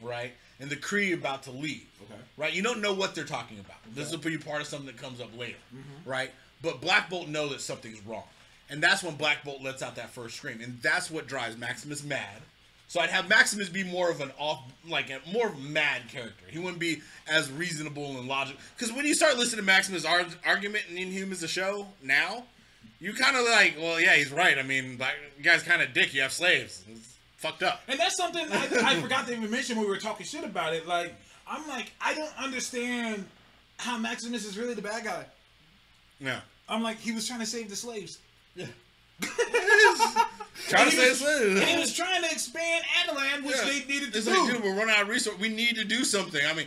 right? And the Kree about to leave, Okay. right? You don't know what they're talking about. This will be part of something that comes up later, right? But Black Bolt know that something's wrong, and that's when Black Bolt lets out that first scream, and that's what drives Maximus mad. So I'd have Maximus be more of an off, like a more mad character. He wouldn't be as reasonable and logical. Because when you start listening to Maximus' ar- argument in Inhumans, the show now, you kind of like, well, yeah, he's right. I mean, you guys kind of dick. You have slaves. It's fucked up. And that's something I, I forgot to even mention when we were talking shit about it. Like, I'm like, I don't understand how Maximus is really the bad guy. Yeah. I'm like, he was trying to save the slaves. Yeah. Trying to say was- And he was trying to expand Attilan, which Yeah. they needed to It's do. like, dude, we're running out of resources. We need to do something. I mean,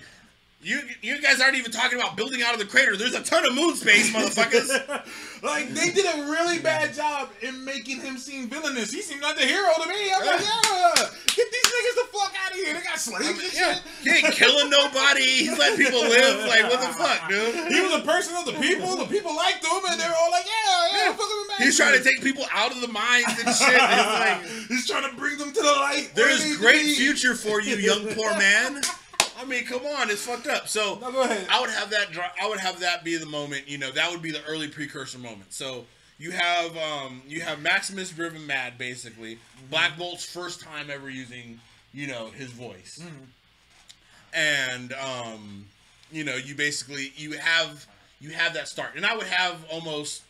you you guys aren't even talking about building out of the crater. There's a ton of moon space, motherfuckers. like they did a really bad job in making him seem villainous. He seemed like the hero to me. I'm like, yeah, get these niggas the fuck out of here. They got slaves and yeah, shit. he ain't killing nobody. He's letting people live. Like, what the fuck, dude? He was a person of the people. The people liked him, and they were all like, "Yeah, yeah, fuck with He's trying to take people out of the mines and shit. It's like, He's trying to bring them to the light. there's great future for you, young poor man. I mean, come on, it's fucked up. So No, go ahead. I would have that. I would have that be the moment. You know, that would be the early precursor moment. So you have um, you have Maximus driven mad, basically. Mm-hmm. Black Bolt's first time ever using you know his voice, Mm-hmm. and um, you know you basically you have you have that start, and I would have almost.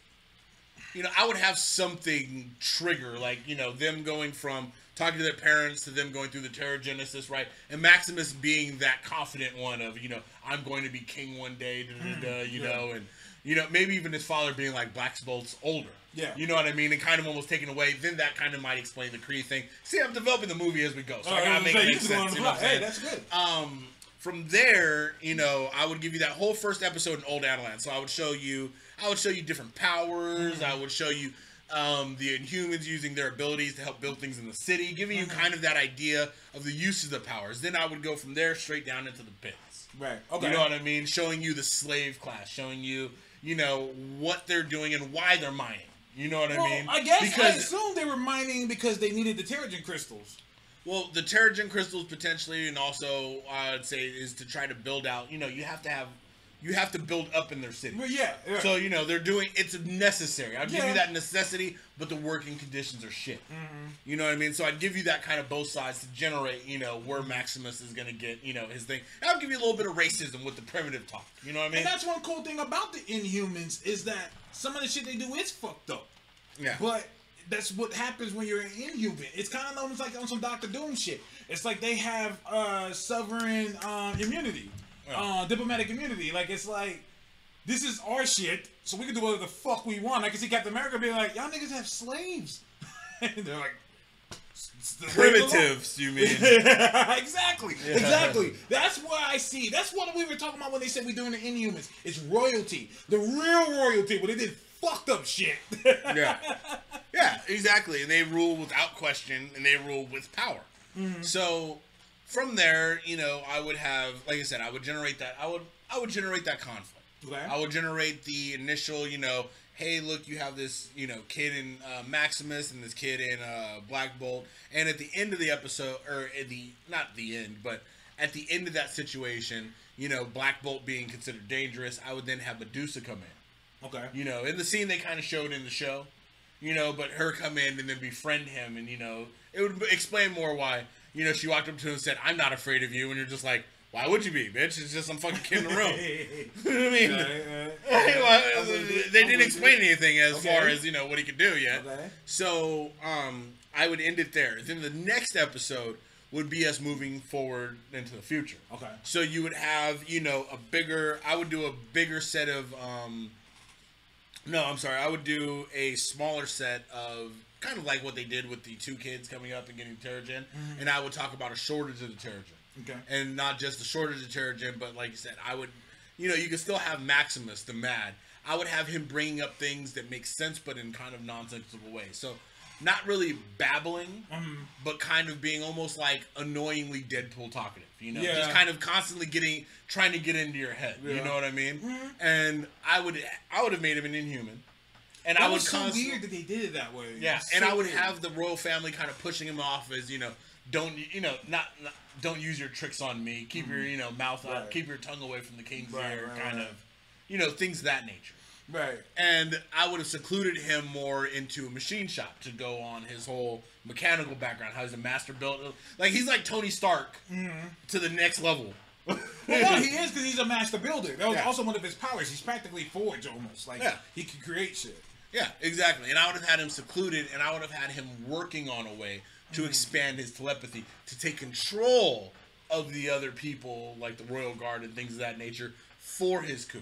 You know, I would have something trigger, like you know, them going from talking to their parents to them going through the Terrigenesis, right? And Maximus being that confident one of, you know, I'm going to be king one day, da, da, da, you yeah. know, and you know, maybe even his father being like Black Bolt's older. Yeah. You know what I mean? And kind of almost taken away. Then that kind of might explain the Kree thing. See, I'm developing the movie as we go, so I gotta make it make sense. You know Hey, that's good. um, from there, you know, I would give you that whole first episode in Old Attilan. So I would show you, I would show you different powers. I would show you um, the Inhumans using their abilities to help build things in the city, giving you kind of that idea of the use of the powers. Then I would go from there straight down into the pits. Right. Okay. You know what I mean? Showing you the slave class, showing you, you know, what they're doing and why they're mining. You know what I well, mean? I guess I because assume they were mining because they needed the Terrigen crystals. Well, the Terrigen crystals potentially, and also I'd say is to try to build out. You know, you have to have, you have to build up in their city. But yeah. yeah. So you know they're doing. It's necessary. I'd give Yeah. you that necessity, but the working conditions are shit. You know what I mean? So I'd give you that kind of both sides to generate. You know where Maximus is gonna get. You know his thing. And I'll give you a little bit of racism with the primitive talk. You know what I mean? and that's one cool thing about the Inhumans is that some of the shit they do is fucked up. Yeah. But that's what happens when you're an inhuman. It's kind of almost like on some Doctor Doom shit. It's like they have uh sovereign um, immunity. Uh, diplomatic immunity. Like it's like this is our shit, so we can do whatever the fuck we want. I can see Captain America being like, "Y'all niggas have slaves," and they're like. "S- s- the- Primitives, you mean? exactly, exactly. That's what I see. That's what we were talking about when they said we're doing the Inhumans. It's royalty, the real royalty, when they did fucked up shit. yeah. Yeah, exactly. And they rule without question and they rule with power. So from there, you know, I would have like I said, I would generate that I would I would generate that conflict. Okay. I would generate the initial, you know, hey, look, you have this, you know, kid in uh, Maximus and this kid in uh, Black Bolt, and at the end of the episode, or at the not the end, but at the end of that situation, you know, Black Bolt being considered dangerous, I would then have Medusa come in okay. you know, in the scene they kind of showed in the show, you know, but her come in and then befriend him, and you know, it would explain more why, you know, she walked up to him and said, "I'm not afraid of you," and you're just like, "Why would you be, bitch? It's just some fucking kid in the room." you know what I mean, Well, they didn't explain anything as Okay. far as you know what he could do yet. Okay. So, um, I would end it there. Then the next episode would be us moving forward into the future. Okay. So you would have, you know, a bigger. I would do a bigger set of. um No, I'm sorry. I would do a smaller set of kind of like what they did with the two kids coming up and getting Terrigen, and I would talk about a shortage of the Terrigen, Okay. and not just the shortage of Terrigen, but like you said, I would, you know, you could still have Maximus the Mad. I would have him bringing up things that make sense, but in kind of nonsensical ways. So. Not really babbling, but kind of being almost like annoyingly Deadpool talkative. You know, Yeah. just kind of constantly getting trying to get into your head. You know what I mean? Mhm. And I would I would have made him an Inhuman, and That I would was so weird that they did it that way. yeah, and so I would weird. have the royal family kind of pushing him off as you know, don't you know, not, not don't use your tricks on me. Keep your you know mouth out, Mm-hmm. Keep your tongue away from the king's Right, ear, right, kind right. of, you know, things of that nature. right. And I would have secluded him more into a machine shop to go on his whole mechanical background, how he's a master builder. Like he's like Tony Stark to the next level. Well, no, he is because he's a master builder. That was Yeah. also one of his powers. He's practically forged almost. Like Yeah. he can create shit. Yeah, exactly. And I would have had him secluded, and I would have had him working on a way to Mm. expand his telepathy, to take control of the other people, like the royal guard and things of that nature, for his coup.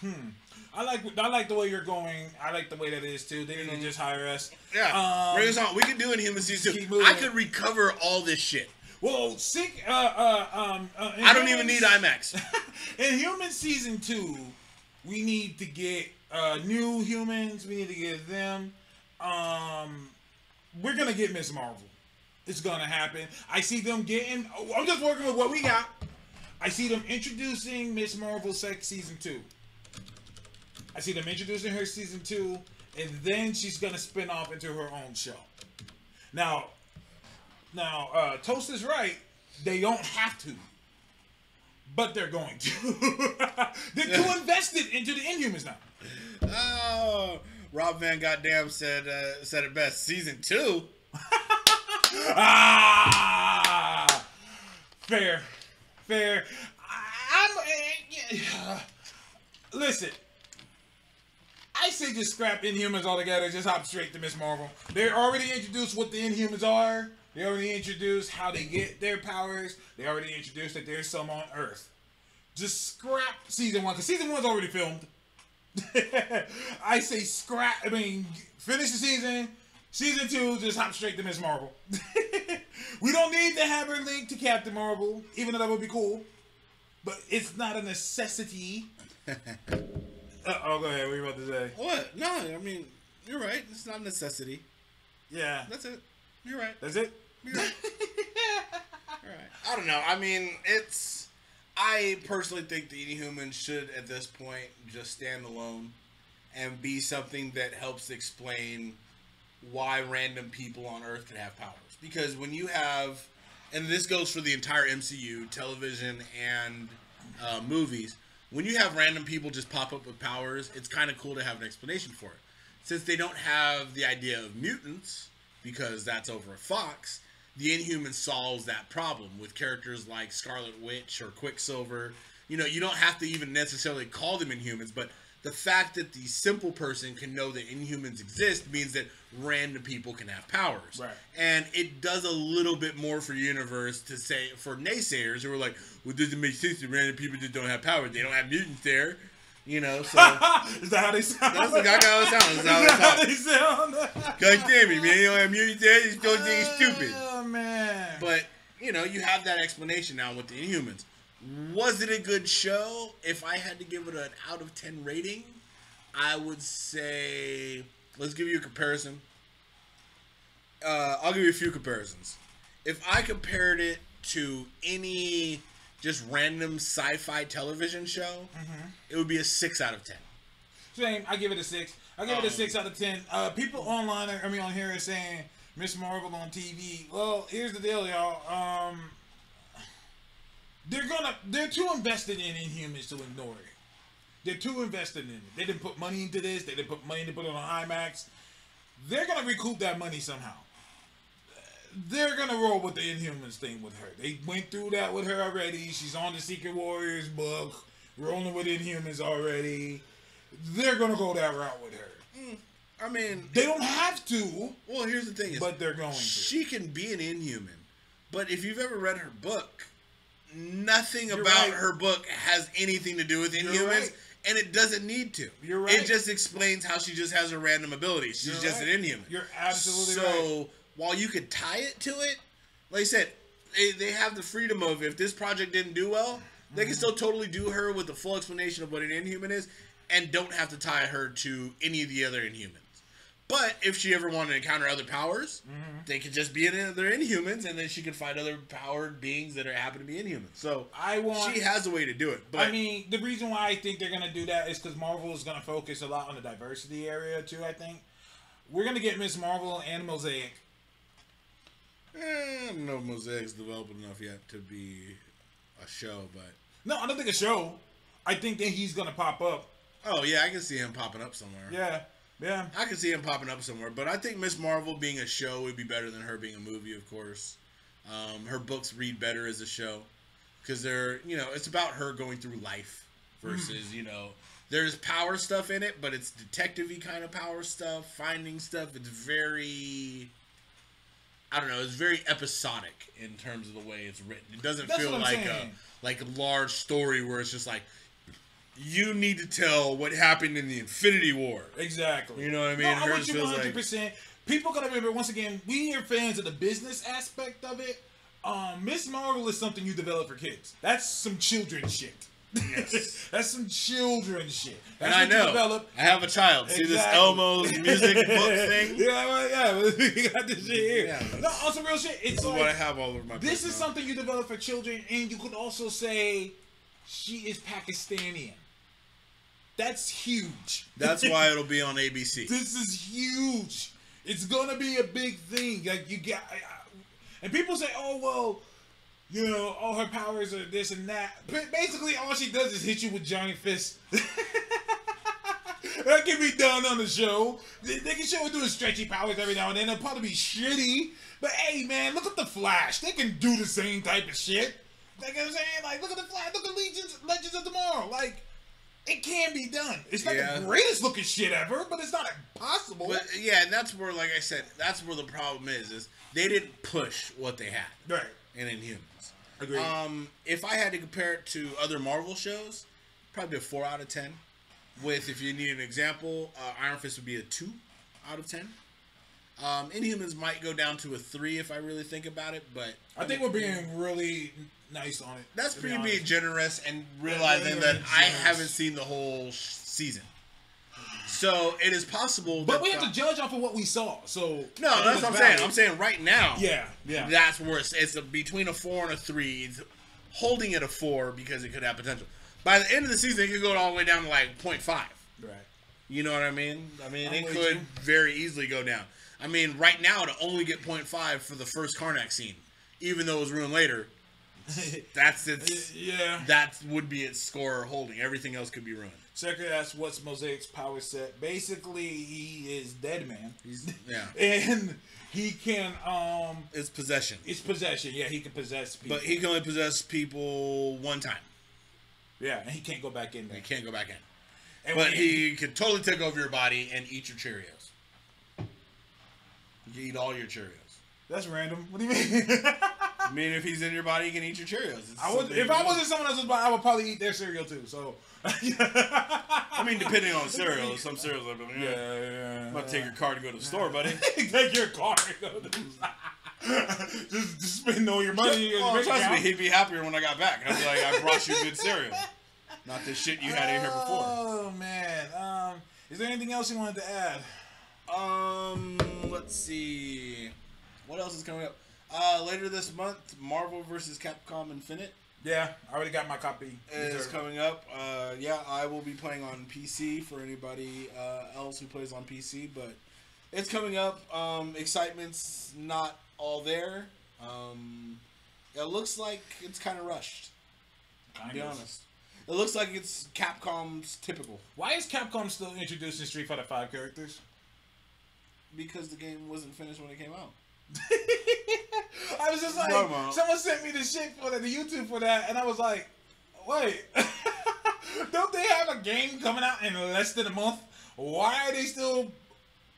Hmm. I like I like the way you're going. I like the way that is too. They didn't just hire us. Yeah, Um, bring us on. We can do Inhuman season two. I could recover all this shit. Well, sick. Uh, uh, um, uh, I don't even need IMAX. In Human Season 2, we need to get uh, new humans. We need to get them. Um, we're going to get Miss Marvel. It's going to happen. I see them getting. oh, I'm just working with what we got. I see them introducing Miss Marvel sex season 2. I see them introducing her season 2, and then she's going to spin off into her own show. Now, now, uh, Toast is right. They don't have to but they're going to. they're too invested into the Inhumans now. Oh, Rob Van Goddamn said uh, said it best. Season two. Ah, fair, fair. I, I'm. eh, yeah. Listen, I say just scrap Inhumans altogether. Just hop straight to Miss Marvel. They already introduced what the Inhumans are. They already introduced how they get their powers. They already introduced that there's some on Earth. Just scrap season one because season one's already filmed. I say scrap. I mean, finish the season. Season two, just hop straight to Miss Marvel. we don't need to have her linked to Captain Marvel, even though that would be cool. But it's not a necessity. uh, oh, go ahead. What are you about to say? What? No, I mean you're right. It's not a necessity. Yeah, That's it. You're right. that's it. You're right. You're. I don't know. I mean, it's. I personally think the Inhumans should, at this point, just stand alone and be something that helps explain why random people on Earth can have powers. Because when you have, and this goes for the entire MCU, television and uh, movies, when you have random people just pop up with powers, it's kind of cool to have an explanation for it. Since they don't have the idea of mutants, because that's over Fox, the Inhuman solves that problem with characters like Scarlet Witch or Quicksilver. You know, you don't have to even necessarily call them Inhumans, but the fact that the simple person can know that Inhumans exist means that random people can have powers. Right. And it does a little bit more for universe to say for naysayers who are like, well, does it make sense that random people just don't have powers? They don't have mutants there. You know, so Is that how they sound? that's the guy how it sounds. That's how Is that how they sound? God damn it, man! You don't have mutants there. You just don't think it's stupid. Oh man. But you know, you have that explanation now with the Inhumans. Was it a good show? If I had to give it an out of ten rating, I would say let's give you a comparison. Uh, I'll give you a few comparisons. If I compared it to any just random sci-fi television show, it would be a six out of ten. Same. I give it a six. I give it a Um, six out of ten. Uh, people online, I mean, on here are saying Miss Marvel on TV. Well, here's the deal, y'all. Um, they're gonna, they're too invested in Inhumans to ignore it. They're too invested in it. They didn't put money into this. They didn't put money to put it on IMAX. They're gonna recoup that money somehow. They're gonna roll with the Inhumans thing with her. They went through that with her already. She's on the Secret Warriors book, rolling with Inhumans already. They're gonna go that route with her. Mm, I mean, They don't have to, well, here's the thing: is but they're going to. she can be an Inhuman, but if you've ever read her book, nothing You're about right. her book has anything to do with Inhumans, right. and it doesn't need to. You're right. It just explains how she just has a random ability. She's You're just right. an Inhuman. You're absolutely so, right. While you could tie it to it, like I said, they, they have the freedom of if this project didn't do well, they can still totally do her with the full explanation of what an Inhuman is, and don't have to tie her to any of the other Inhumans. But if she ever wanted to encounter other powers, Mm-hmm. they could just be in they're inhumans, and then she could find other powered beings that are happen to be inhumans. So I want. she has a way to do it. But I mean, the reason why I think they're gonna do that is because Marvel is gonna focus a lot on the diversity area too. I think we're gonna get Miss Marvel and Mosaic. Eh, I don't know if Mosaic's developed enough yet to be a show, but No, I don't think a show. I think that he's gonna pop up. oh yeah, I can see him popping up somewhere. Yeah, yeah. I can see him popping up somewhere, but I think Miss Marvel being a show would be better than her being a movie, of course. Um, her books read better as a show because they're, you know, it's about her going through life versus, you know, there's power stuff in it, but it's detective-y kind of power stuff, finding stuff. It's very, I don't know, it's very episodic in terms of the way it's written. It doesn't That's feel like a like a large story where it's just like you need to tell what happened in the Infinity War. Exactly. You know what I mean? No, I you feels 100. like- percent People gotta remember once again, we are fans of the business aspect of it. Um, Miss Marvel is something you develop for kids. That's some children shit. Yes. That's some children shit. And I know. develop. I have a child. See this Elmo's music book thing? Yeah, well, yeah, we got this shit here. Yeah. no, some real shit. It's This is what I have all over my this is now. something you develop for children, and you could also say she is Pakistani. That's huge. That's why it'll be on ABC. This is huge. It's gonna be a big thing. Like you got, and people say, "Oh well, you know, all her powers are this and that." But basically, all she does is hit you with giant fists. that can be done on the show. They, they can show her doing stretchy powers every now and then. It'll probably be shitty. But hey, man, look at the Flash. They can do the same type of shit. Like I'm saying, like look at the Flash. Look at Legends, Legends of Tomorrow. Like. It can be done. It's not Yeah. the greatest looking shit ever, but it's not impossible. But yeah, and that's where, like I said, that's where the problem is. Is they didn't push what they had Right. And in Inhumans. Agreed. Um, if I had to compare it to other Marvel shows, probably a four out of ten. With if you need an example, uh, Iron Fist would be a two out of ten. Um, Inhumans might go down to a three if I really think about it, but I think we're being really nice on it. that's to be pretty being generous and realizing Yeah, that I haven't seen the whole season. So it is possible. But we have to judge off of what we saw. So No, that's what I'm valid. saying. I'm saying right now. Yeah, yeah. That's where it's, a, between a four and a three. It's holding it a four because it could have potential. By the end of the season, it could go all the way down to like 0.5. right. You know what I mean? I mean, I'm it could you. very easily go down. I mean, right now to only get 0.5 for the first Karnak scene, even though it was ruined later. That's its. yeah. That would be its score holding. Everything else could be ruined. Second asks what's Mosaic's power set. Basically, he is dead man. He's yeah. and he can um It's possession, it's possession. Yeah, he can possess people. but he can only possess people one time. yeah, and he can't go back in there. He can't go back in. And But when- he can totally take over your body and eat your Cheerios. You eat all your Cheerios. That's random. What do you mean? I mean, if he's in your body, you can eat your Cheerios. It's I would if I was do. in someone else's body, I would probably eat their cereal too. So I mean, depending on cereals, some cereals are. Yeah, yeah, yeah. I'm gonna take your car to go to the store, buddy. Take your car and go to the just, just spend all your money. in your Well, bank trust me, he'd be happier when I got back. I'd be like, I brought you good cereal, not this shit you had in here before. Oh man. Um, is there anything else you wanted to add? Um, let's see, what else is coming up? Uh, later this month, Marvel vs. Capcom Infinite. Yeah, I already got my copy. Reserved. coming up. Uh, yeah, I will be playing on PC for anybody uh, else who plays on PC, but it's coming up. Um, excitement's not all there. Um, it looks like it's kind of rushed. To Kind be honest, it looks like it's Capcom's typical Why is Capcom still introducing Street Fighter Five characters? because the game wasn't finished when it came out. I was just like, No, someone sent me the shit for that, the YouTube for that, and I was like, wait, don't they have a game coming out in less than a month? Why are they still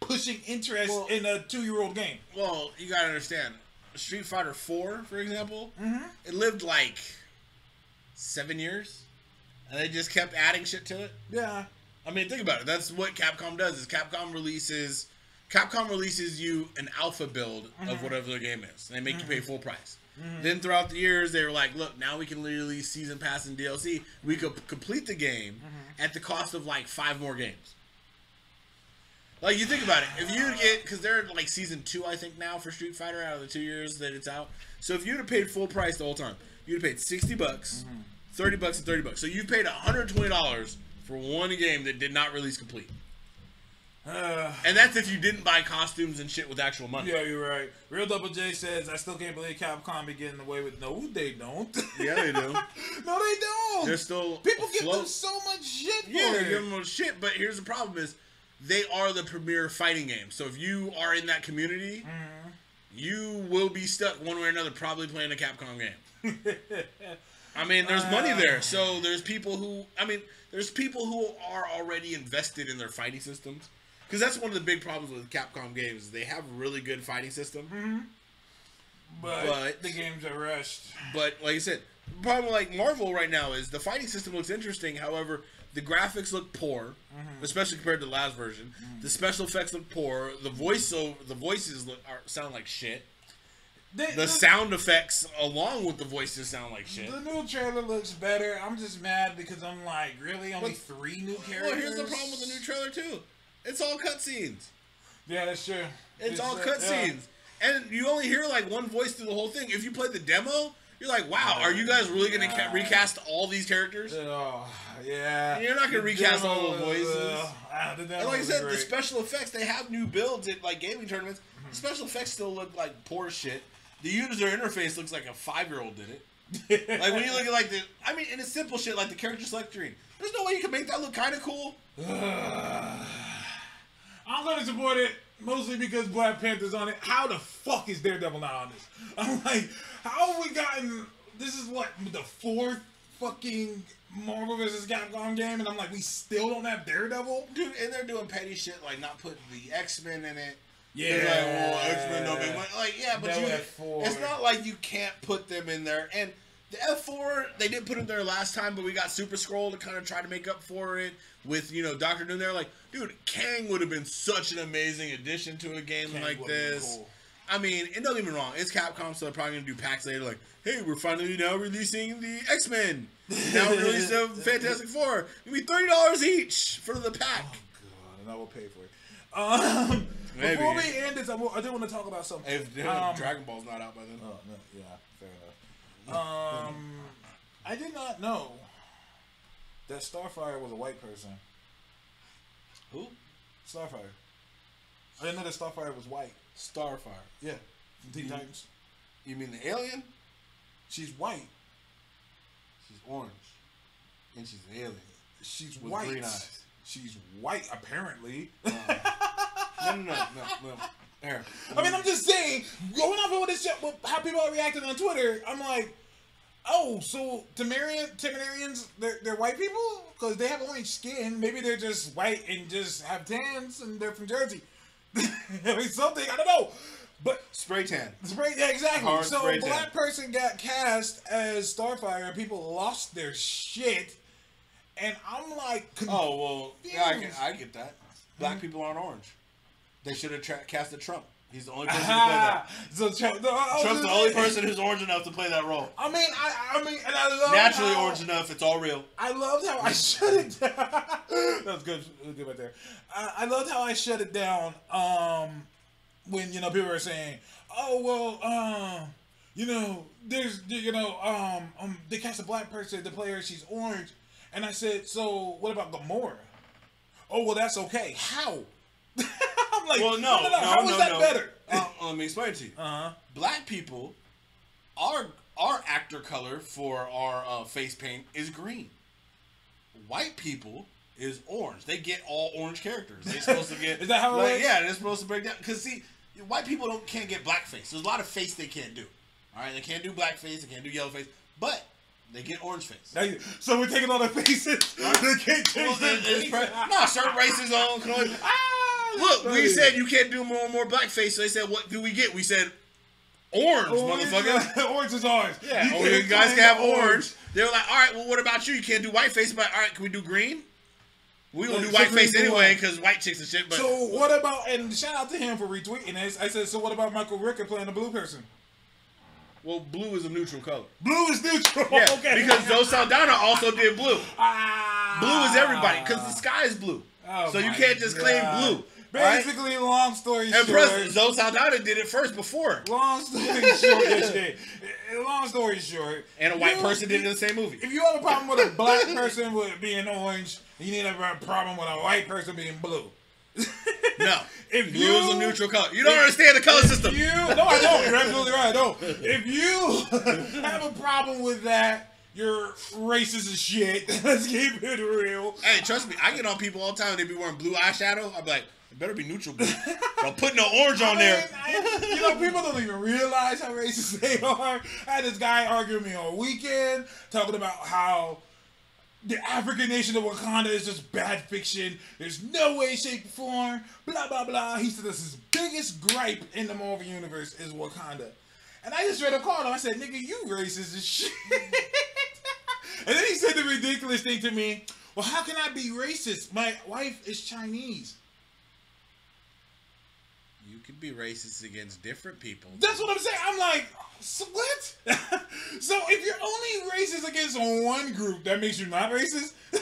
pushing interest Well- in a two-year-old game? Well, you gotta understand, Street Fighter Four, for example, Mm-hmm. it lived like seven years, and they just kept adding shit to it. Yeah, I mean, think about it. That's what Capcom does. Is Capcom releases, Capcom releases you an alpha build of mm-hmm. whatever the game is. And they make you pay mm-hmm. full price. Mm-hmm. Then throughout the years, they were like, "Look, now we can literally season pass and DLC. We could complete the game at the cost of like five more games." Like you think about it, if you get because they're like season two, I think now for Street Fighter out of the two years that it's out. So if you'd have paid full price the whole time, you'd have paid sixty bucks, Mm-hmm. thirty bucks, and thirty bucks. So you paid one hundred twenty dollars for one game that did not release complete, Uh, and that's if you didn't buy costumes and shit with actual money. yeah, you're right. Real Double J says, I still can't believe Capcom be getting away with. No, they don't. Yeah, they do. no, they don't. They're still People give them so much shit. Yeah, it. giving them shit. But here's the problem: is they are the premier fighting game. So if you are in that community, Mm-hmm. you will be stuck one way or another, probably playing a Capcom game. I mean, there's money there. So there's people who, I mean, there's people who are already invested in their fighting systems. Because that's one of the big problems with Capcom games. They have a really good fighting system, Mm-hmm. but, but- the games are rushed. but like I said, the problem like Marvel right now is the fighting system looks interesting. However, the graphics look poor, especially compared to the last version. The special effects look poor. The voice the voices look are, sound like shit. The, The sound effects along with the voices sound like shit. The new trailer looks better. I'm just mad because I'm like, really, only But- three new characters. Well, here's the problem with the new trailer too. It's all cutscenes. Yeah, that's true. It's, all uh, cutscenes, and you only hear like one voice through the whole thing. If you play the demo, you're like, "Wow, are you guys really gonna ca- recast all these characters?" Yeah. Oh, yeah. You're not gonna The recast all the voices. uh, ah, the And like I said, the special effects they have new builds at like gaming tournaments. The special effects still look like poor shit. The user interface looks like a five year old did it. Like when you look at like the, I mean, in it's simple shit like the character select screen. There's no way you can make that look kind of cool. I'm gonna support it mostly because Black Panther's on it. How the fuck is Daredevil not on this? I'm like, how have we gotten? This is what the fourth fucking Marvel vs. Capcom game, and I'm like, we still don't have Daredevil. Dude, and they're doing petty shit like not putting the X Men in it. Yeah. Like, well, X Men don't make money. Like, yeah, but No you, F4. it's not like you can't put them in there. And the F4, they didn't put it there last time, but we got Super Skrull to kind of try to make up for it with, you know, Doctor Doom there. Like, dude, Kang would have been such an amazing addition to a game Kang like this. cool. I mean, and don't get me wrong, it's Capcom, so they're probably gonna do packs later. Like, hey, we're finally now releasing the X Men. Now we're releasing the Fantastic Four. It'll be thirty dollars each for the pack. Oh god, and I will pay for it. Um, Maybe. before we end this, I, will, I did want to talk about something. If Um, Dragon Ball's not out by then. Oh no, yeah, fair enough. Um, I did not know that Starfire was a white person. Who? Starfire. I didn't know that Starfire was white. Starfire. Yeah, from Teen. Titans. You mean the alien? She's white. She's orange. And she's an alien. She's With white. green eyes. She's white, apparently. No, no, no, no, no. Here. I mean, I'm just saying, going off of what this shit, how people are reacting on Twitter, I'm like, oh, so Temerian, Temerarians, they're, they're white people? Because they have orange skin. Maybe they're just white and just have tans and they're from Jersey. I mean, something, I don't know. But spray tan. Spray, yeah, exactly. Hard so a black tan. person got cast as Starfire, and people lost their shit. And I'm like, Oh well, yeah, I get, I get that. Black hmm? people aren't orange. They should have tra- casted Trump. He's the only person to play that. so Trump, no, Trump's the only person who's orange enough to play that role. I mean, I, I mean, and I love Naturally how, orange enough. It's all real. I loved how I shut it down. that was good, that was good right there. I, I loved how I shut it down. Um, when you know people are saying, "Oh well, um, you know, there's you know, um, um, they cast a black person, the player, she's orange," and I said, "So what about Gamora?" Oh well, that's okay. How? I'm like, Well, no, no, no, How is no, that no. better? Uh, let me explain it to you. Uh huh. Black people, our our actor color for our uh, face paint is green. White people is orange. They get all orange characters. They're supposed to get. Is that how it like, works? Yeah, they're supposed to break down. Because see, white people don't can't get blackface. There's a lot of face they can't do. All right, they can't do blackface. They can't do yellow face, but they get orange face. So we're taking all the faces. they can't change Well, their face. pre- no, certain races on. Ah, Look, we said you can't do more and more blackface. So they said, what do we get? We said orange, motherfucker. orange is orange. Yeah, You oh, you guys can have orange. They were like, all right, well, what about you? You can't do whiteface, but all right, can we do green? We gonna do so whiteface anyway because white chicks and shit. But So what about and shout out to him for retweeting this. I said, so what about Michael Rooker playing a blue person? well, blue is a neutral color. Blue is neutral. Yeah, okay. because Zoe Saldana also did blue. ah, Blue is everybody because the sky is blue. Oh so you can't just claim blue. Basically, long story And short. President Zoe Saldana did it first before. Long story short. Long story short, And a white you- person did it in the same movie. If you have a problem with a black person with being orange, you need to have a problem with a white person being blue. No. If Blue you is a neutral color. You don't understand the color system. You no, I don't. You're absolutely right. I don't. If you have a problem with that, you're racist as shit. Let's keep it real. Hey, trust me, I get on people all the time. They be wearing blue eyeshadow. I'm like, it better be neutral blue. Don't put no orange on there. I mean, I- you know, people don't even realize how racist they are. I had this guy arguing me on weekend, talking about how the African nation of Wakanda is just bad fiction. There's no way, shape, or form. Blah blah blah. He said this his biggest gripe in the Marvel universe is Wakanda. And I just read a call and I said, "Nigga, you racist as shit." and then he said the ridiculous thing to me. Well, how can I be racist? My wife is Chinese. You could be racist against different people. That's what I'm saying. I'm like, so what? so if you're only racist against one group, that makes you not racist?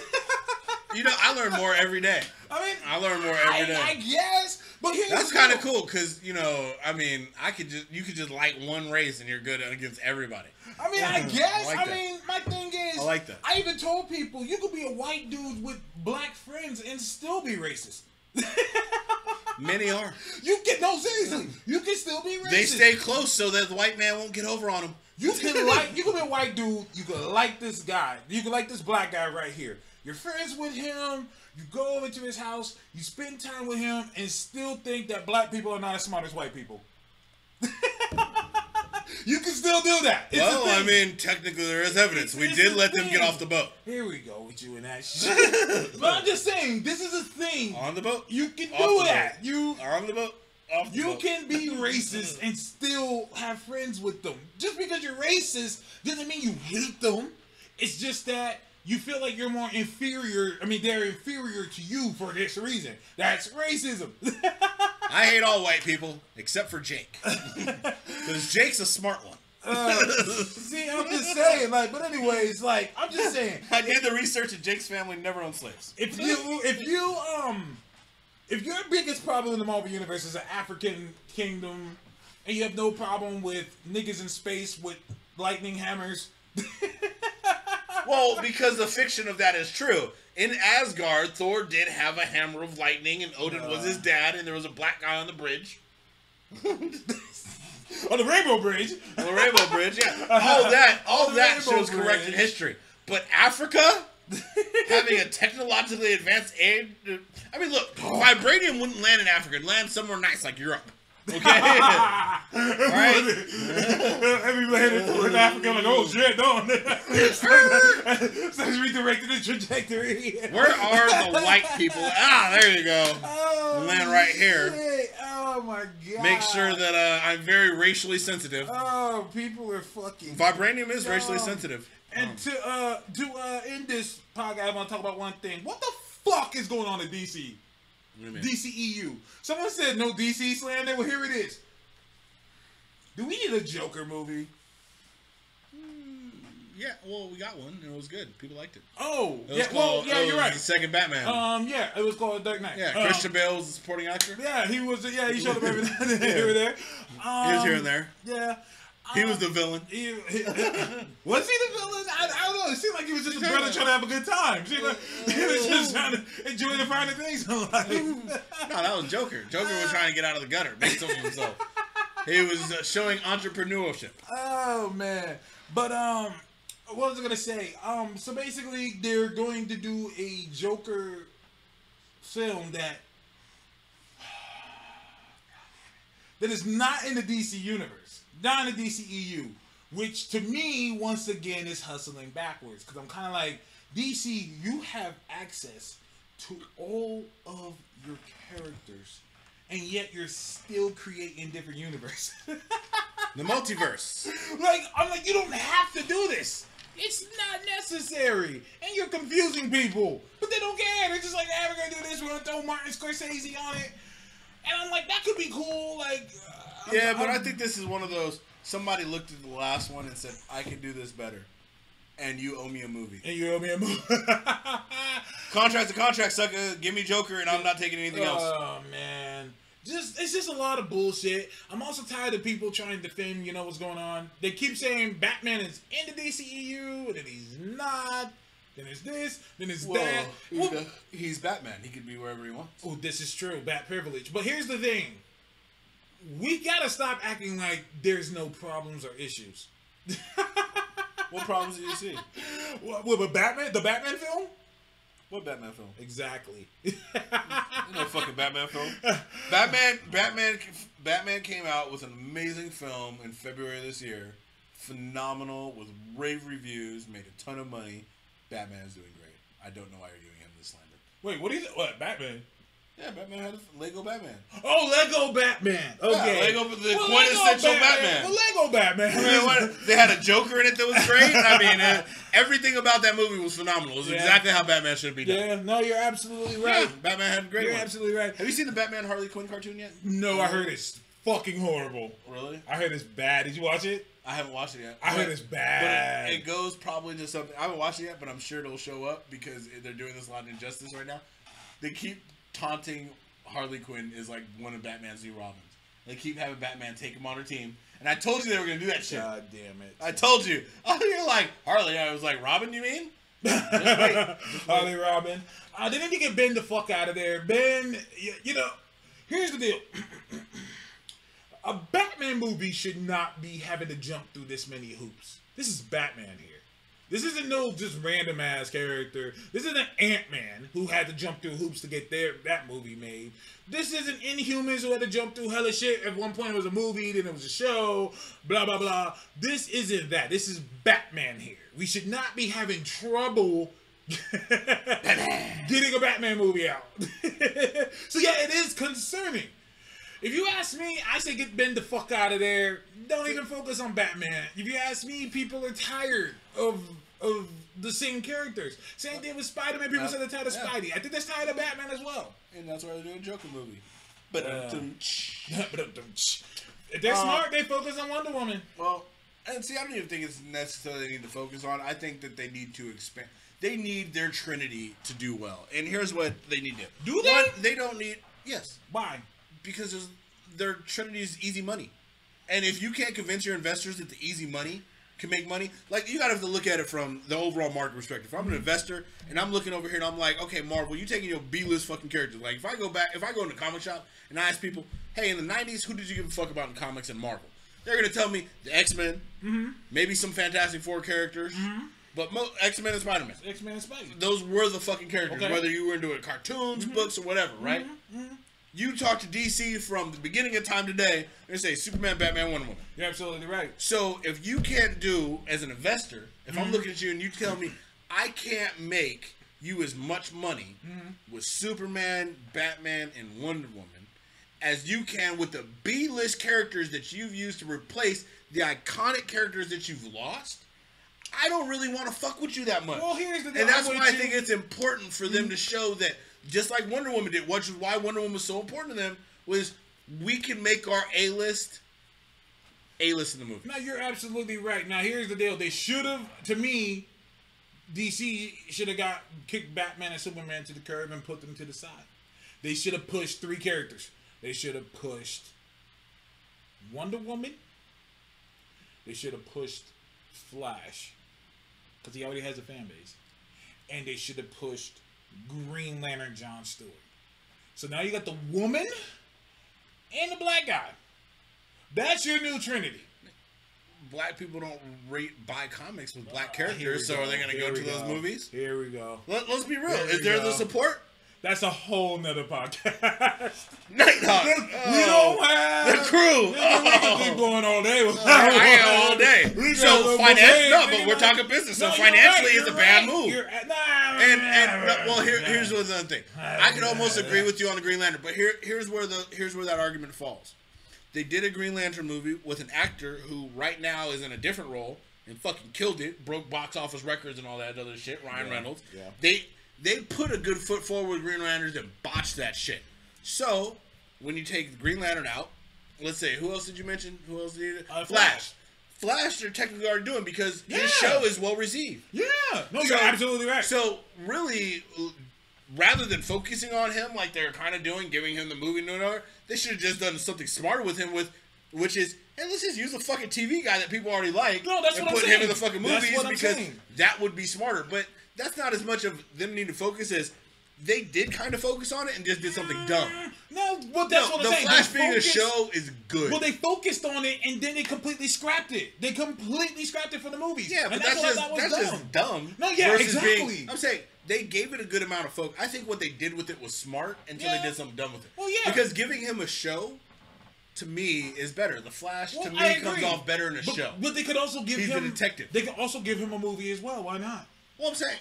You know, I learn more every day. I mean, I learn more I, every day. I guess, but here's That's kind of cool because you know, I mean, I could just you could just like one race and you're good against everybody. I mean, I guess. I I, like that. mean, my thing is, I like that. I even told people you could be a white dude with black friends and still be racist. Many are. You can no seriously, you can still be racist. They stay close so that the white man won't get over on them. You can like you can be a white dude. You can like this guy. You can like this black guy right here. You're friends with him. You go over to his house. You spend time with him, and still think that black people are not as smart as white people. you can still do that. It's Well, I mean, technically there is evidence. We It's did a let them get off the boat. here we go with you and that shit. but I'm just saying, this is a thing. On the boat. You can Off do that. boat. You On the boat. Off the You boat. can be racist and still have friends with them. Just because you're racist doesn't mean you hate them. It's just that you feel like you're more inferior. I mean, they're inferior to you for this reason. That's racism. I hate all white people except for Jake, because Jake's a smart one. Uh, see, I'm just saying, like, but anyways, like, I'm just saying, I did the research, and Jake's family never owned slaves. if you, if you, um, if your biggest problem in the Marvel universe is an African kingdom, and you have no problem with niggas in space with lightning hammers. Well, because the fiction of that is true. In Asgard, Thor did have a hammer of lightning, and Odin was his uh. dad, and there was a black guy on the bridge, on the Rainbow Bridge. on the Rainbow Bridge. Yeah, all that, all that Rainbow shows correct in history. But Africa, having a technologically advanced aid. I mean, look, vibranium wouldn't land in Africa; it'd land somewhere nice like Europe. Okay, right? Every landed in Africa, like, oh shit, no. so he's redirected the trajectory. Where are the white people? Ah, there you go. Oh, Land right here. shit. Oh my god. Make sure that uh, I'm very racially sensitive. Oh, people are fucking. Vibranium is racially sensitive. And to uh to uh end this podcast, I want to talk about one thing. What the fuck is going on in DC? What do? DCEU. Someone said no DC slander. Well, here it is. Do we need a Joker movie? Yeah, well, we got one, and it was good. People liked it. Oh, It was yeah. Well, yeah, it you're right. The second Batman. Um, yeah, it was called Dark Knight. yeah, Um, Christian Bale was the supporting actor. Yeah, he was. Yeah, he showed up every here and there. Um, He was here and there. Yeah. He was Um, the villain. he- he- was he the villain? I, I don't know. It seemed like he was just a brother trying to have a good time. It seemed like he was just trying to enjoy the finer things in life. No, that was Joker. Joker was trying to get out of the gutter, make something of himself. He was uh, showing entrepreneurship. Oh man. But um what was I gonna say? Um so basically they're going to do a Joker film that that is not in the DC universe. In the DCEU. Which to me, once again, is hustling backwards. Cause I'm kinda like, DC, you have access to all of your characters. And yet you're still creating different universes. The multiverse. Like, I'm like, you don't have to do this. It's not necessary. And you're confusing people. But they don't care. They're just like, hey, we're going to do this. We're going to throw Martin Scorsese on it. And I'm like, that could be cool. Like, uh, Yeah, I'm- but I I'm- think this is one of those. Somebody looked at the last one and said, "I can do this better." and you owe me a movie. And you owe me a movie. Contract to contract, sucker. Give me Joker, and I'm not taking anything else. Oh man. Just it's just a lot of bullshit. I'm also tired of people trying to defend, you know, what's going on. They keep saying Batman is in the DCEU, and then he's not. Then it's this, then it's that. he's, Well, the- he's Batman. He could be wherever he wants. oh, this is true, bat privilege. But here's the thing: we gotta stop acting like there's no problems or issues. What problems do you see? What with Batman? The Batman film? What Batman film? Exactly. Ain't no fucking Batman film. Batman, Batman, Batman came out with an amazing film in February of this year. Phenomenal with rave reviews, made a ton of money. Batman is doing great. I don't know why you're giving him this slander. Wait, what do you? it? What Batman? Yeah, Batman had a Lego Batman. Oh, Lego Batman. Okay, Lego- the quintessential Batman. Well, Lego Batman. I mean, what, they had a Joker in it that was great. I mean, uh, everything about that movie was phenomenal. It was Yeah. exactly how Batman should be done. Yeah, no, you're absolutely Yeah, right. Batman had a great You're one. absolutely right. Have you seen the Batman Harley Quinn cartoon yet? No, I heard it's fucking horrible. Really? I heard it's bad. Did you watch it? I haven't watched it yet. I heard But- it's But bad. it, it goes probably to something. I haven't watched it yet, but I'm sure it'll show up because they're doing this a lot in Injustice right now. They keep taunting Harley Quinn is like one of Batman's new Robins. They keep having Batman take him on her team, and I told you they were gonna do that shit. God damn it. I told you. Oh, you're like Harley. I was like Robin. You mean? Harley Robin. Uh, they need to get Ben the fuck out of there. Ben, you, you know, here's the deal. A Batman movie should not be having to jump through this many hoops. This is Batman here. This isn't no just random ass character. This isn't Ant Man who had to jump through hoops to get their that movie made. This isn't Inhumans who had to jump through hella shit. At one point it was a movie, then it was a show, blah blah blah. This isn't that. This is Batman here. We should not be having trouble getting a Batman movie out. so yeah, it is concerning. If you ask me, I say get Ben the fuck out of there. Don't even focus on Batman. If you ask me, people are tired of of the same characters. Same thing with Spider Man. People Uh, say they're tired of yeah. Spidey. I think they're tired of Batman as well. And that's why they're doing a Joker movie. But Uh, if they're Uh, smart, they focus on Wonder Woman. Well, and see, I don't even think it's necessarily they need to focus on. I think that they need to expand. They need their Trinity to do well. And here's what they need to Do they? One, they don't need. Yes, Why? Because there's, their Trinity is easy money. And if you can't convince your investors that the easy money can make money, like you gotta have to look at it from the overall market perspective. If I'm an mm-hmm. investor and I'm looking over here and I'm like, okay, Marvel, you taking your B list fucking characters. Like if I go back, if I go in the comic shop and I ask people, hey, in the '90s, who did you give a fuck about in comics and Marvel? They're gonna tell me the X Men, mm-hmm. maybe some Fantastic Four characters, mm-hmm. but mo- X Men and Spider Man. X Men and Spidey. Those were the fucking characters, Okay. whether you were into it, cartoons, books, or whatever, right? You talk to DC from the beginning of time today, they say Superman, Batman, Wonder Woman. You're absolutely right. So if you can't do as an investor, if Mm-hmm. I'm looking at you and you tell me I can't make you as much money Mm-hmm. with Superman, Batman, and Wonder Woman as you can with the B-list characters that you've used to replace the iconic characters that you've lost, I don't really want to fuck with you that much. Well, here's the deal. and that's why I think it's important for them to show that just like Wonder Woman did, which is why Wonder Woman was so important to them, was we can make our A-list A-list in the movie. Now you're absolutely right. Now, here's the deal. They should have, to me, DC should have got kicked Batman and Superman to the curb and put them to the side. They should have pushed three characters. They should have pushed Wonder Woman. They should have pushed Flash, because he already has a fan base, and they should have pushed Green Lantern John Stewart. So now you got the woman and the black guy. That's your new Trinity. black people don't rate buy comics with black characters, so are they going to go to those movies? Here we go. Let, us be real. Here Is there go. the support? That's a whole nother podcast. Nighthawk. Oh. we don't have the crew. We can oh. keep going all day. with I am all day. We So financially, no, but we're talking business. So No, financially, right, it's a bad right. move. You're- nah, And and no, well, here, nah. here's what's another thing. I can almost agree with you on the Green Lantern, but here here's where the here's where that argument falls. They did a Green Lantern movie with an actor who right now is in a different role and fucking killed it, broke box office records and all that other shit. Ryan Yeah, Reynolds. yeah. They they put a good foot forward with Green Lanterns and botched that shit. So when you take Green Lantern out, let's say who else did you mention? Who else did you? Uh, Flash. Flash. Flash are technically already doing because Yeah. his show is well received. Yeah. No, So- you're absolutely right. So really, rather than focusing on him like they're kind of doing, giving him the movie and whatever, they should have just done something smarter with him. With which is, hey, let's just use a fucking TV guy that people already like. No, that's and what I'm put him in the fucking movies because saying. that would be smarter. But that's not as much of them needing to focus as they did kind of focus on it and just did something dumb. Mm, no, well, that's no, what I'm the saying. Flash They being a show is good. Well, they focused on it and then they completely scrapped it. They completely scrapped it for the movies. Yeah, but that's, what just that's dumb. just dumb. No, yeah, exactly. Being, I'm saying they gave it a good amount of focus. I think what they did with it was smart until Yeah. they did something dumb with it. Well, yeah. Because giving him a show, to me, is better. The Flash Well, to me comes off better in a but, show. But they could also give He's him detective. They could also give him a movie as well. Why not? Well, I'm saying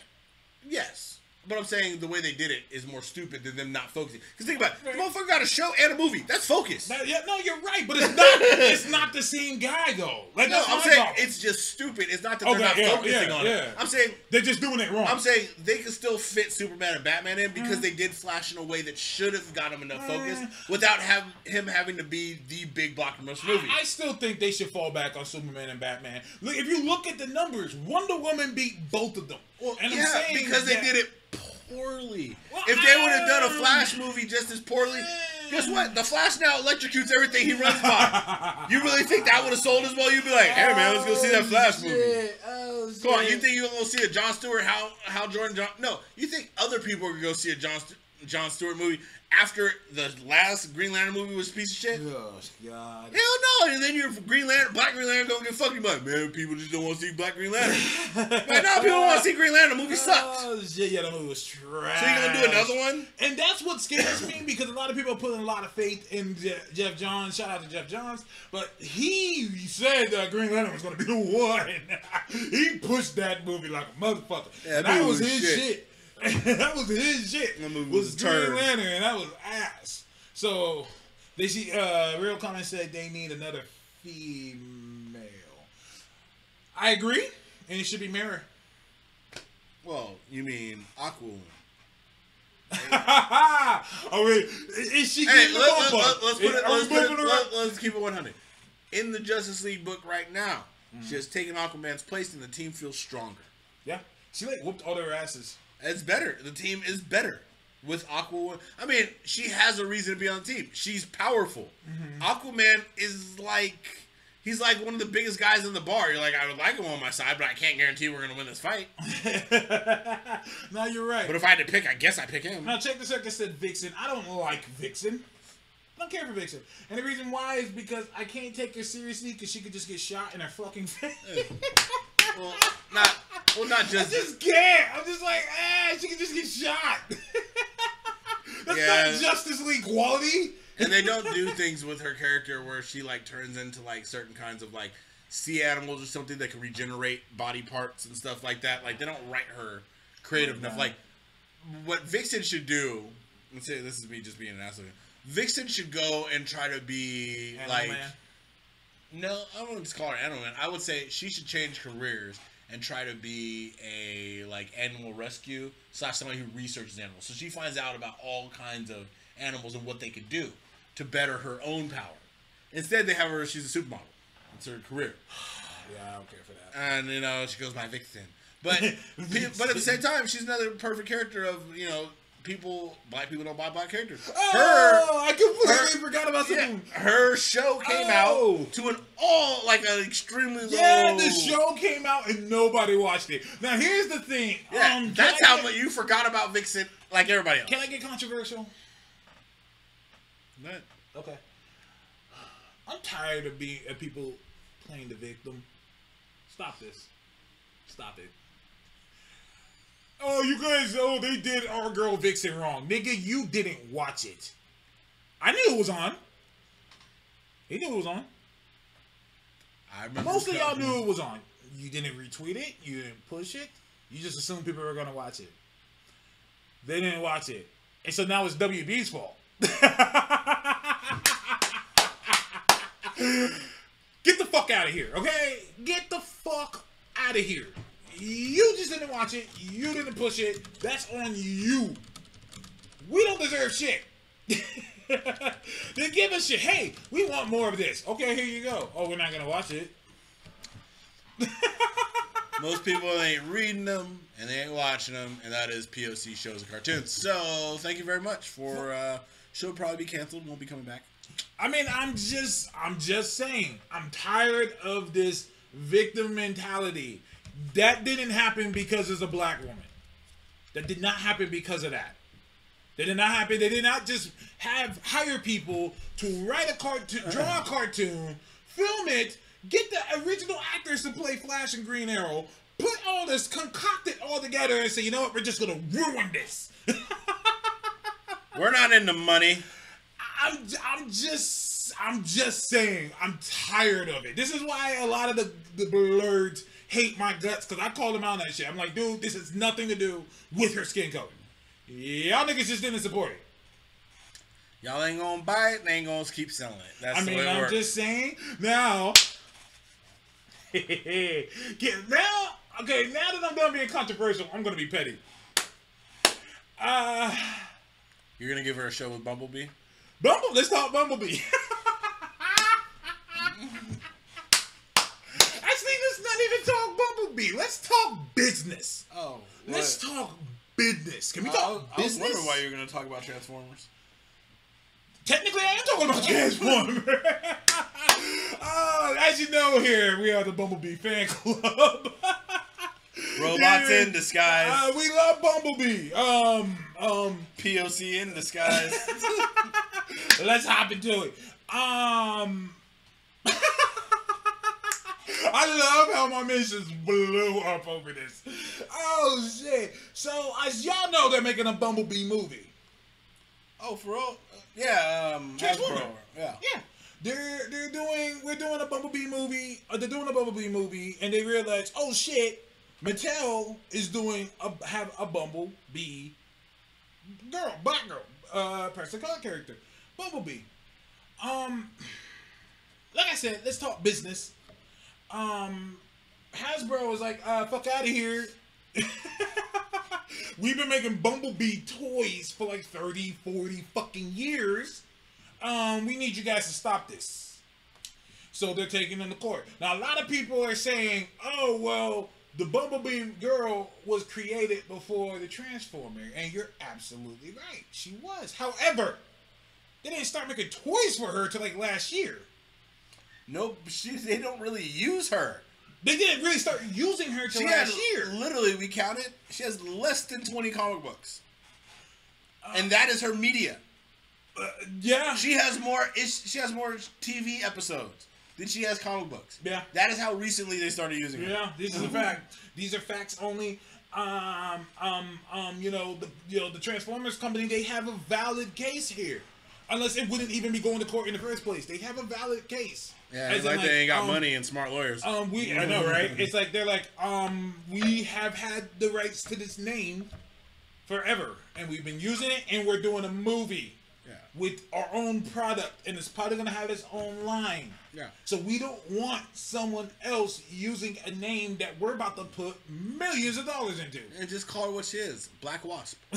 yes. But I'm saying the way they did it is more stupid than them not focusing. Because think about it, the motherfucker got a show and a movie. That's focus. That- yeah, no, you're right, but it's not. it's not the same guy though. Like no, I'm saying problem. it's just stupid. It's not that Okay, they're not yeah, focusing yeah, on yeah. it. I'm saying they're just doing it wrong. I'm saying they can still fit Superman and Batman in because Mm. they did Flash in a way that should have got him enough focus Mm. without have, him having to be the big blockbuster movie. I, I still think they should fall back on Superman and Batman. Look, if you look at the numbers, Wonder Woman beat both of them. Well, and yeah, because they that- did it poorly. Well, if they would have done a Flash movie just as poorly, guess what? The Flash now electrocutes everything he runs by. you really think that would have sold as well? You'd be like, hey man, let's go see that Flash movie. Oh, Come on, you think you're gonna go see a John Stewart, How how Jordan, John? No, you think other people are gonna go see a John St- John Stewart movie after the last Green Lantern movie was a piece of shit? Oh God. Hell no! And then your Green Lantern, Black Green Lantern, gonna get fucking like, man, people just don't want to see Black Green Lantern. like, now, people want to see Green Lantern. The movie sucks. Oh shit! Yeah, that movie was trash. So you gonna do another one? And that's what scares me because a lot of people are putting a lot of faith in Je- Geoff Johns. Shout out to Geoff Johns, but he said that Green Lantern was going to be the one. he pushed that movie like a motherfucker. Yeah, and that that was was his shit. shit. that was his shit. That movie was, was Green. Lantern, and that was ass. So they see. Uh, Real comment said they need another female. I agree, and it should be Mera. Well, you mean Aquaman? I mean, is she Hey, let, the let, let, us put it. Let's, put it let, let's keep it 100. In the Justice League book right now, Mm-hmm. she has taken Aquaman's place, and the team feels stronger. Yeah, she like whooped all their asses. It's better. The team is better with Aquaman. I mean, she has a reason to be on the team. She's powerful. Mm-hmm. Aquaman is like he's like one of the biggest guys in the bar. You're like, I would like him on my side, but I can't guarantee we're gonna win this fight. no, you're right. But if I had to pick, I guess I pick him. now check this out. I said Vixen. I don't like Vixen. I don't care for Vixen. And the reason why is because I can't take her seriously because she could just get shot in her fucking face. Well, not well, not just. I just. can't. I'm just like, ah, she can just get shot. That's Yeah. not Justice League quality. and they don't do things with her character where she like turns into like certain kinds of like sea animals or something that can regenerate body parts and stuff like that. Like they don't write her creative enough. Like what Vixen should do. Let's say this is me just being an asshole. Vixen should go and try to be Animal like Man. No, I wouldn't just call her animal. I would say she should change careers and try to be a like animal rescue slash somebody who researches animals. So she finds out about all kinds of animals and what they could do to better her own power. Instead, they have her. She's a supermodel. It's her career, Yeah, I don't care for that. and you know she goes by Vixen. But but at the same time, she's another perfect character of you know people. Black people don't buy black characters. Oh, I completely her- forgot about Yeah, something. her show came Oh. out to an all like an extremely Yeah, low. the show came out and nobody watched it. Now here's the thing. Yeah, um, that's how get- you forgot about Vixen, like everybody else. Can I get controversial? What? Okay. I'm tired of being of people playing the victim. Stop this. Stop it. Oh, you guys! Oh, they did our girl Vixen wrong, nigga. You didn't watch it. I knew it was on. He knew it was on. I remember Most of y'all knew it was on. You didn't retweet it. You didn't push it. You just assumed people were gonna watch it. They didn't watch it, and so now it's WB's fault. Get the fuck out of here, okay? Get the fuck out of here. You just didn't watch it. You didn't push it. That's on you. We don't deserve shit. then give us shit. Hey, we want more of this. Okay, here you go. Oh, we're not gonna watch it. Most people ain't reading them and they ain't watching them, and that is POC shows and cartoons. So thank you very much for. Uh, show probably be canceled. Won't be coming back. I mean, I'm just, I'm just saying, I'm tired of this victim mentality. That didn't happen because it's a black woman. That did not happen because of that. That did not happen. They did not just have hire people to write a cartoon, draw a cartoon, film it, get the original actors to play Flash and Green Arrow, put all this, concoct it all together, and say, you know what, we're just gonna ruin this. We're not in the money. I'm I'm just I'm just saying I'm tired of it. This is why a lot of the the blurs hate my guts because I called him out on that shit. I'm like, dude, this has nothing to do with her skin color. Y'all niggas just didn't support it. Y'all ain't gonna buy it. They ain't gonna keep selling it. That's I the mean, way it I'm works. just saying now. Get now, okay. Now that I'm done being controversial, I'm gonna be petty. Uh, You're gonna give her a show with Bumblebee. Bumble. Let's talk Bumblebee. Actually, let's not even Let's talk business. Oh, Let's talk business. Can we I, talk I was business? wondering why you're gonna talk about Transformers. Technically, I am talking about Transformers. uh, as you know, here we are the Bumblebee fan club. Robots in disguise. Uh, we love Bumblebee. Um, um, POC in disguise. let's hop into it. Um, I love how my missions blew up over this. Oh shit! So as y'all know, they're making a Bumblebee movie. oh, for real? Yeah. Um, Transformer. Yeah. Yeah. They're they're doing we're doing a Bumblebee movie. Uh, they're doing a Bumblebee movie, and they realize, oh shit, Mattel is doing a have a Bumblebee girl, black girl, uh, person color character, Bumblebee. Um, like I said, let's talk business. Um, Hasbro was like, uh, fuck out of here. We've been making Bumblebee toys for like 30, 40 fucking years. Um, we need you guys to stop this. So they're taking them to court. Now, a lot of people are saying, oh, well, the Bumblebee girl was created before the Transformer. And you're absolutely right. She was. However, they didn't start making toys for her till like last year. No, she, they don't really use her. They didn't really start using her till She last year. literally, we counted. She has less than 20 comic books, and that is her media. Uh, yeah. She has more. She has more TV episodes than she has comic books. Yeah. That is how recently they started using her. Yeah, this is a fact. These are facts only. Um, um, um, you know, the you know the Transformers company they have a valid case here, unless it wouldn't even be going to court in the first place. They have a valid case. Yeah, it's in, like, they ain't got um, money and smart lawyers. Um, we I know, right? It's like they're like, um, we have had the rights to this name forever, and we've been using it, and we're doing a movie Yeah. with our own product, and it's probably gonna have its own line. Yeah. So we don't want someone else using a name that we're about to put millions of dollars into. and just call her what she is, Black Wasp.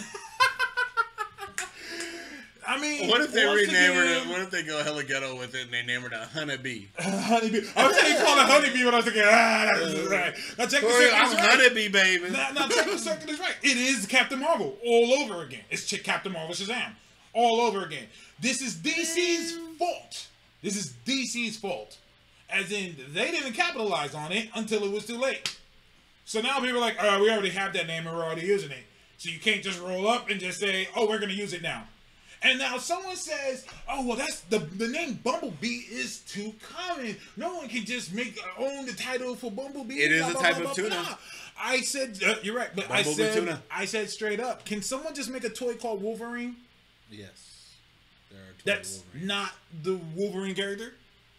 I mean, What if they once rename again- To, what if they go hella ghetto with it and they name her to Honeybee? honeybee. I was thinking call it honeybee when I was thinking, ah, that's right. Now check the Corey. I'm is right. Honeybee, baby. Now, now check the circle is right. It is Captain Marvel all over again. It's Captain Marvel Shazam all over again. This is DC's fault. This is DC's fault. As in, they didn't capitalize on it until it was too late. So now people are like, oh, we already have that name and we're already using it. So you can't just roll up and just say, oh, we're going to use it now. And now someone says, oh, well, that's the, the name Bumblebee is too common. No one can just make own the title for Bumblebee. It is blah, a blah, type blah, of blah, tuna. blah. I said, uh, you're right, but I said, tuna. I said straight up, can someone just make a toy called Wolverine? Yes. There are toy That's Wolverines. not the Wolverine character.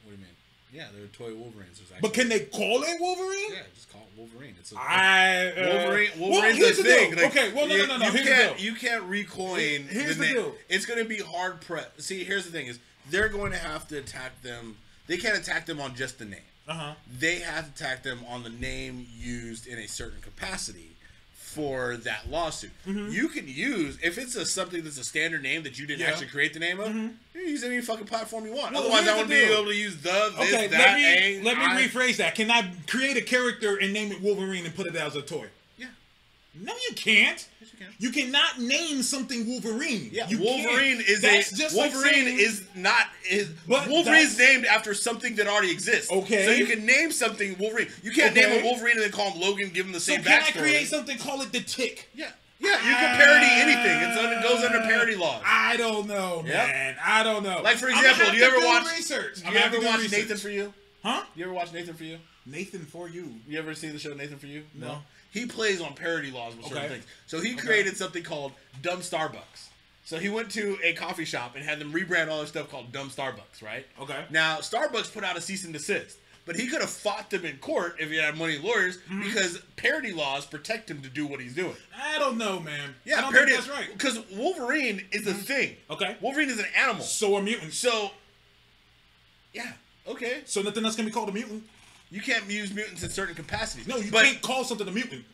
What do you mean? Yeah, they're toy Wolverines. There's But can they call it Wolverine? Yeah, just call it Wolverine. It's a, I uh, Wolverine. Wolverine's here's a the thing. Like, okay, well, no, you, no, no, no. You Here's can't. the. You can't recoin. Here's the name. deal. It's going to be hard press. See, here's the thing: is they're going to have to attack them. They can't attack them on just the name. Uh huh. They have to attack them on the name used in a certain capacity for that lawsuit. Mm-hmm. You can use if it's a something that's a standard name that you didn't Yeah. actually create the name of. Mm-hmm. You can use any fucking platform you want. Well, Otherwise, I the would be able to use the this Okay, that let me a let me I- rephrase that. Can I create a character and name it Wolverine and put it as a toy? Yeah, No, you can't. Yes, you can. You cannot name something Wolverine. yeah. You Wolverine can't. is That's a just like Wolverine saying- is not is But Wolverine's that's- named after something that already exists. Okay. so you can name something Wolverine. You can't Okay. name a Wolverine and then call him Logan, give him the same. So same can I create something? Call it the Tick. Yeah, yeah. You can parody anything. It's under, it goes under parody laws. I don't know, Yep. man. I don't know. Like for example, do you ever watch research? Do you ever watch research. Nathan for You? Huh? You ever watch Nathan for You? Nathan for you. You ever seen the show Nathan for You? No. He plays on parody laws with certain Okay. things. So he created something called Dumb Starbucks. So he went to a coffee shop and had them rebrand all their stuff called Dumb Starbucks, right? Okay. Now Starbucks put out a cease and desist, but he could have fought them in court if he had money lawyers Mm-hmm. because parody laws protect him to do what he's doing. I don't know, man. Yeah, I don't parody. think that's right. Because Wolverine is a thing. Okay. Wolverine is an animal. So a mutant. So, yeah, okay. So nothing else can be called a mutant. You can't use mutants in certain capacities. No, you but can't call something a mutant.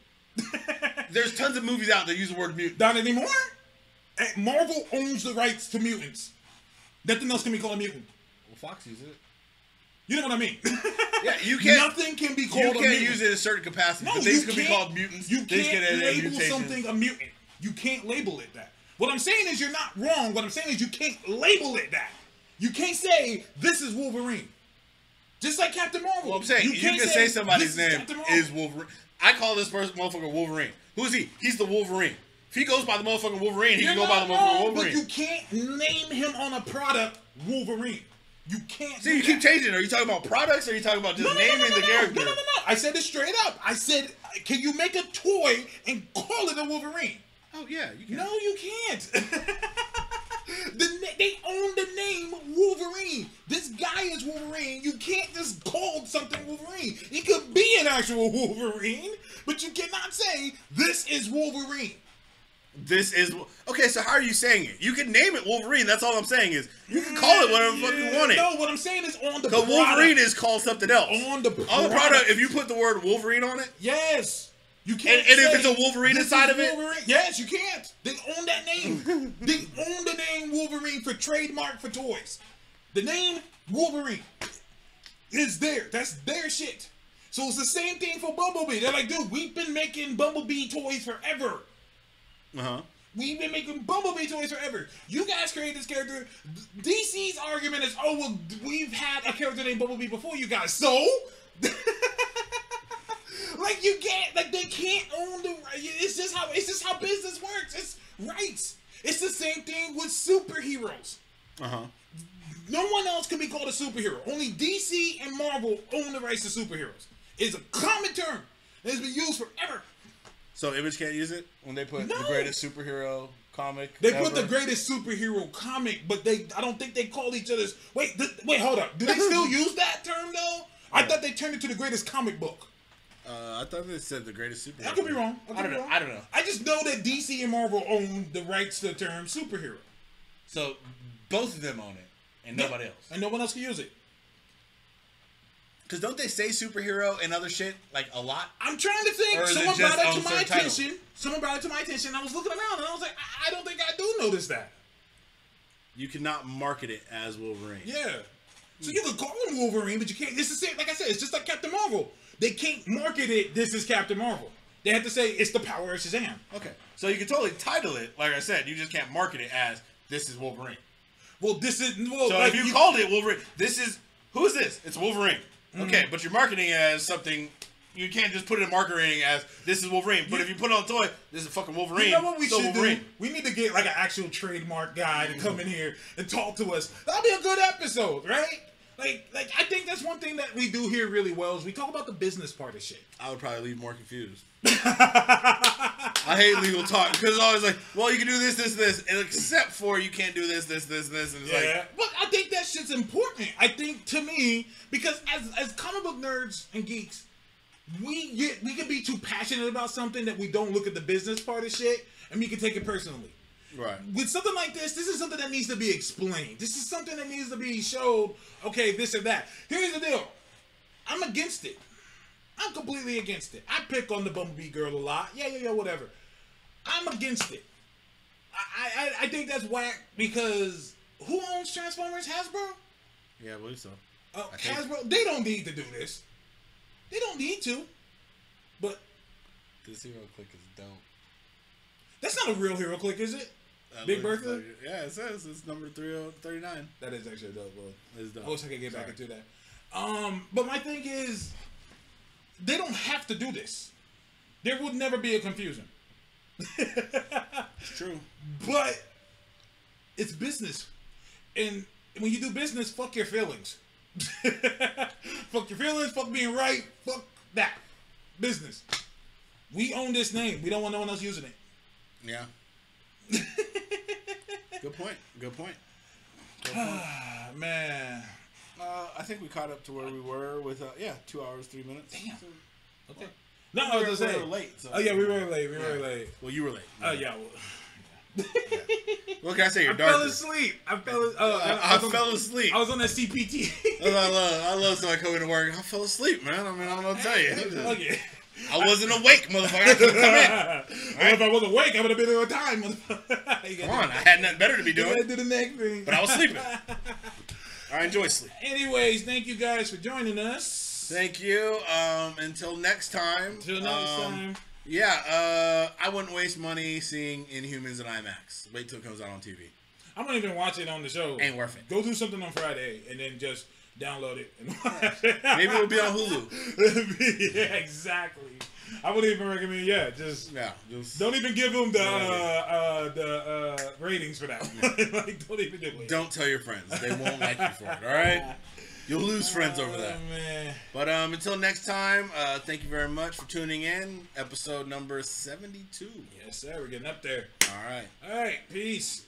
there's tons of movies out that use the word mutant. Not anymore. Marvel owns the rights to mutants. Nothing else can be called a mutant. Well, Fox uses it. You know what I mean? Yeah, you can't. Nothing can be called a mutant. you can't use it in certain capacities. No, but things can be called mutants. You can't can label mutations. something a mutant. You can't label it that. What I'm saying is you're not wrong. What I'm saying is you can't label it that. You can't say this is Wolverine. Just like Captain Marvel. Well, I'm saying you, can't can say somebody's this is name is Wolverine. I call this person motherfucker Wolverine. Who is he? He's the Wolverine. If he goes by the motherfucking Wolverine, he You're can go by the wrong, Wolverine. but you can't name him on a product Wolverine. You can't. See, you keep changing. Are you talking about products or are you talking about just No, no, naming no, the character? No, no, no, no. I said it straight up. I said, can you make a toy and call it a Wolverine? Oh, yeah. You can. No, you can't. the, they own the name Wolverine. This guy is Wolverine. You can't just call something Wolverine. It could be an actual Wolverine, but you cannot say this is Wolverine. This is okay. So how are you saying it? You can name it Wolverine. That's all I'm saying is you can call it whatever fuck you want it. No, what I'm saying is on the Because product. Wolverine is called something else. on the on the product. If you put the word Wolverine on it, Yes. You can't. And- and if it's a Wolverine inside of it?" Wolverine." Yes, you can't. They own that name. they own the name Wolverine for trademark for toys. The name Wolverine is there. That's their shit. So it's the same thing for Bumblebee. They're like, dude, we've been making Bumblebee toys forever. uh huh. We've been making Bumblebee toys forever. You guys created this character. DC's argument is, oh well, we've had a character named Bumblebee before you guys. So, like you can't, like they can't own the. It's just how it's just how business works. It's rights. It's the same thing with superheroes. Uh huh. No one else can be called a superhero. Only DC and Marvel own the rights to superheroes. It's a common term. It's been used forever. So Image can't use it when they put No. the greatest superhero comic. They put the greatest superhero comic, but they I don't think they call each other's. Wait, th- wait, hold up. Do they still use that term though? I thought they turned it to the greatest comic book. Uh, I thought they said the greatest superhero. I could be wrong. I, could I don't be know. wrong. I don't know. I just know that DC and Marvel own the rights to the term superhero, So both of them own it, and nobody else. and no one else can use it. Because don't they say superhero and other shit like a lot? I'm trying to think. Is it Someone just brought it on to my certain titles? attention. Someone brought it to my attention. I was looking around and I was like, I, I don't think I do notice that. You cannot market it as Wolverine. Yeah. So you can call him Wolverine, but you can't. It's the same. Like I said, it's just like Captain Marvel. They can't market it. This is Captain Marvel. They have to say it's the power of Shazam. Okay. So you can totally title it, like I said, you just can't market it as this is Wolverine. Well, this is well. So like if you, called it Wolverine, this is who is this? It's Wolverine. Mm-hmm. Okay, but you're marketing it as something. You can't just put it in marketing as this is Wolverine. But if you put it on a toy, this is fucking Wolverine. You know what we should Wolverine. do? We need to get like an actual trademark guy to come in here and talk to us. That'll be a good episode, right? Like, like I think that's one thing that we do here really well is we talk about the business part of shit. I would probably leave more confused. I hate legal talk because it's always like, well, you can do this, this, this, and except for you can't do this, this, this, this, and it's like, but I think that shit's important. I think to me because as as comic book nerds and geeks, we get we can be too passionate about something that we don't look at the business part of shit and we can take it personally. Right. with something like this, this is something that needs to be explained. This is something that needs to be showed. Okay, this and that. Here's the deal. I'm against it. I'm completely against it. I pick on the Bumblebee girl a lot. Yeah, yeah, yeah, whatever. I'm against it. I, I, I think that's whack because who owns Transformers? Hasbro? Yeah, I believe so. Uh, I Hasbro, they don't need to do this. They don't need to. But This hero click is dope. that's not a real hero click, is it? That Big Bertha? like- yeah, it says it's number 3039. That is actually a dope one. It's dope. I wish I could get back Sorry. into that. Um, but my thing is, they don't have to do this. There would never be a confusion. It's true. But it's business, and when you do business, fuck your feelings. fuck your feelings. Fuck being right. Fuck that. Business. We own this name. We don't want no one else using it. Yeah. Good point. Good point. Ah, man. Uh, I think we caught up to where we were with, uh, yeah, two hours, three minutes. Damn. So- Okay. No, I was just saying. were late, so- Oh yeah, we were late. We were late. Well, you were late. Oh yeah. Well, What can I say? You're I fell asleep. I fell. Oh, I, I, I was on- fell asleep. I was on that CPT. I love. I love somebody coming to work. I fell asleep, man. I mean, I don't know what to tell you. okay. I wasn't awake, motherfucker. I couldn't come in. If I was awake, I would have been on time. motherfucker. Come on, I had nothing better to be do- you gotta doing, do the next thing. but I was sleeping. I enjoy sleep. Anyways, thank you guys for joining us. Thank you. Um, until next time. Till next um, time. Yeah, uh, I wouldn't waste money seeing Inhumans in IMAX. Wait till it comes out on TV. I'm not even watching it on the show. Ain't worth it. Go do something on Friday and then just download it and watch it. Maybe it'll be on Hulu. yeah, exactly. I wouldn't even recommend. Yeah, just just don't even give them the uh, Yeah. uh, the uh, ratings for that. like, don't even do it. don't tell your friends. They won't like you for it. All right. You'll lose friends over that. Oh, man. But um, until next time, uh, thank you very much for tuning in. Episode number seventy-two. Yes, sir. We're getting up there. All right. All right. Peace.